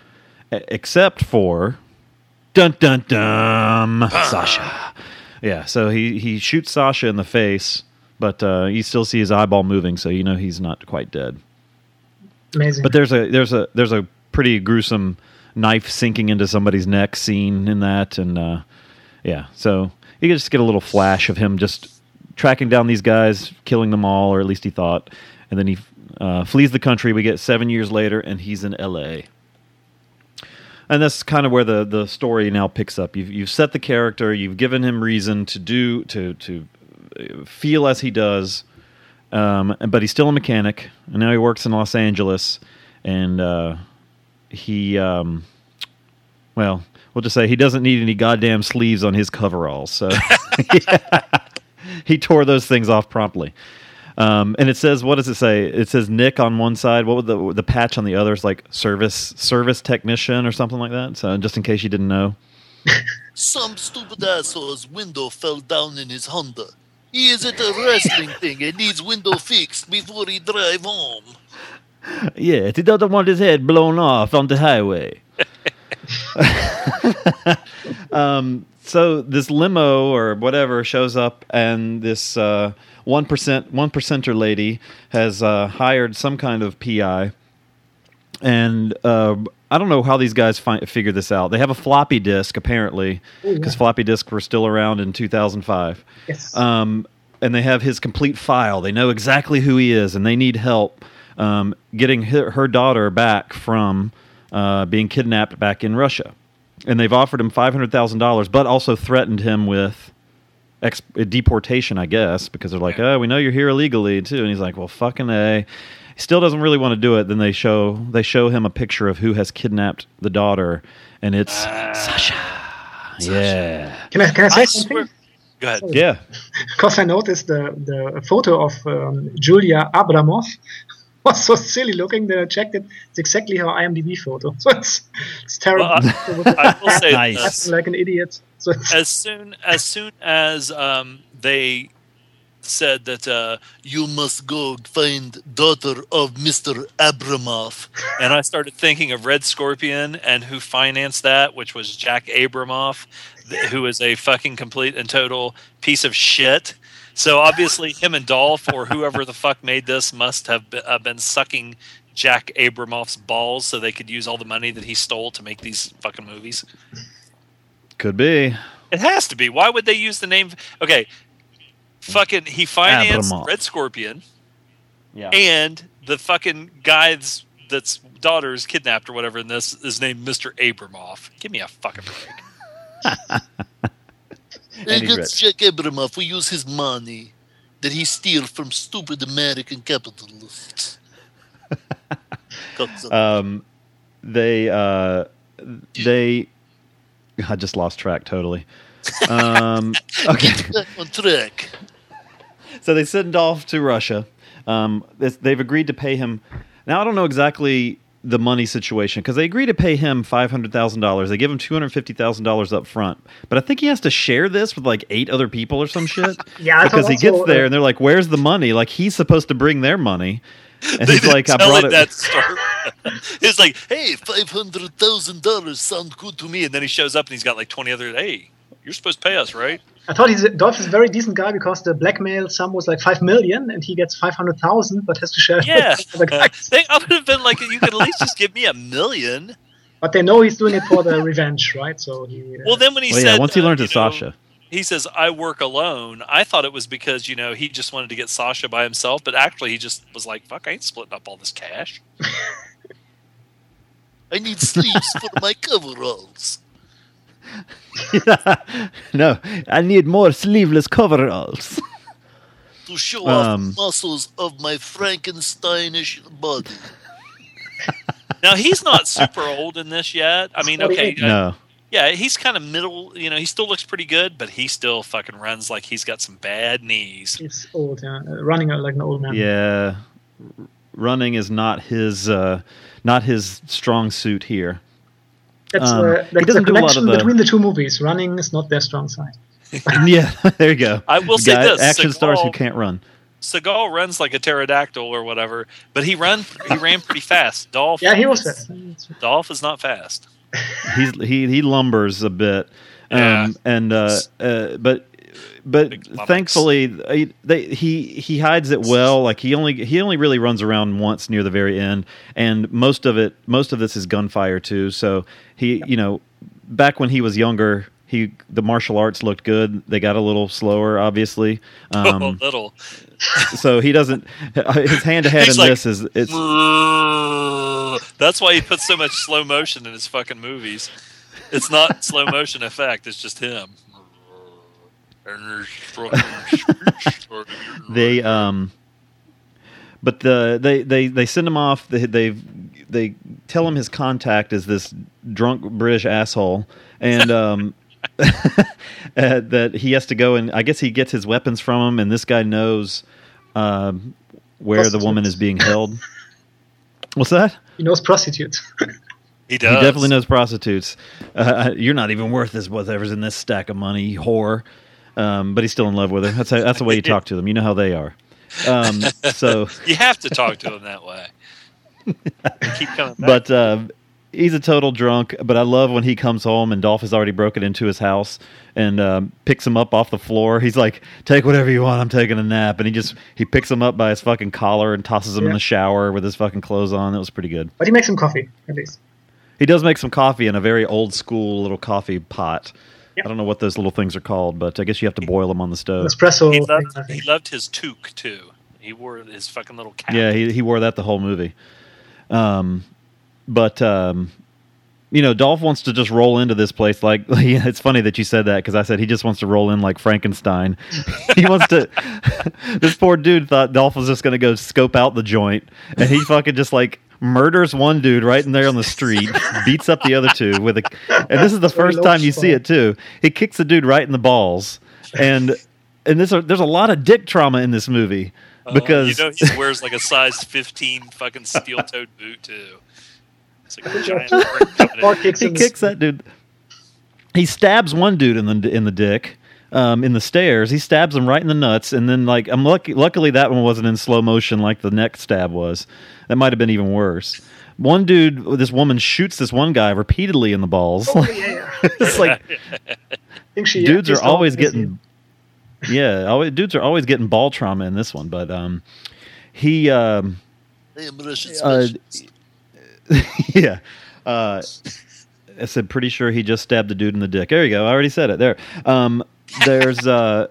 except for dun dun dun Sasha. Yeah, so he he shoots Sasha in the face, but uh, you still see his eyeball moving, so you know he's not quite dead. Amazing. But there's a there's a there's a pretty gruesome knife sinking into somebody's neck scene in that, and uh, yeah, so you can just get a little flash of him just tracking down these guys, killing them all, or at least he thought, and then he uh, flees the country. We get seven years later, and he's in L.A. And that's kind of where the, the story now picks up. You've, you've set the character, you've given him reason to do to to uh, feel as he does, um, but he's still a mechanic, and now he works in Los Angeles, and uh, he, um, well, we'll just say he doesn't need any goddamn sleeves on his coveralls, so [LAUGHS] he tore those things off promptly. Um, and it says, what does it say? It says Nick on one side. What would the the patch on the other is like service service technician or something like that. So just in case you didn't know, [LAUGHS] Some stupid asshole's window fell down in his Honda. He is at a wrestling thing and needs window fixed before he drive home. [LAUGHS] yeah, he doesn't want his head blown off on the highway. [LAUGHS] um, so this limo or whatever shows up, and this uh, one percent one percenter lady has uh, hired some kind of PI, and uh, I don't know how these guys fi- figure this out. They have a floppy disk apparently, because yeah. floppy disks were still around in two thousand five. Yes. Um, and they have his complete file. They know exactly who he is, and they need help um, getting her, her daughter back from uh, being kidnapped back in Russia. And they've offered him five hundred thousand dollars, but also threatened him with ex- deportation, I guess, because they're like, "Oh, we know you're here illegally too." And he's like, "Well, fucking a." He still doesn't really want to do it. Then they show they show him a picture of who has kidnapped the daughter, and it's Sasha. Yeah. Can I can I say I something? swear. Go ahead. Yeah. [LAUGHS] Because I noticed the the photo of um, Julia Abramov [LAUGHS] was so silly looking that I checked it. It's exactly her IMDb photo. [LAUGHS] So it's it's terrible. Well, I- I will say Nice. like an idiot. As soon as soon as um, they said that uh, You must go find daughter of Mr. Abramoff. and I started thinking of Red Scorpion and who financed that, which was Jack Abramoff, th- who is a fucking complete and total piece of shit. So obviously, him and Dolph or whoever the fuck made this must have uh, been sucking Jack Abramoff's balls so they could use all the money that he stole to make these fucking movies. Could be. It has to be. Why would they use the name? Okay, fucking he financed Abramoff. Red Scorpion, Yeah. and the fucking guy's that's daughter is kidnapped or whatever in this is named Mr. Abramoff. Give me a fucking break. [LAUGHS] And he's Against Jack Abramoff, we use his money that he steal from stupid American capitalists. [LAUGHS] Um, they uh, they [LAUGHS] I just lost track totally. [LAUGHS] Um, okay, Back on track. so they send off to Russia. Um, they've agreed to pay him. Now I don't know exactly the money situation because they agree to pay him five hundred thousand dollars. They give him two hundred fifty thousand dollars up front, but I think he has to share this with like eight other people or some shit. [LAUGHS] Yeah, because he gets there and they're like, "Where's the money?" Like he's supposed to bring their money, and They he's didn't like, "I tell brought it it." that story. [LAUGHS] it's like, Hey, five hundred thousand dollars sound good to me. and then he shows up and he's got like twenty other. Hey, You're supposed to pay us, right? I thought he's Dolph is a very decent guy because the blackmail sum was like five million, and he gets five hundred thousand, but has to share. Yeah. with the [LAUGHS] guys. they, I would have been like, you could at least just give me a million. But they know he's doing it for the revenge, right? So he. Uh, Well, then when he Well, said, yeah, once he uh, learns you it's know, Sasha. He says, "I work alone." I thought it was because you know he just wanted to get Sasha by himself, but actually he just was like, "Fuck, I ain't splitting up all this cash." [LAUGHS] I need sleeves for my coveralls. [LAUGHS] no, I need more sleeveless coveralls. [LAUGHS] to show Um, off muscles of my Frankensteinish body. Now he's not super old in this yet. I mean, okay, No. Yeah, he's kind of middle. You know, he still looks pretty good, but he still fucking runs like he's got some bad knees. He's old, yeah, uh, running like an old man. Yeah, R- running is not his uh, not his strong suit here. That's, Um, uh, that's the a lot connection the- between the two movies. Running is not their strong side. [LAUGHS] yeah, there you go. I will say Guy- this, action stars who can't run. Seagal runs like a pterodactyl or whatever, but he run he ran pretty fast. Dolph, Yeah, he was fast. Dolph is not fast. He's he he lumbers a bit, um, Yeah. and uh, uh, but but thankfully they, they, he he hides it well. Like he only he only really runs around once near the very end, and most of it most of this is gunfire too. So he you know back when he was younger. He the martial arts looked good. They got a little slower, obviously. [LAUGHS] a Um, little. so he doesn't. [LAUGHS] His hand to head in like, this is it's That's why he puts so much slow motion in his fucking movies. It's not slow motion effect. It's just him. they um but the they they they send him off they they they tell him his contact is this drunk british asshole and [LAUGHS] um [LAUGHS] uh, that he has to go and i guess he gets his weapons from him and this guy knows um where the woman is being held [LAUGHS] what's that He knows prostitutes. [LAUGHS] He does. he definitely knows prostitutes. Uh, you're not even worth this whatever's in this stack of money, whore. Um, but he's still in love with her. That's how, that's the way you [LAUGHS] talk to them. You know how they are. Um, so, [LAUGHS] you have to talk to them that way. Keep coming back. but uh, he's a total drunk. But I love when he comes home and Dolph has already broken into his house and um, picks him up off the floor. He's like, "Take whatever you want. I'm taking a nap." And he just he picks him up by his fucking collar and tosses him in the shower with his fucking clothes on. That was pretty good. But he makes some coffee, at least. He does make some coffee in a very old school little coffee pot. I don't know what those little things are called, but I guess you have to boil them on the stove. Espresso. he loved, he loved his toque too. He wore his fucking little cap. Yeah, he he wore that the whole movie. Um, but um, you know, Dolph wants to just roll into this place like [LAUGHS] yeah, it's funny that you said that because I said he just wants to roll in like Frankenstein. [LAUGHS] he wants to. [LAUGHS] this poor dude thought Dolph was just going to go scope out the joint, and he fucking just like murders one dude right in there on the street, beats up the other two with a. And this is the Very first time you see it too. He kicks the dude right in the balls, and and this there's a lot of dick trauma in this movie Uh, because you know he wears like a size fifteen fucking steel toed boot too. It's like a [LAUGHS] giant brick coming Or in. kicks he kicks that dude. He stabs one dude in the in the dick, um, in the stairs. He stabs him right in the nuts, and then like I'm lucky. Luckily, that one wasn't in slow motion like the neck stab was. That might have been even worse. One dude, this woman shoots this one guy repeatedly in the balls. Oh, yeah, [LAUGHS] yeah. it's like I [LAUGHS] think she, dudes yeah, are always always- getting yeah always, dudes are always getting ball trauma in this one but um he um I am Russian uh, specialist. [LAUGHS] yeah. Uh i said pretty sure he just stabbed the dude in the dick. There you go. I already said it. There. Um there's uh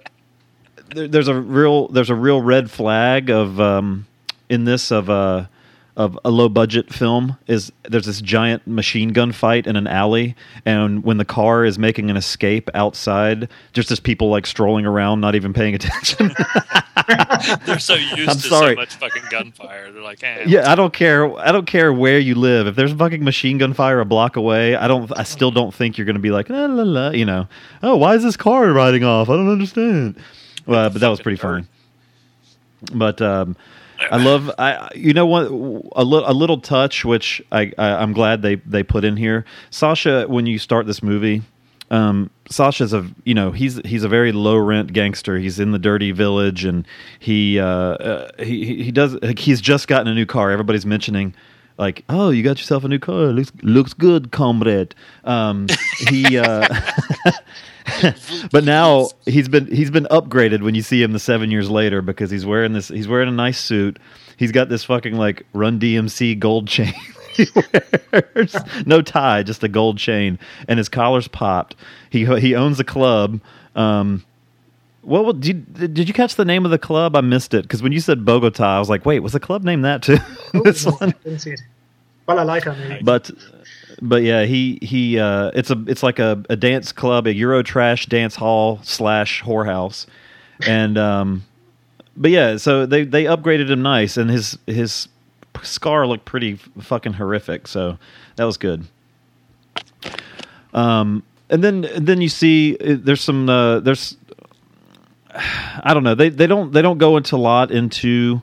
there, there's a real there's a real red flag of um in this of uh of a low budget film is there's this giant machine gun fight in an alley and when the car is making an escape outside just as people like strolling around not even paying [LAUGHS] attention. They're so used I'm to sorry. so much fucking gunfire. They're like, eh, yeah i don't care i don't care where you live. If there's fucking machine gun fire a block away i don't i still don't think you're gonna be like la la la you know. Oh why is this car riding off? I don't understand. Well but that was pretty funny. But um I love I you know what a little a little touch which I, I I'm glad they they put in here. Sasha when you start this movie, um, Sasha's a you know he's he's a very low rent gangster. He's in the dirty village and he uh, uh, he he- does he's just gotten a new car. Everybody's mentioning like, "Oh, you got yourself a new car. Looks looks good, comrade." Um, he, [LAUGHS] uh, [LAUGHS] but now he's been he's been upgraded when you see him the seven years later because he's wearing this. He's wearing a nice suit. He's got this fucking like Run DMC gold chain. [LAUGHS] he wears. no tie, just a gold chain, and his collar's popped. He he owns a club. Um, what well, did you, did you catch the name of the club? I missed it because when you said Bogota, I was like, wait, was the club named that too? [LAUGHS] this one, Didn't see it. Balalaika, maybe. but but yeah, he he uh, it's a it's like a, a dance club, a Euro trash dance hall slash whorehouse, and um, but yeah, so they they upgraded him nice, and his his scar looked pretty fucking horrific, so that was good. Um, and then and then you see uh, there's some uh, there's [SIGHS] I don't know they they don't they don't go into a lot into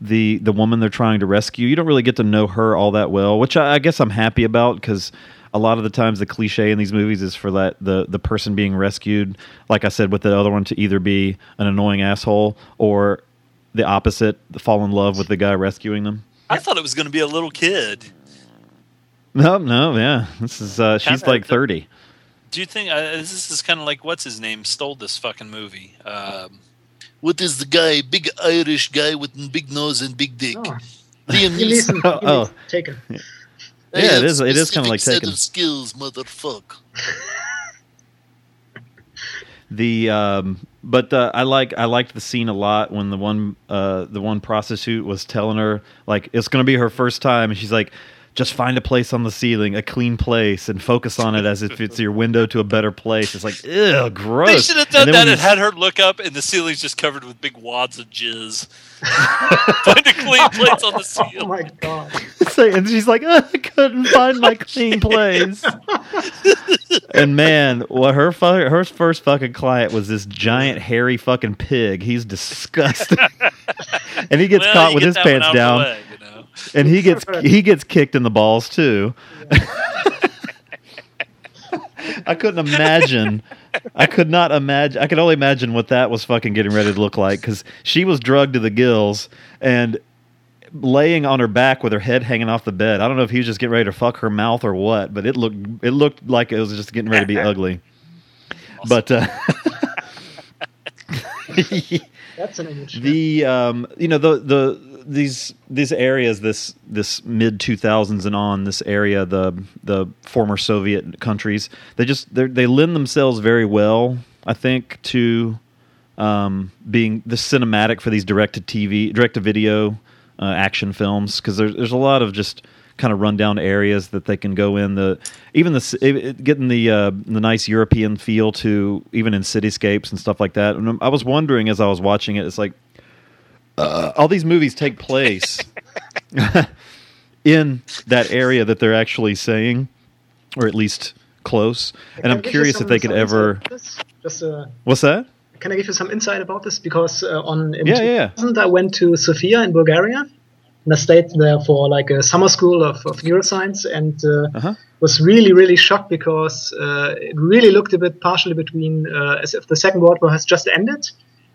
the the woman they're trying to rescue. You don't really get to know her all that well, which I, I guess I'm happy about because a lot of the times the cliche in these movies is for that the the person being rescued, like I said with the other one, to either be an annoying asshole or the opposite, fall in love with the guy rescuing them. I thought it was going to be a little kid. No, no, yeah, this is uh, she's like thirty. Do you think uh, this is kind of like what's his name stole this fucking movie? Um, What is the guy? Big Irish guy with a big nose and big dick. [LAUGHS] Oh. Liam Liam Neeson. Neeson, Oh, oh. taken. I Yeah, it is- it is kinda like set Taken. of skills, motherfucker. [LAUGHS] The um, but uh, I like I liked the scene a lot when the one uh, the one prostitute was telling her like it's going to be her first time, and she's like, just find a place on the ceiling, a clean place, and focus on it as if it's your window to a better place. It's like, ew, gross. they should have done And that when and you- had her look up, and the ceiling's just covered with big wads of jizz. [LAUGHS] Find a clean place on the [LAUGHS] oh ceiling. Oh my god. [LAUGHS] So- and she's like, I couldn't find my clean place. and man, what her fu- her first fucking client was this giant hairy fucking pig. He's disgusting, and he gets Well, caught with get his pants out of the down, way, you know? And he gets [LAUGHS] he gets kicked in the balls too. [LAUGHS] I couldn't imagine. I could not imagine. I could only imagine what that was fucking getting ready to look like because she was drugged to the gills and laying on her back with her head hanging off the bed. I don't know if he was just getting ready to fuck her mouth or what, but it looked it looked like it was just getting ready to be [LAUGHS] ugly. But uh, That's an image. the um, you know the the these these areas this this mid 2000s and on this area the the former Soviet countries they just they lend themselves very well I think to um, being the cinematic for these direct to TV direct to video uh, action films because there's there's a lot of just kind of rundown areas that they can go in the even the getting the uh, the nice European feel to even in cityscapes and stuff like that. And I was wondering as I was watching it, it's like uh, all these movies take place [LAUGHS] in that area that they're actually saying, or at least close. And I'm curious if they could ever. Just uh, What's that? can I give you some insight about this? Because uh, on in Yeah, yeah, 2000 I went to Sofia in Bulgaria, and I stayed there for like a summer school of, of neuroscience, and uh, Uh-huh. was really really shocked because uh, it really looked a bit partially between uh, as if the Second World War has just ended,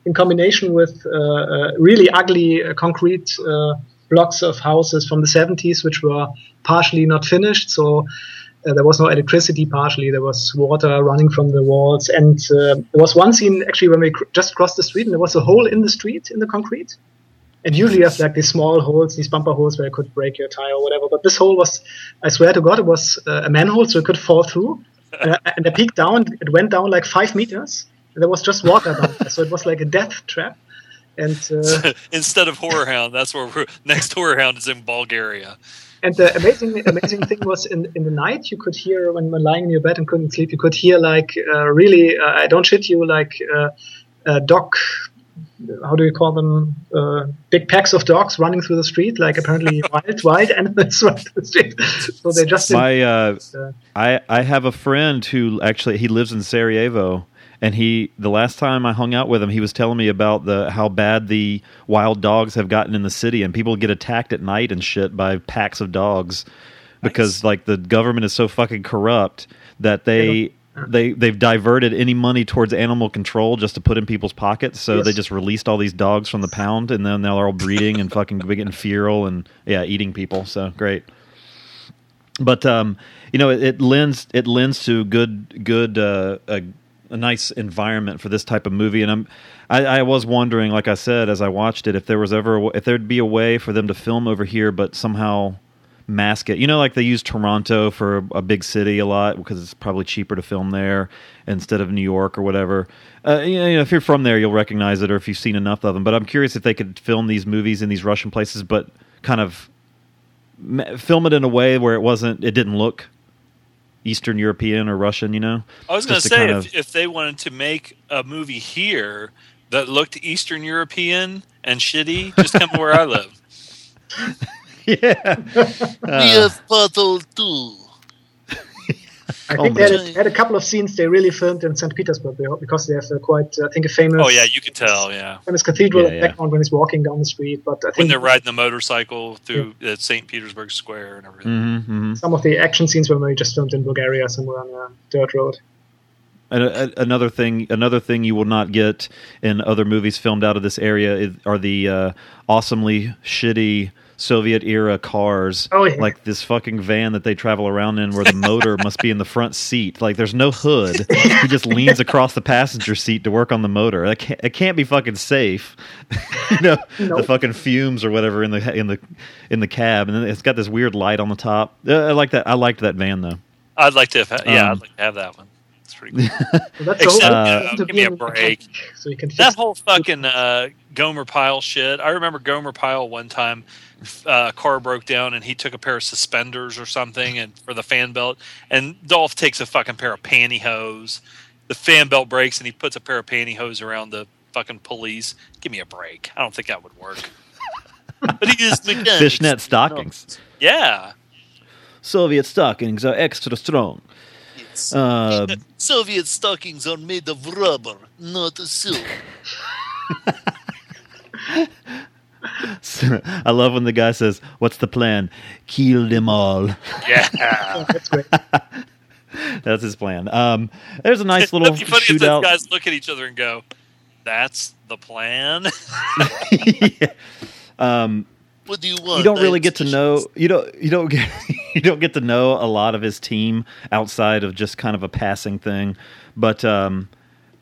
in combination with uh, uh, really ugly uh, concrete uh, blocks of houses from the 70s, which were partially not finished. So uh, there was no electricity. Partially there was water running from the walls, and uh, there was one scene actually when we cr- just crossed the street, and there was a hole in the street in the concrete. And usually you have like these small holes, these bumper holes where you could break your tire or whatever. But this hole was, I swear to God, it was uh, a manhole, so it could fall through. [LAUGHS] and, I- and I peeked down, it went down like five meters. And there was just water down there, so it was like a death trap. And uh, [LAUGHS] Instead of Horror Hound, that's where we're next Horror Hound is in Bulgaria. And the amazing, amazing thing was in, in the night you could hear when, when lying in your bed and couldn't sleep, you could hear like uh, really, uh, I don't shit you, like uh, uh, dog, how do you call them? Uh, big packs of dogs running through the street, like apparently [LAUGHS] wild, wild animals [LAUGHS] running through the street. So they just My uh, uh, I I have a friend who actually he lives in Sarajevo, and he the last time I hung out with him, he was telling me about the how bad the wild dogs have gotten in the city, and people get attacked at night and shit by packs of dogs because like the government is so fucking corrupt that they they they've diverted any money towards animal control just to put in people's pockets. So Yes. they just released all these dogs from the pound, and then they're all breeding and fucking [LAUGHS] getting feral and yeah, eating people. So great. But um, you know, it, it lends it lends to good good uh, a, a nice environment for this type of movie. And I'm I, I was wondering, like I said, as I watched it, if there was ever if there'd be a way for them to film over here, but somehow mask it. You know, like they use Toronto for a, big city a lot because it's probably cheaper to film there instead of New York or whatever. Uh, you know, if you're from there, you'll recognize it, or if you've seen enough of them. But I'm curious if they could film these movies in these Russian places, but kind of film it in a way where it wasn't, it didn't look Eastern European or Russian. You know, I was going to say, kind if, if they wanted to make a movie here that looked Eastern European and shitty, just come to where I live. [LAUGHS] yeah. [LAUGHS] we Uh, have pothole too. I Oh, think they had, a, had a couple of scenes they really filmed in St. Petersburg because they have uh, quite, I think, a famous, Oh yeah, you could tell. Yeah, famous cathedral Yeah, in yeah. background when he's walking down the street. But I when think they're riding the motorcycle through uh, St. Petersburg Square and everything. mhm, mhm. some of the action scenes were maybe just filmed in Bulgaria somewhere on a dirt road. And a, a- another thing, another thing you will not get in other movies filmed out of this area is, are the uh, awesomely shitty Soviet era cars. Oh, yeah. Like this fucking van that they travel around in, where the motor must be in the front seat. Like there's no hood. he just leans across the passenger seat to work on the motor. That can't, it can't be fucking safe. [LAUGHS] you know, the fucking fumes or whatever in the in the in the cab, and then it's got this weird light on the top. Uh, I like that. I liked that van though. I'd like to have, yeah, Um, I'd like to have that one. It's pretty cool. [LAUGHS] So that's Except, the uh, give me a break. So you can fix that whole fucking uh, Gomer Pyle shit. I remember Gomer Pyle one time. Uh, car broke down and he took a pair of suspenders or something and for the fan belt and Dolph takes a fucking pair of pantyhose the fan belt breaks and he puts a pair of pantyhose around the fucking pulleys give me a break I don't think that would work [LAUGHS] But he is mechanic. Fishnet stockings. yeah Soviet stockings are extra strong. Uh, [LAUGHS] Soviet stockings are made of rubber, not silk. [LAUGHS] I love when the guy says, "What's the plan? Kill them all." yeah That's great. [LAUGHS] That's his plan. Um, there's a nice little That'd be funny if those guys look at each other and go that's the plan [LAUGHS] [LAUGHS] um, What do you want? you don't really get to know you don't you don't get you don't get to know a lot of his team outside of just kind of a passing thing, but um,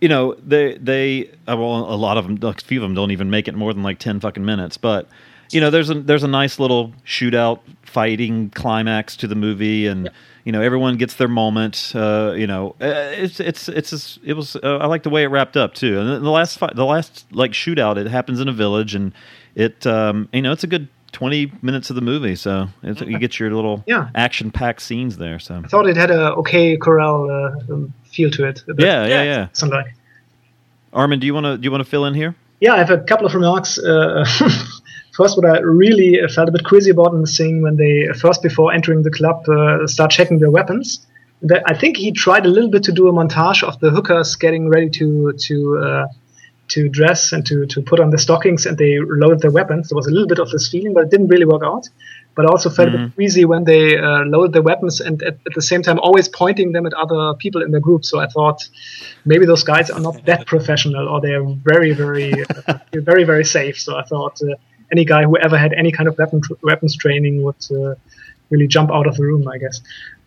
you know they they uh, well a lot of them a few of them don't even make it more than like ten fucking minutes, but you know there's a there's a nice little shootout fighting climax to the movie and. You know, everyone gets their moment. Uh, you know, uh, it's it's it's it was. Uh, I like the way it wrapped up too. And the last fight, the last like shootout, it happens in a village, and it um, you know it's a good twenty minutes of the movie. So it's, you get your little Yeah. action packed scenes there. So I thought it had a OK Corral uh, um, feel to it. yeah, yeah, yeah. Something like. Armin, do you want to do you want to fill in here? Yeah, I have a couple of remarks. Uh, [LAUGHS] first, what I really felt a bit crazy about in the scene when they first, before entering the club, uh, start checking their weapons. I think he tried a little bit to do a montage of the hookers getting ready to to uh, to dress and to, to put on the stockings, and they loaded their weapons. There was a little bit of this feeling, but it didn't really work out. But I also felt a bit queasy when they uh, loaded their weapons and at, at the same time always pointing them at other people in the group. So I thought maybe those guys are not that professional or they're very, very, uh, [LAUGHS] very, very safe. So I thought uh, any guy who ever had any kind of weapon weapons training would uh, really jump out of the room, I guess.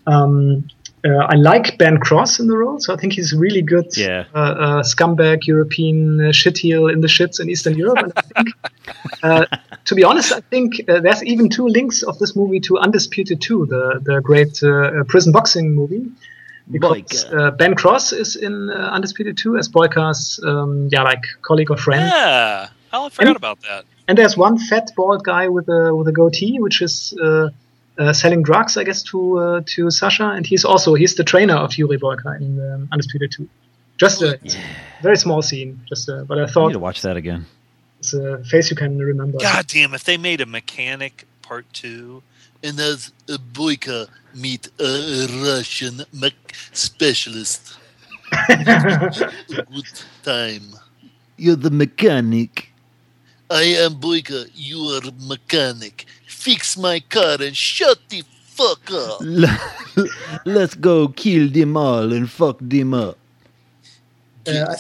Um, uh, I like Ben Cross in the role, so I think he's really good. Yeah. Uh, uh, scumbag European uh, shitheel in the shits in Eastern Europe. And I think, uh, to be honest, I think uh, there's even two links of this movie to Undisputed 2, the the great uh, prison boxing movie. Because uh, Ben Cross is in uh, Undisputed 2 as Boyka's, um, yeah, like colleague or friend. yeah I forgot about that And there's one fat bald guy with a with a goatee, which is uh, uh, selling drugs, I guess, to uh, to Sasha, and he's also he's the trainer of Yuri Boyka in um, Undisputed Two. Just a very small scene, just uh, but I I need thought to watch that again. it's a face you can remember. God damn! If they made a mechanic part two, And as a Boyka meet a Russian mech specialist. [LAUGHS] good time. You're the mechanic. I am Boyka, you are mechanic. Fix my car and shut the fuck up. [LAUGHS] Let's go kill them all and fuck them up. Uh, I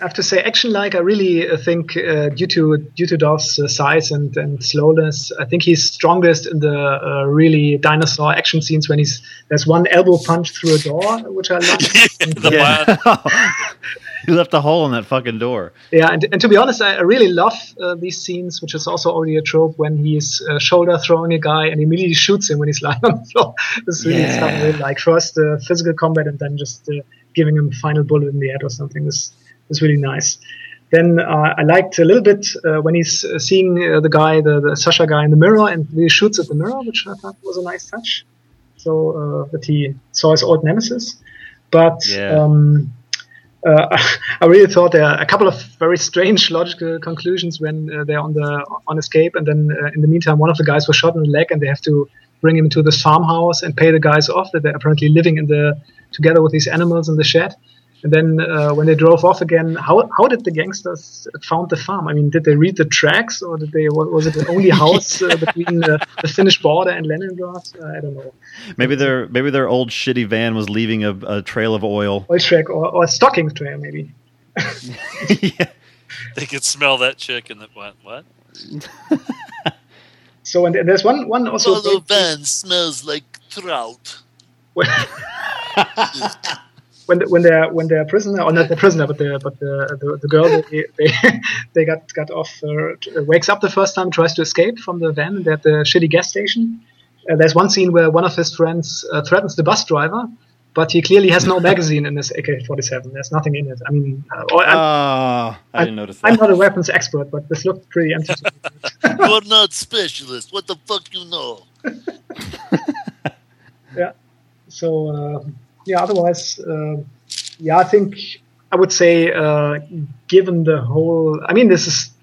have to say, action like I really uh, think uh, due to due to Dolph's uh, size and, and slowness, I think he's strongest in the uh, really dinosaur action scenes when he's there's one elbow punch through a door, which I love. [LAUGHS] Yeah. [LAUGHS] he left a hole in that fucking door. Yeah, and, and to be honest, I, I really love uh, these scenes, which is also already a trope when he's uh, shoulder throwing a guy and immediately shoots him when he's [LAUGHS] lying on the floor. This really Yeah. stuff like. First uh, physical combat and then just uh, giving him a final bullet in the head or something. This is really nice. Then uh, I liked a little bit uh, when he's uh, seeing uh, the guy, the, the Sasha guy in the mirror, and he shoots at the mirror, which I thought was a nice touch. So uh, that he saw his old nemesis. But Yeah. um, uh, [LAUGHS] I really thought there are a couple of very strange logical conclusions when uh, they're on the on escape, and then uh, in the meantime, one of the guys was shot in the leg, and they have to bring him to this farmhouse and pay the guys off that they're apparently living in the together with these animals in the shed. And then uh, when they drove off again, how how did the gangsters found the farm? I mean, did they read the tracks, or did they was, was it the only [LAUGHS] house uh, between uh, the Finnish border and Leningrad? Uh, I don't know. Maybe their maybe their old shitty van was leaving a, a trail of oil. Oil track or, or a stocking trail, maybe. yeah. [LAUGHS] [LAUGHS] They could smell that chick and the what? What? So and there's one one also. Follow van smells like trout. When the, when they're when they're prisoner or not the prisoner but the but the the, the girl they, they [LAUGHS] they got got off uh, wakes up the first time tries to escape from the van they're at the shitty gas station uh, there's one scene where one of his friends uh, threatens the bus driver but he clearly has no [LAUGHS] magazine in his AK-47 there's nothing in it I mean uh, or- I'm, Ah, I didn't notice That. I'm not a weapons expert but this looked pretty empty to me. You're not specialist. What the fuck you know? [LAUGHS] yeah. So uh, yeah, otherwise, uh, yeah, I think I would say, uh, given the whole, I mean, this is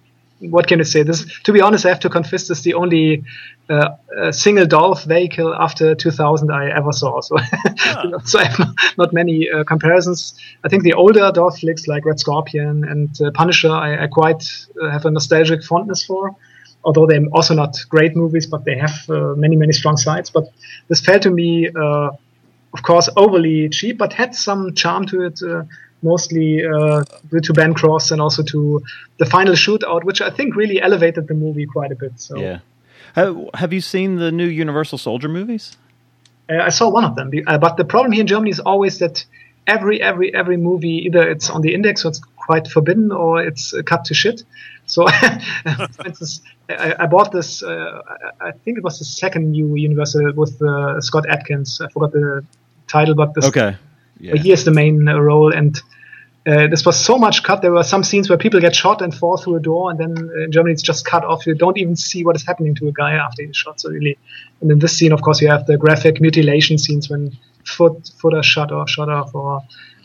what can I say? This, to be honest, I have to confess, this is the only uh, single Dolph vehicle after 2000 I ever saw. So, [LAUGHS] so I have not, [LAUGHS] not many uh, comparisons. I think the older Dolph flicks like Red Scorpion and uh, Punisher, I, I quite uh, have a nostalgic fondness for. Although they're also not great movies, but they have uh, many, many strong sides. But this felt to me, uh, of course, overly cheap, but had some charm to it. Uh, mostly uh, due to Ben Cross and also to the final shootout, which I think really elevated the movie quite a bit. So Yeah. Have, you seen the new Universal Soldier movies? uh, I saw one of them. Uh, but the problem here in Germany is always that every every every movie either it's on the index or it's quite forbidden or it's uh, cut to shit. So, [LAUGHS] for instance, I, I bought this. Uh, I I think it was the second new Universal with uh, Scott Adkins. I forgot the title, but this, Okay. but he is the main uh, role and. Uh, this was so much cut. There were some scenes where people get shot and fall through a door, and then uh, in Germany it's just cut off. You don't even see what is happening to a guy after he's shot. So really, and in this scene, of course, you have the graphic mutilation scenes when foot foot are shot off, shot off, or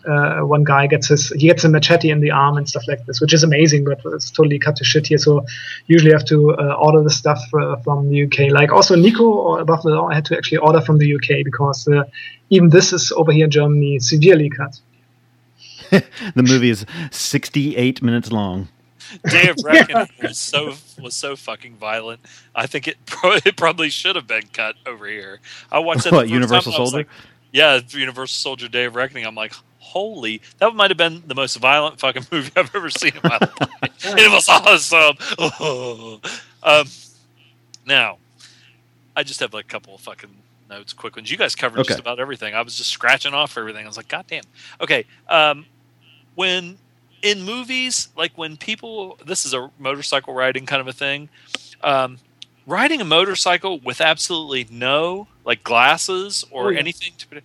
uh, one guy gets his he gets a machete in the arm and stuff like this, which is amazing, but it's totally cut to shit here. So usually I have to uh, order the stuff uh, from the UK. Like also Nico or Above the Law, I had to actually order from the UK because uh, even this is over here in Germany severely cut. [LAUGHS] the movie is 68 minutes long. Day of [LAUGHS] Reckoning was so was so fucking violent. I think it [LAUGHS] pro- it probably should have been cut over here. I watched it. What, Universal I Soldier? like- yeah, Universal Soldier: Day of Reckoning. I'm like, holy, that might have been the most violent fucking [LAUGHS] movie I've ever seen in my life. it was awesome. [LAUGHS] um, now, I just have like a couple of fucking notes, quick ones. You guys covered just about everything. I was just scratching off everything. I was like, God damn. Okay. Um, when in movies, like when people, this is a motorcycle riding kind of a thing. Um, riding a motorcycle with absolutely no like glasses or Oh, yeah. anything to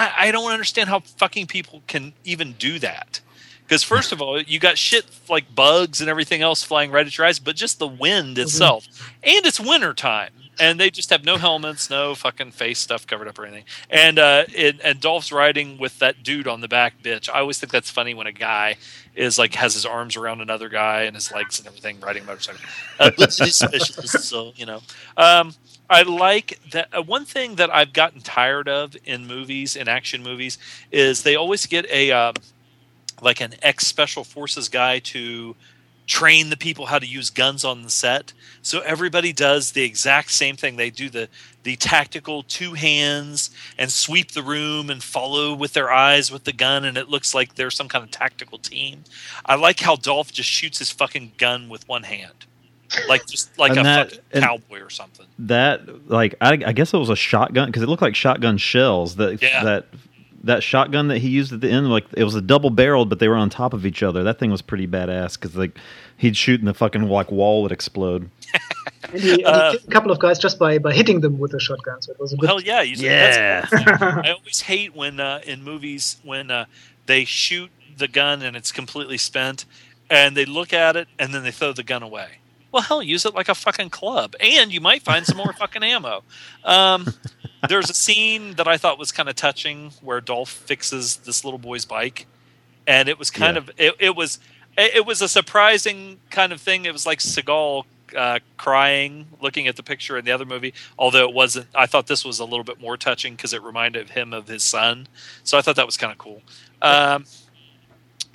I, I don't understand how fucking people can even do that. Because first of all, you got shit like bugs and everything else flying right at your eyes, but just the wind itself, and it's winter time, and they just have no helmets, no fucking face stuff covered up or anything. And uh, it, and Dolph's riding with that dude on the back, bitch. I always think that's funny when a guy is like has his arms around another guy and his legs and everything riding a motorcycle. Uh, so you know. Um, I like that. Uh, one thing that I've gotten tired of in movies, in action movies, is they always get a um, like an ex special forces guy to train the people how to use guns on the set. So everybody does the exact same thing. They do the the tactical two hands and sweep the room and follow with their eyes with the gun, and it looks like they're some kind of tactical team. I like how Dolph just shoots his fucking gun with one hand, like just like And a that- fucking cowboy or something. That like I, I guess it was a shotgun because it looked like shotgun shells. That Yeah. that that shotgun that he used at the end, like it was a double barreled, but they were on top of each other. That thing was pretty badass because like he'd shoot and the fucking like wall would explode. [LAUGHS] And he, and he Uh, killed a couple of guys just by, by hitting them with a shotgun. So it was a good. Hell yeah, you Yeah. That's [LAUGHS] I always hate when uh, in movies when uh, they shoot the gun and it's completely spent, and they look at it and then they throw the gun away. Well, hell, use it like a fucking club, and you might find some more [LAUGHS] fucking ammo. Um, there's a scene that I thought was kind of touching where Dolph fixes this little boy's bike, and it was kind Yeah. of it, it was it, it was a surprising kind of thing. It was like Seagal uh, crying, looking at the picture in the other movie. Although it wasn't, I thought this was a little bit more touching because it reminded him of his son. So I thought that was kind of cool. Um,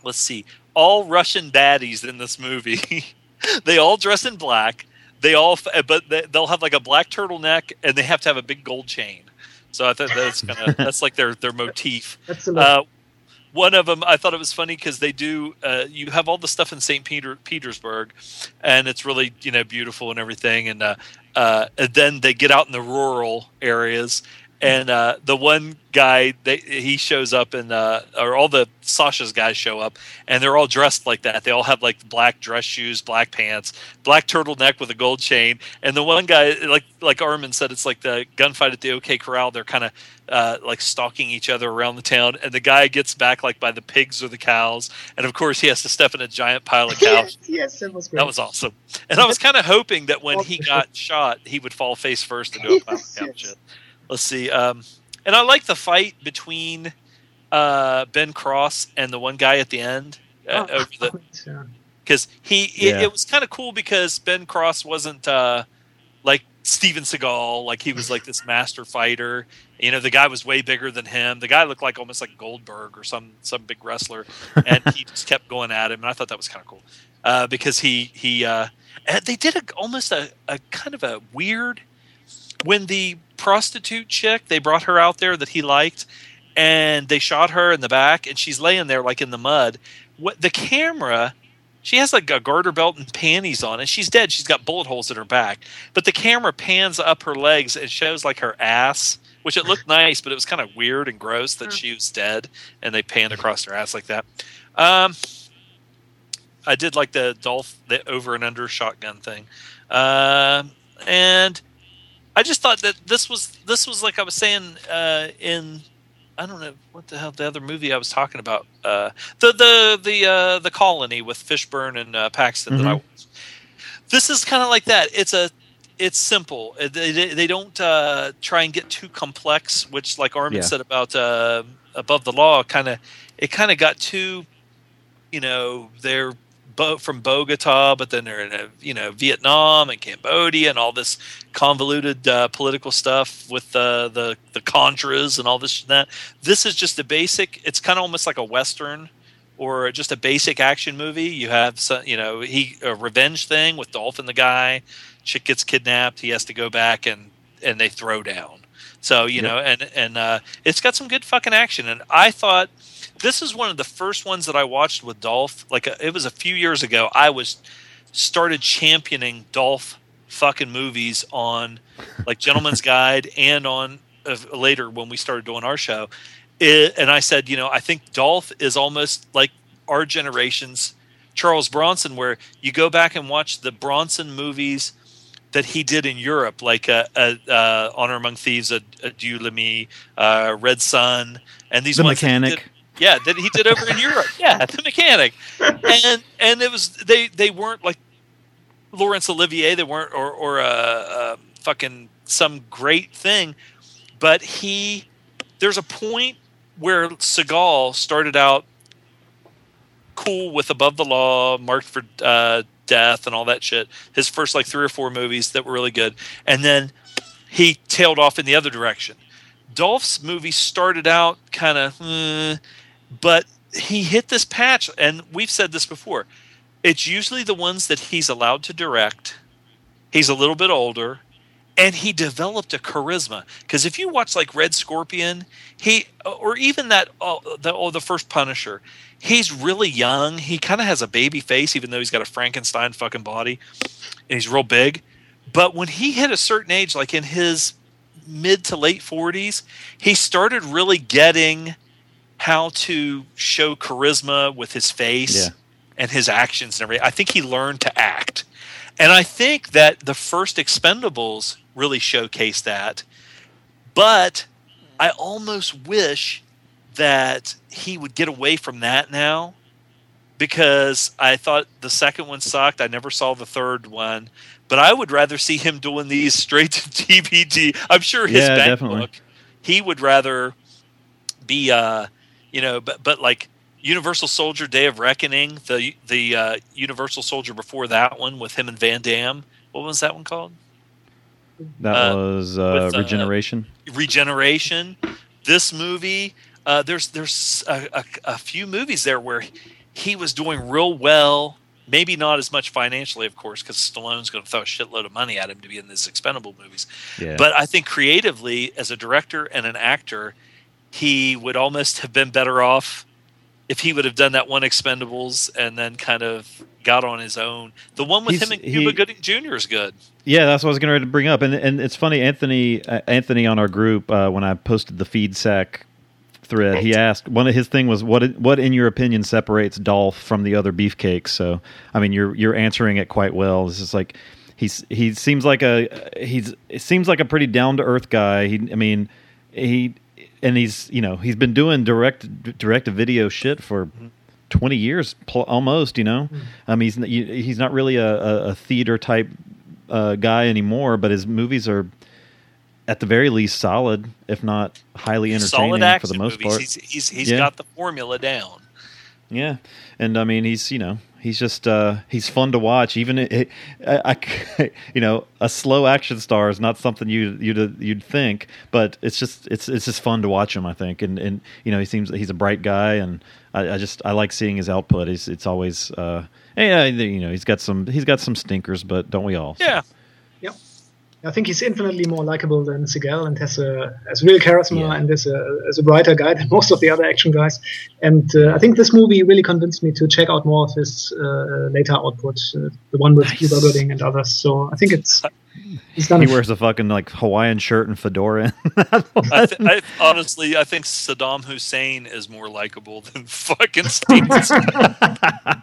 let's see, all Russian baddies in this movie, [LAUGHS] [LAUGHS] they all dress in black. They all, but they, they'll have like a black turtleneck, and they have to have a big gold chain. So I thought that's kind of [LAUGHS] that's like their their motif. That's. Uh, one of them, I thought it was funny because they do. Uh, you have all the stuff in St. Peter Petersburg, and it's really you know beautiful and everything. And, uh, uh, and then they get out in the rural areas, and uh, the one guy they he shows up, and uh, or all the Sasha's guys show up, and they're all dressed like that. They all have like black dress shoes, black pants, black turtleneck with a gold chain. And the one guy, like like Armin said, it's like the gunfight at the OK Corral. They're kind of uh, like stalking each other around the town, and the guy gets back like by the pigs or the cows, and of course he has to step in a giant pile of [LAUGHS] cows. yes, yes, that was great. That was awesome. And I was kind of hoping that when he [LAUGHS] got shot, he would fall face first into a pile of cow shit. Let's see. Um, and I like the fight between uh, Ben Cross and the one guy at the end. Uh, over the because he Yeah. it, it was kind of cool because Ben Cross wasn't uh, like Steven Seagal, like he was like this master fighter. You know, the guy was way bigger than him. The guy looked like almost like Goldberg or some some big wrestler, and he [LAUGHS] just kept going at him. And I thought that was kind of cool uh, because he he uh, they did a, almost a, a kind of a weird when the prostitute chick they brought her out there that he liked and they shot her in the back and she's laying there like in the mud. What the camera she has like a garter belt and panties on and she's dead. She's got bullet holes in her back. But the camera pans up her legs and shows like her ass which it looked nice but it was kind of weird and gross that she was dead and they panned across her ass like that. Um i did like the dolph the over and under shotgun thing. Um and I just thought that this was this was like I was saying uh, in I don't know what the hell the other movie I was talking about uh, the the the uh, the colony with Fishburne and uh, Paxton that I Mhm. watched. This is kind of like that. It's a it's simple. They, they, they don't uh, try and get too complex, which like Armin Yeah. said about uh, above the law, kind of it kind of got too you know they're bo- from Bogota, but then they're in a, you know Vietnam and Cambodia and all this convoluted uh, political stuff with uh, the the Contras and all this and that. This is just a basic. It's kind of almost like a western or just a basic action movie. You have some, you know he a revenge thing with Dolph and the guy. Chick gets kidnapped. He has to go back and and they throw down. So you Yep. know, and and uh, it's got some good fucking action. And I thought this is one of the first ones that I watched with Dolph. Like uh it was a few years ago. I was started championing Dolph fucking movies on like Gentleman's [LAUGHS] Guide and on uh, later when we started doing our show. It, and I said, you know, I think Dolph is almost like our generation's Charles Bronson, where you go back and watch the Bronson movies that he did in Europe, like uh, uh, uh, Honor Among Thieves, uh, uh, Dieu l'ami, uh, Red Sun, and these The ones Mechanic. yeah, that he did over in Europe. Yeah, the mechanic, [LAUGHS] and and it was they they weren't like Laurence Olivier. They weren't or or uh, uh, fucking some great thing, but he there's a point where Seagal started out cool with Above the Law, Marked for uh, Death, and all that shit. His first like three or four movies that were really good, and then he tailed off in the other direction. Dolph's movie started out kind of, but he hit this patch, and we've said this before. It's usually the ones that he's allowed to direct. He's a little bit older, and he developed a charisma. Because if you watch like Red Scorpion, he or even that oh, the oh, the first Punisher, he's really young. He kind of has a baby face, even though he's got a Frankenstein fucking body, and he's real big. But when he hit a certain age, like in his mid to late forties, he started really getting how to show charisma with his face Yeah. And his actions and everything. I think he learned to act. And I think that the first Expendables really showcased that. But I almost wish that he would get away from that now because I thought the second one sucked. I never saw the third one. But I would rather see him doing these [LAUGHS] straight to DVD. I'm sure his Yeah, bank definitely. book, he would rather be uh you know but but like Universal Soldier Day of Reckoning, the the uh, Universal Soldier before that one with him and Van Damme. What was that one called? That Uh, was uh, with, uh, Regeneration. Regeneration. This movie, uh, there's there's a, a, a few movies there where he was doing real well. Maybe not as much financially, of course, because Stallone's going to throw a shitload of money at him to be in these expendable movies. Yeah. But I think creatively, as a director and an actor, he would almost have been better off if he would have done that one Expendables and then kind of got on his own. The one with He's- him and Cuba he- Gooding Jr. is good. Yeah, that's what I was going to bring up, and and it's funny. Anthony uh, Anthony on our group uh, when I posted the feed sack thread, he asked one of his thing was what what in your opinion separates Dolph from the other beefcakes. So I mean, you're you're answering it quite well. It's just like he's he seems like a he's it seems like a pretty down to earth guy. He I mean he and he's you know he's been doing direct direct to video shit for. 20 years pl- almost you know um, he's he's not really a, a, a theater type uh, guy anymore but his movies are at the very least solid if not highly entertaining for the most movies. part He's he's, he's Yeah. got the formula down. yeah, and I mean he's you know he's just uh, he's fun to watch. Even it, it, I, I- [LAUGHS] you know a slow action star is not something you you'd you'd think, but it's just it's it's just fun to watch him. I think, and and you know he seems he's a bright guy, and I, I just I like seeing his output. It's it's always uh, yeah you know he's got some he's got some stinkers, but don't we all? Yeah. Yep. I think he's infinitely more likable than Seagal and has a has real charisma and is a, is a brighter guy [LAUGHS] than most of the other action guys. And uh, I think this movie really convinced me to check out more of his uh, later output, uh, the one with Cuba Gooding and others. So I think it's he's done. He a- wears a fucking like Hawaiian shirt and fedora. [LAUGHS] I, th- I honestly, I think Saddam Hussein is more likable than [LAUGHS] fucking Stevenson. uh,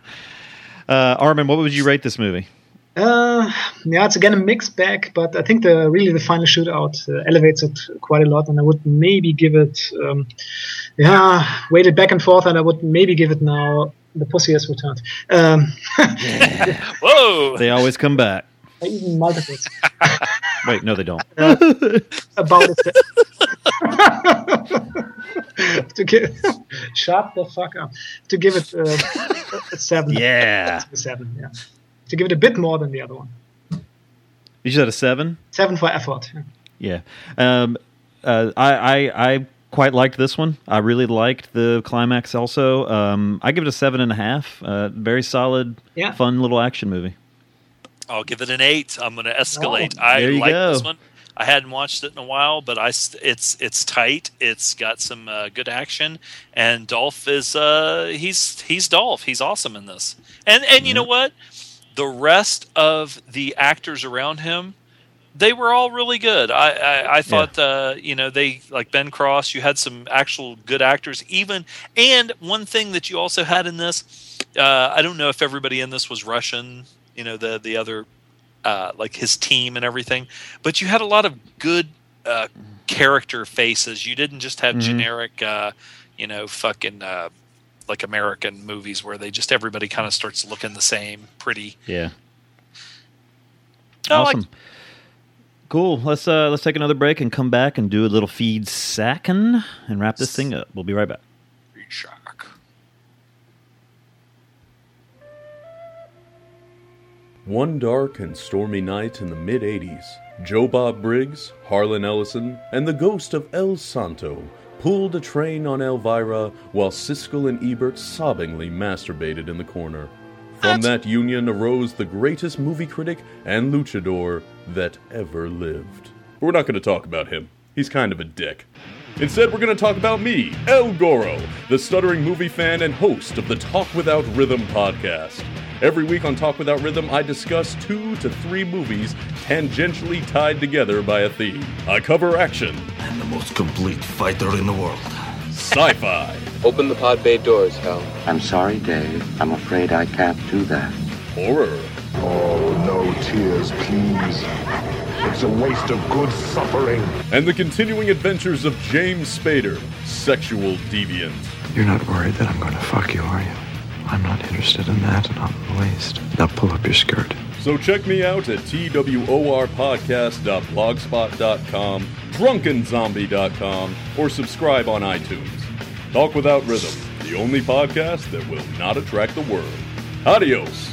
Armin, what would you rate this movie? Uh, yeah, it's again a mixed bag, but I think the really the final shootout uh, elevates it quite a lot, and I would maybe give it, um, yeah, weighted back and forth, and I would maybe give it now. The pussy has returned. Um, [LAUGHS] Whoa! They always come back. even multiples. [LAUGHS] Wait, no, they don't. Uh, about it. [LAUGHS] to give, shut the fuck up. To give it uh, a seven. Yeah. a seven. Yeah. To give it a bit more than the other one. You said a seven. Seven for effort. Yeah. Um, uh, I, I I quite liked this one. I really liked the climax. Also, um, I give it a seven and a half. Uh, very solid, Yeah. fun little action movie. I'll give it an eight. I'm going to escalate. Oh, I there you like go. this one. I hadn't watched it in a while, but I it's it's tight. It's got some uh, good action, and Dolph is uh, he's he's Dolph. He's awesome in this. And and you know what? The rest of the actors around him, they were all really good. I I, I thought uh, you know they like Ben Cross. You had some actual good actors. Even and one thing that you also had in this, uh, I don't know if everybody in this was Russian. You know the the other uh, like his team and everything. But you had a lot of good uh, character faces. You didn't just have Mhm. generic, uh, you know, fucking uh, like American movies where they just everybody kind of starts looking the same, pretty. Yeah. I like- Awesome. Cool. Let's uh let's take another break and come back and do a little feed sacking and wrap this thing up. We'll be right back. One dark and stormy night in the mid 80s, Joe Bob Briggs, Harlan Ellison, and the ghost of El Santo pulled a train on Elvira while Siskel and Ebert sobbingly masturbated in the corner. From that union arose the greatest movie critic and luchador that ever lived. But we're not going to talk about him. He's kind of a dick. Instead, we're going to talk about me, El Goro, the stuttering movie fan and host of the Talk Without Rhythm podcast. Every week on Talk Without Rhythm, I discuss two to three movies tangentially tied together by a theme. I cover action, I'm the most complete fighter in the world. sci fi, Open the pod bay doors, Hal. I'm sorry, Dave. I'm afraid I can't do that. horror, Oh, no tears, please. It's a waste of good suffering. and the continuing adventures of James Spader, sexual deviant. You're not worried that I'm going to fuck you, are you? I'm not interested in that, not in the least. Now pull up your skirt. So check me out at tworpodcast.blogspot.com, drunkenzombie.com, or subscribe on iTunes. Talk Without Rhythm, the only podcast that will not attract the world. Adios.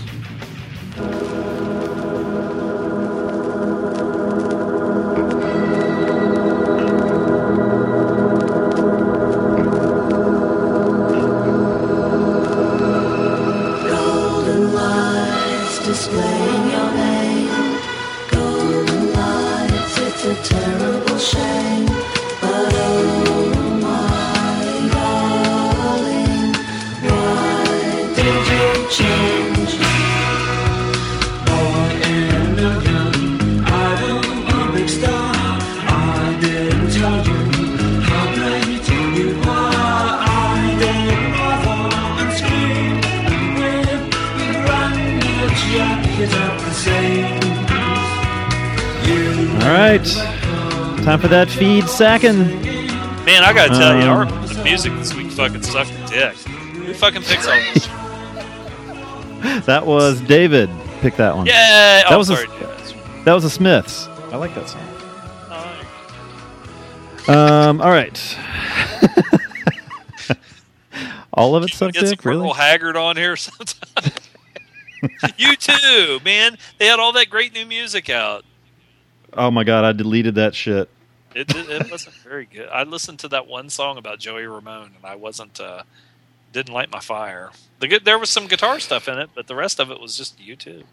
Time for that feed sacking. Man, I gotta tell you, our Um, the music this week fucking sucked dick. Who fucking picks all this? [LAUGHS] That was David. Pick that one. Yay! That Oh, was sorry, a, that was the Smiths. I like that song. Um. All right. [LAUGHS] all of it sucked Get some dick. Really? Merle Haggard on here [LAUGHS] sometime. you too, man. They had all that great new music out. Oh my god! I deleted that shit. It, it, it wasn't very good. I listened to that one song about Joey Ramone, and I wasn't uh, didn't light my fire. The good there was some guitar stuff in it, but the rest of it was just you too.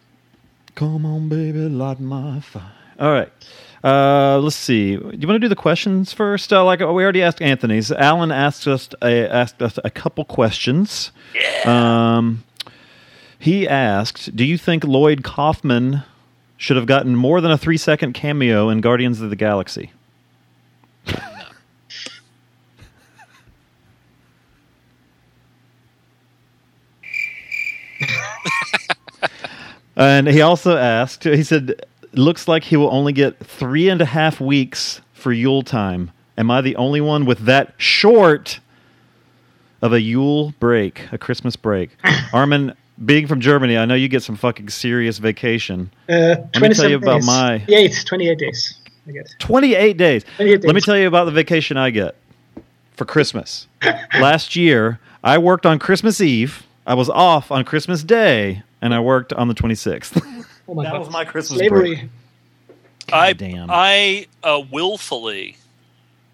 Come on, baby, light my fire. All right. Uh, let's see. Do you want to do the questions first? Uh, like we already asked Anthony's. Alan asked us a, asked us a couple questions. Yeah. Um, he asked, "Do you think Lloyd Kaufman should have gotten more than a three second cameo in Guardians of the Galaxy?" And he also asked, he said, looks like he will only get three and a half weeks for Yule time. Am I the only one with that short of a Yule break, a Christmas break? [LAUGHS] Armin, being from Germany, I know you get some fucking serious vacation. Uh, Let me tell you about days. my 28, 28 days. I get. 28 days. 28 Let me tell you about the vacation I get for Christmas. [LAUGHS] Last year, I worked on Christmas Eve. I was off on Christmas Day, and I worked on the 26th. [LAUGHS] Oh my That god. was my Christmas Slavery. break. I damn. I uh, willfully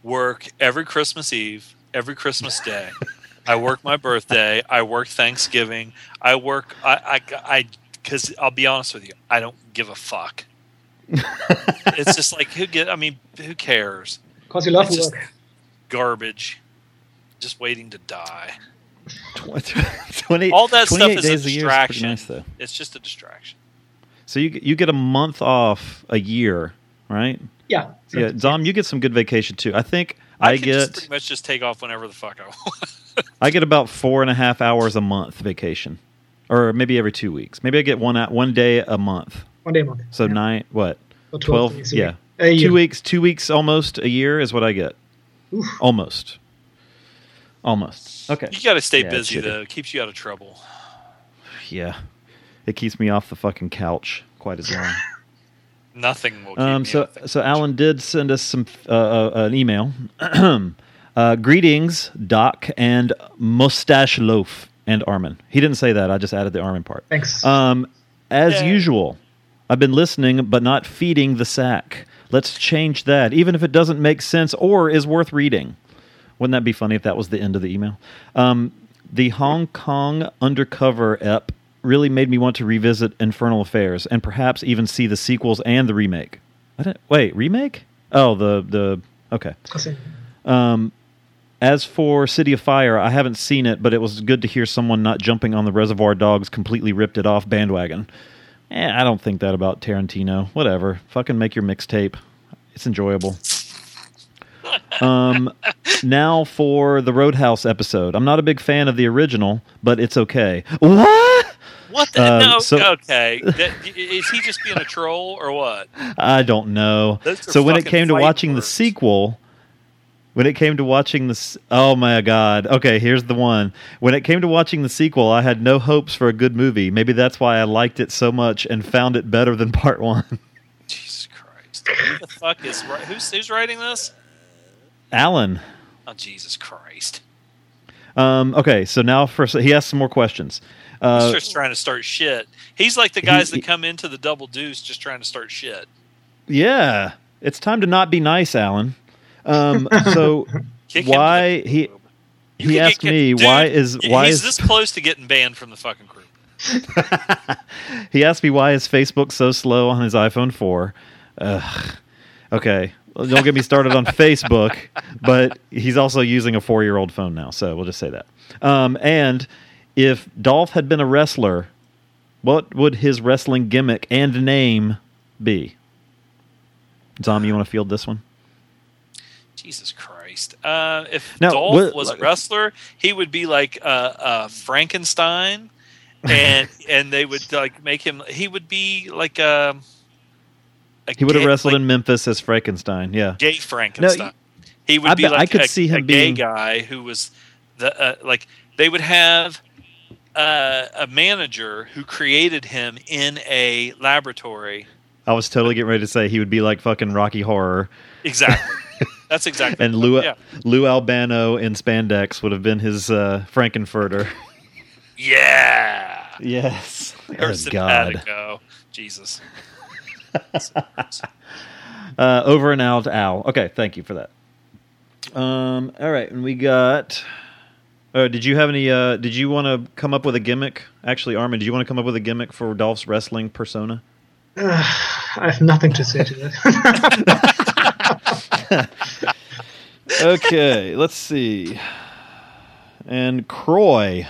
work every Christmas Eve, every Christmas Day. [LAUGHS] I work my birthday. I work Thanksgiving. I work. I I I because I'll be honest with you, I don't give a fuck. [LAUGHS] it's just like who get. I mean, who cares? Because you love It's just work. garbage. Just waiting to die. [LAUGHS] 20, All that stuff is a days a year is distraction. nice, though. It's just a distraction. So you you get a month off a year, right? Yeah. Yeah, Dom, you get some good vacation too. I think I, can just get pretty much just take off whenever the fuck I want. [LAUGHS] I get about four and a half hours a month vacation, or maybe every two weeks. Maybe I get one out one day a month. One day a month. So nine what? So 12 Twelve? Yeah, week. A year. two weeks. Two weeks almost a year is what I get. Oof. Almost. Almost. Okay. You got to stay Yeah, busy shitty. though. It keeps you out of trouble. Yeah, it keeps me off the fucking couch quite as long. [LAUGHS] Nothing will keep Um, me so, off the so Alan did send us some uh, uh, an email. [CLEARS THROAT] uh, greetings, Doc and Mustache Loaf and Armin. He didn't say that. I just added the Armin part. Thanks. Um, as usual, I've been listening but not feeding the sack. Let's change that, even if it doesn't make sense or is worth reading. Wouldn't that be funny if that was the end of the email? Um, the Hong Kong undercover ep really made me want to revisit Infernal Affairs and perhaps even see the sequels and the remake. I didn't, wait, remake? Oh, the the okay. Um, as for City of Fire, I haven't seen it, but it was good to hear someone not jumping on the Reservoir Dogs completely ripped it off bandwagon. Eh, I don't think that about Tarantino. Whatever. Fucking make your mixtape. It's enjoyable. Um, now for the Roadhouse episode. I'm not a big fan of the original, but it's okay. What? What the? Uh, no, so- okay. That, is he just being a troll or what? I don't know. So when it came to watching the sequel, when it came to watching the oh my god, okay, here's the one. When it came to watching the sequel, I had no hopes for a good movie. Maybe that's why I liked it so much and found it better than [LAUGHS] part one. Jesus Christ. Who the fuck is who's who's writing this? Alan. Oh Jesus Christ! Um, okay, so now for he has some more questions. Uh, He's just trying to start shit. He's like the guys he- that come into the double deuce just trying to start shit. yeah, it's time to not be nice, Alan. Um, so [LAUGHS] Kick why he You he asked get- me Dude, why is why he's is this close to getting banned from the fucking group? [LAUGHS] He asked me why is Facebook so slow on his iPhone 4. Ugh. Okay, well, don't get me started on Facebook, but he's also using a four-year-old phone now, so we'll just say that. Um, and if Dolph had been a wrestler, what would his wrestling gimmick and name be? Zom, you want to field this one? Jesus Christ! Uh, if Now, Dolph what- was a wrestler, he would be like uh, uh, Frankenstein, and and they would like make him. He would be like a, a He would have wrestled like in Memphis as Frankenstein. Yeah, gay Frankenstein. he would I be bet- I could a, see him a gay being- guy who was the uh, like they would have uh, a manager who created him in a laboratory. I was totally getting ready to say he would be like fucking Rocky Horror. Exactly. [LAUGHS] That's exactly. And Lou Yeah. Lou Albano in spandex would have been his uh, Frank-N-Furter. Yeah. [LAUGHS] Yes. Or Oh, simpatico. Jesus. Uh, over and out, Al. Okay, thank you for that. Um, all right, and we got. Uh, did you have any? Uh, did you want to come up with a gimmick? Actually, Armin, did you want to come up with a gimmick for Dolph's wrestling persona? Uh, I have nothing to say to that. [LAUGHS] okay, let's see. And Croy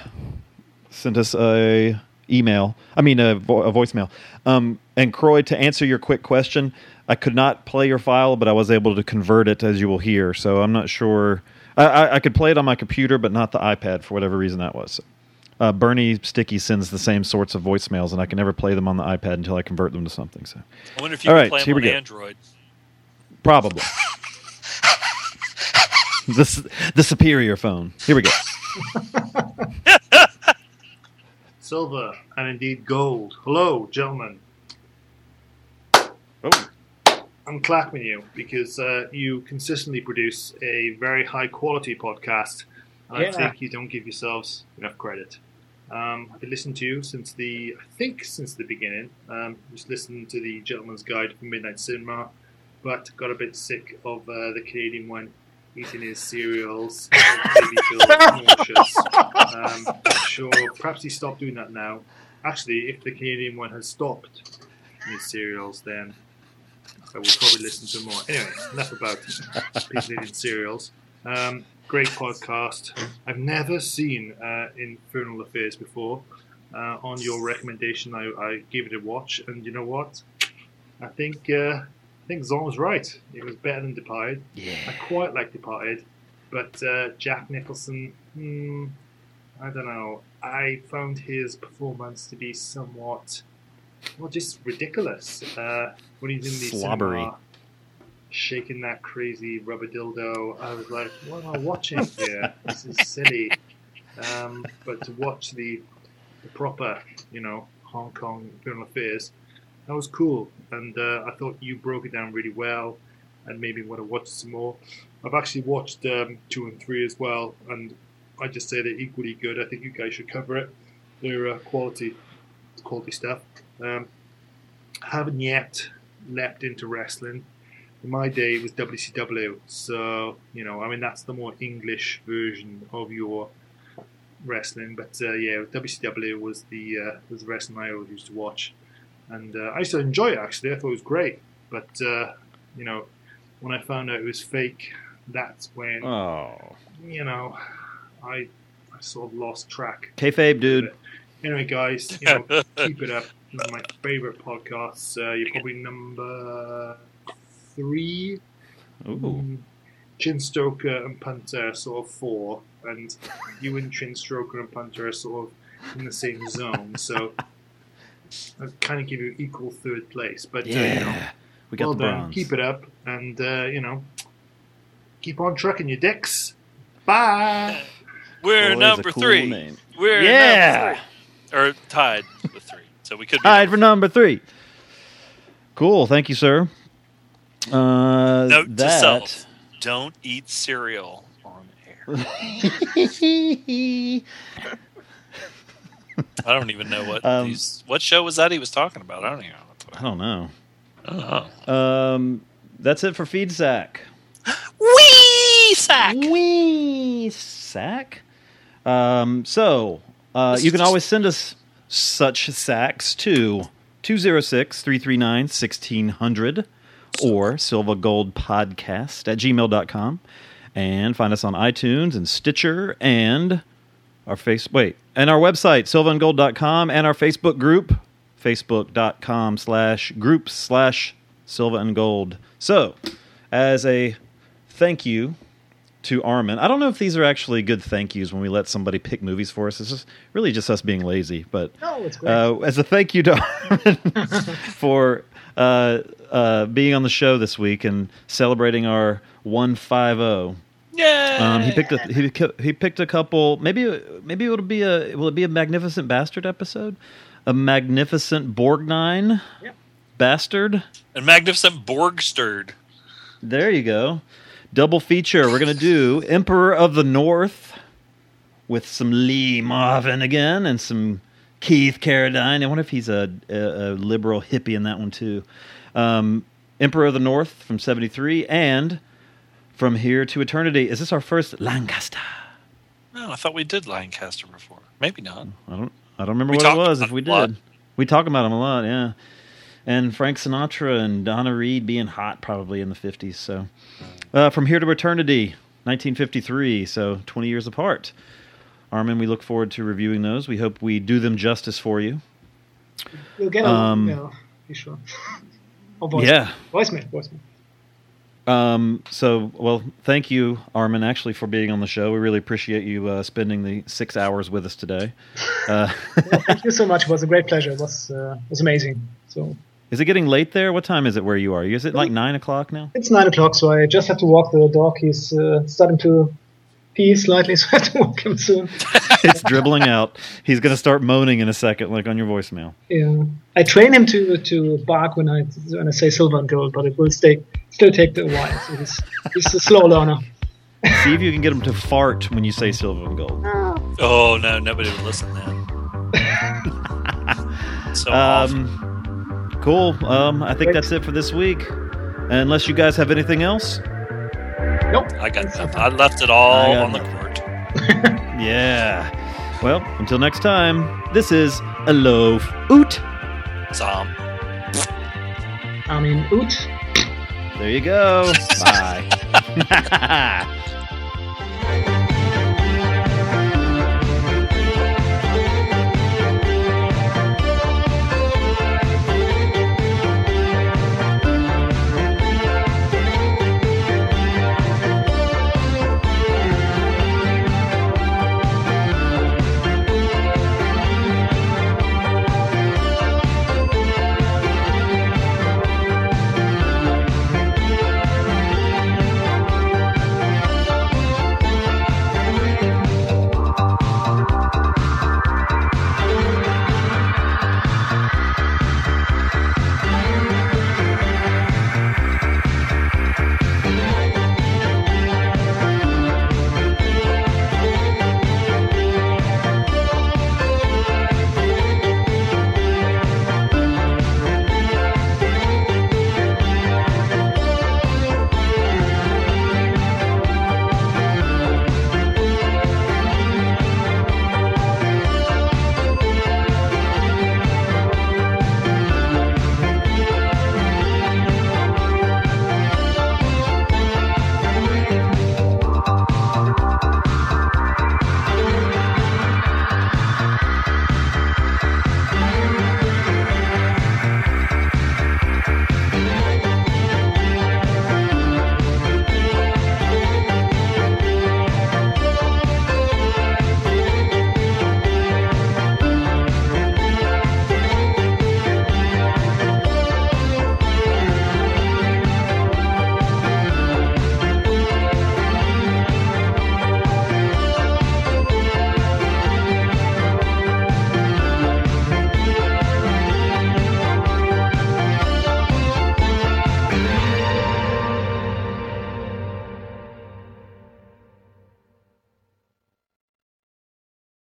sent us a email. I mean, a, vo- a voicemail. Um, and Croy, to answer your quick question, I could not play your file, but I was able to convert it, as you will hear. So I'm not sure. I, I, I could play it on my computer, but not the iPad for whatever reason that was. Uh, Bernie Sticky sends the same sorts of voicemails, and I can never play them on the iPad until I convert them to something. So, I wonder if you All can right, play we on go. Android. Probably. [LAUGHS] the, the superior phone. Here we go. [LAUGHS] Silver and indeed gold. Hello, gentlemen. Oh. I'm clapping you because uh, you consistently produce a very high quality podcast, and I think you don't give yourselves enough credit. Um, I've been listening to you since the, I think since the beginning. Um, just listening to the Gentleman's Guide for Midnight Cinema, but got a bit sick of uh, the Canadian one eating his cereals. [LAUGHS] Nauseous. Um, sure perhaps he stopped doing that now. Actually, if the Canadian one has stopped his cereals, then I will probably listen to more. Anyway, enough about people eating cereals. Um, great podcast. I've never seen uh, Infernal Affairs before. Uh, on your recommendation, I, I gave it a watch, and you know what? I think uh, I think Zon was right. It was better than Departed. Yeah. I quite like Departed, but uh, Jack Nicholson, hmm, I don't know. I found his performance to be somewhat, well, just ridiculous. Uh, when he's in the Slobbery. cinema, shaking that crazy rubber dildo, I was like, what am I watching here? this is silly. Um, but to watch the, the proper, you know, Hong Kong Infernal Affairs, that was cool. And uh, I thought you broke it down really well and made me want to watch some more. I've actually watched um, two and three as well, and I just say they're equally good. I think you guys should cover it. They're uh, quality, quality stuff. Um, haven't yet leapt into wrestling. In my day, it was WCW, so you know, I mean, that's the more English version of your wrestling, but uh, yeah, WCW was the uh, was the wrestling I always used to watch, and uh, I used to enjoy it. Actually, I thought it was great. But uh, you know, when I found out it was fake, that's when Oh. you know I I sort of lost track. Kayfabe, dude. Anyway, guys, you know, [LAUGHS] keep it up. One of my favorite podcasts. Uh, you're probably number three. Ooh. Chin Stoker and Punter are sort of four, and you and Chin Stoker and Punter are sort of in the same zone. So I kind of give you equal third place. But uh, you know, Yeah. We got well the done. bronze. Keep it up, and uh, you know, keep on trucking your dicks. Bye. We're Boy, number cool three. name. We're Yeah. number three. Or tied with three. So we could be Tied for number three. Cool. Thank you, sir. Uh, Note to self: Don't eat cereal on air. [LAUGHS] [LAUGHS] [LAUGHS] I don't even know what Um, these, what show was that he was talking about. I don't even know. I don't know. I don't know. Um, that's it for feed sack. [GASPS] Wee sack. Wee sack. Um, so uh, you can always send us such sacks to 206 339 1600 or Silva Gold Podcast at gmail.com. And find us on iTunes and Stitcher and our face wait and our website silvaandgold.com and our Facebook group facebook.com slash groups slash silva and gold. So as a thank you to Armin. I don't know if these are actually good thank yous when we let somebody pick movies for us. It's just really just us being lazy. But No, uh, as a thank you to Armin [LAUGHS] for uh, uh, being on the show this week and celebrating our one five zero. Yeah. Um, he picked a he, he picked a couple. Maybe maybe it'll be a will it be a magnificent bastard episode? A magnificent Borgnine bastard. And Magnificent Borgsterd. There you go. Double feature. We're going to do Emperor of the North with some Lee Marvin again and some Keith Carradine. I wonder if he's a, a, a liberal hippie in that one too. Um, Emperor of the North from 73 and From Here to Eternity. Is this our first Lancaster? No, I thought we did Lancaster before. Maybe not. I don't I don't remember We what it was if we it lot. did. We talk about them a lot, yeah. And Frank Sinatra and Donna Reed being hot probably in the 50s. So, uh, From Here to Eternity, 1953, so 20 years apart. Armin, we look forward to reviewing those. We hope we do them justice for you. You'll get a Um, yeah, be sure. [LAUGHS] or voice yeah. voicemail, voicemail. Um, so, well, thank you, Armin, actually, for being on the show. We really appreciate you uh, spending the six hours with us today. [LAUGHS] Uh, Thank you so much. It was a great pleasure. It was uh, it was amazing. So is it getting late there? What time is it where you are? Is it like 9 o'clock now? it's nine o'clock, so I just have to walk the dog. He's uh, starting to pee slightly, so I have to walk him soon. it's dribbling out. He's going to start moaning in a second, like on your voicemail. Yeah, I train him to to bark when I when I say silver and gold, but it will stay still take a while. So he's he's a slow learner. See if you can get him to fart when you say silver and gold. Oh no, nobody would listen then. [LAUGHS] so Um, cool. Um, I think that's it for this week. Unless you guys have anything else. I got nothing. I left it all I got on the court. [LAUGHS] Yeah. Well, until next time, this is a loaf oot. Zom. I mean, oot. There you go. [LAUGHS] Bye. [LAUGHS]